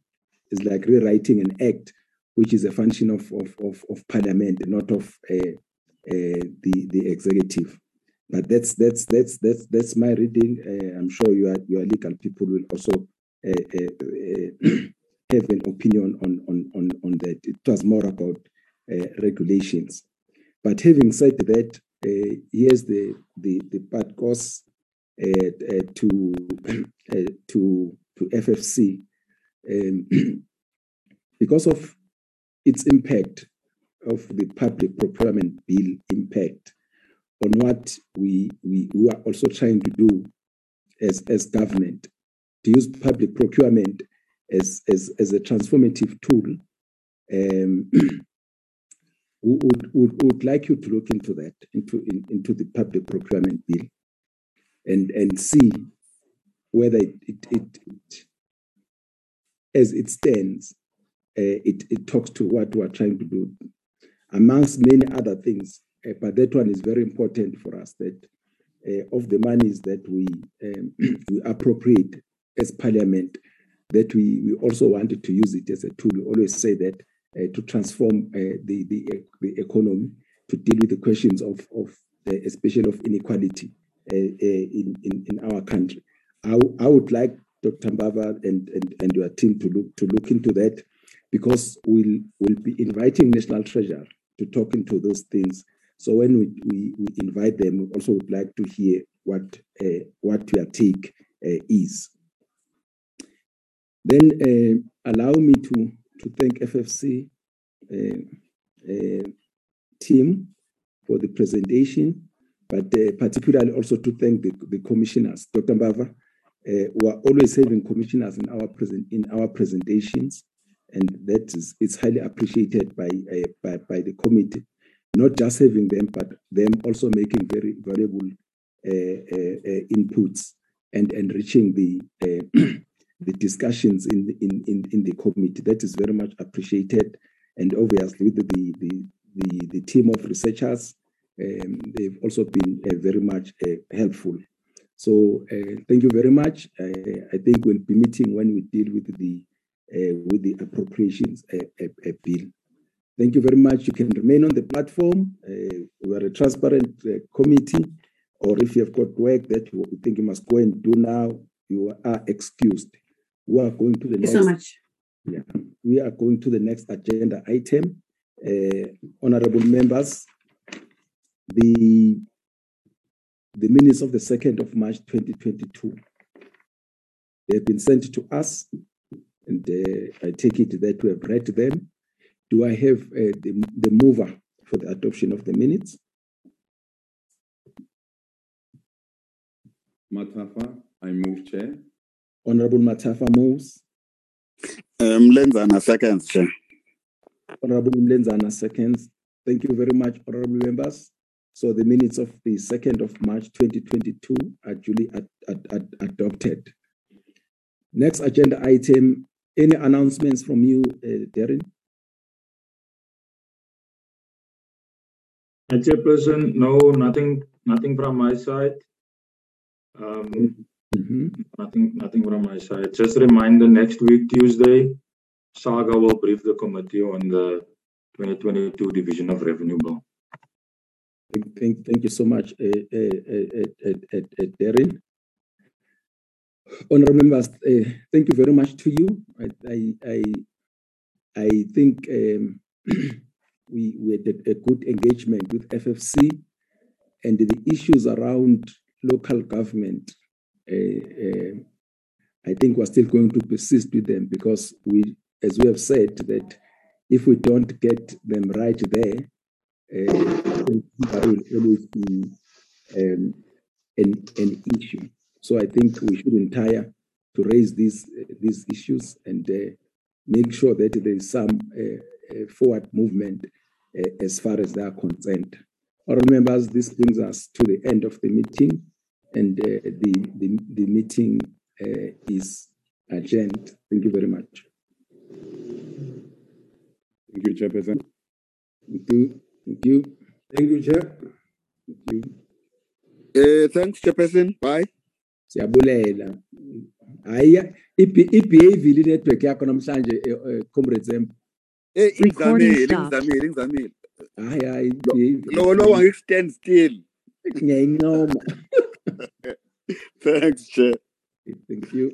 is like rewriting an act, which is a function of of of, of parliament, not of uh, uh, the the executive. But that's that's that's that's that's my reading. Uh, I'm sure your your legal people will also uh, uh, uh, have an opinion on on on on that. It was more about regulations. But having said that, here's the the the bad course to to to FFC um, because of its impact of the public procurement bill impact on what we, we, we are also trying to do as, as government to use public procurement as, as, as a transformative tool. Um, we would, would, would like you to look into that, into, in, into the public procurement bill, and, and see whether it, it, it, it as it stands, uh, it, it talks to what we're trying to do, amongst many other things. Uh, but that one is very important for us that uh, of the monies that we, um, we appropriate as parliament, that we, we also wanted to use it as a tool. We always say that uh, to transform uh, the, the, the economy, to deal with the questions of, of uh, especially of inequality in, in, in our country. I, I would like Dr. Mbava and, and, and your team to look to look into that because we'll we'll be inviting National Treasury to talk into those things. So when we, we, we invite them, we also would like to hear what uh, what your take uh, is. Then uh, allow me to to thank FFC team for the presentation, but particularly also to thank the, the commissioners, Dr. Mbava, uh, we are always having commissioners in our present in our presentations, and that is it's highly appreciated by, uh, by by the committee. Not just having them, but them also making very valuable inputs and enriching the the discussions in, in, in, in the committee. That is very much appreciated. And obviously, the, the, the, the team of researchers, um, they've also been uh, very much uh, helpful. So uh, thank you very much. Uh, I think we'll be meeting when we deal with the uh, with the appropriations uh, bill. Thank you very much. You can remain on the platform. we are a transparent committee, or if you have got work that you think you must go and do now, you are excused. We are going to the Thank next. you so much. Yeah, we are going to the next agenda item. Uh, honorable members, the the minutes of the 2nd of March 2022. They've been sent to us, and uh, I take it that we have read them. Do I have uh, the, the mover for the adoption of the minutes? Mathafa, I move, Chair. Honorable Mathafa moves. Um, Lenzana seconds, Chair. Honorable Mlenzana seconds. Thank you very much, honorable members. So the minutes of the 2nd of March 2022 are duly ad- ad- ad- adopted. Next agenda item, any announcements from you, uh, Darren? Uh, Chairperson, no, nothing, nothing from my side. Um, nothing, nothing from my side. Just a reminder, next week, Tuesday, SALGA will brief the committee on the 2022 Division of Revenue Bill. Thank, thank, you so much, uh, uh, uh, Darren. Honorable members, uh, thank you very much to you. I, I, I, think um, we, we had a good engagement with FFC and the issues around local government. Uh, uh, I think we're still going to persist with them because we, as we have said, that if we don't get them right there, uh, there will always be um, an, an issue. So I think we shouldn't tire to raise these uh, these issues and uh, make sure that there is some uh, uh, forward movement uh, as far as they are concerned. All members, this brings us to the end of the meeting, and uh, the, the the meeting uh, is adjourned. Thank you very much. Thank you, Chairperson. Thank you. Thank you. Thank you, Chair. Thank you. Uh, thanks, Chairperson. Bye. siyabulela hayi i-behavior network yakho namhlanje eh, eh, comrades em Eh, Recording ingizamile, stopped. ingizamile, ingizamile. hayi hayi Lo lo wangi-stand still. ngiyayincoma Thanks, Chair. thank you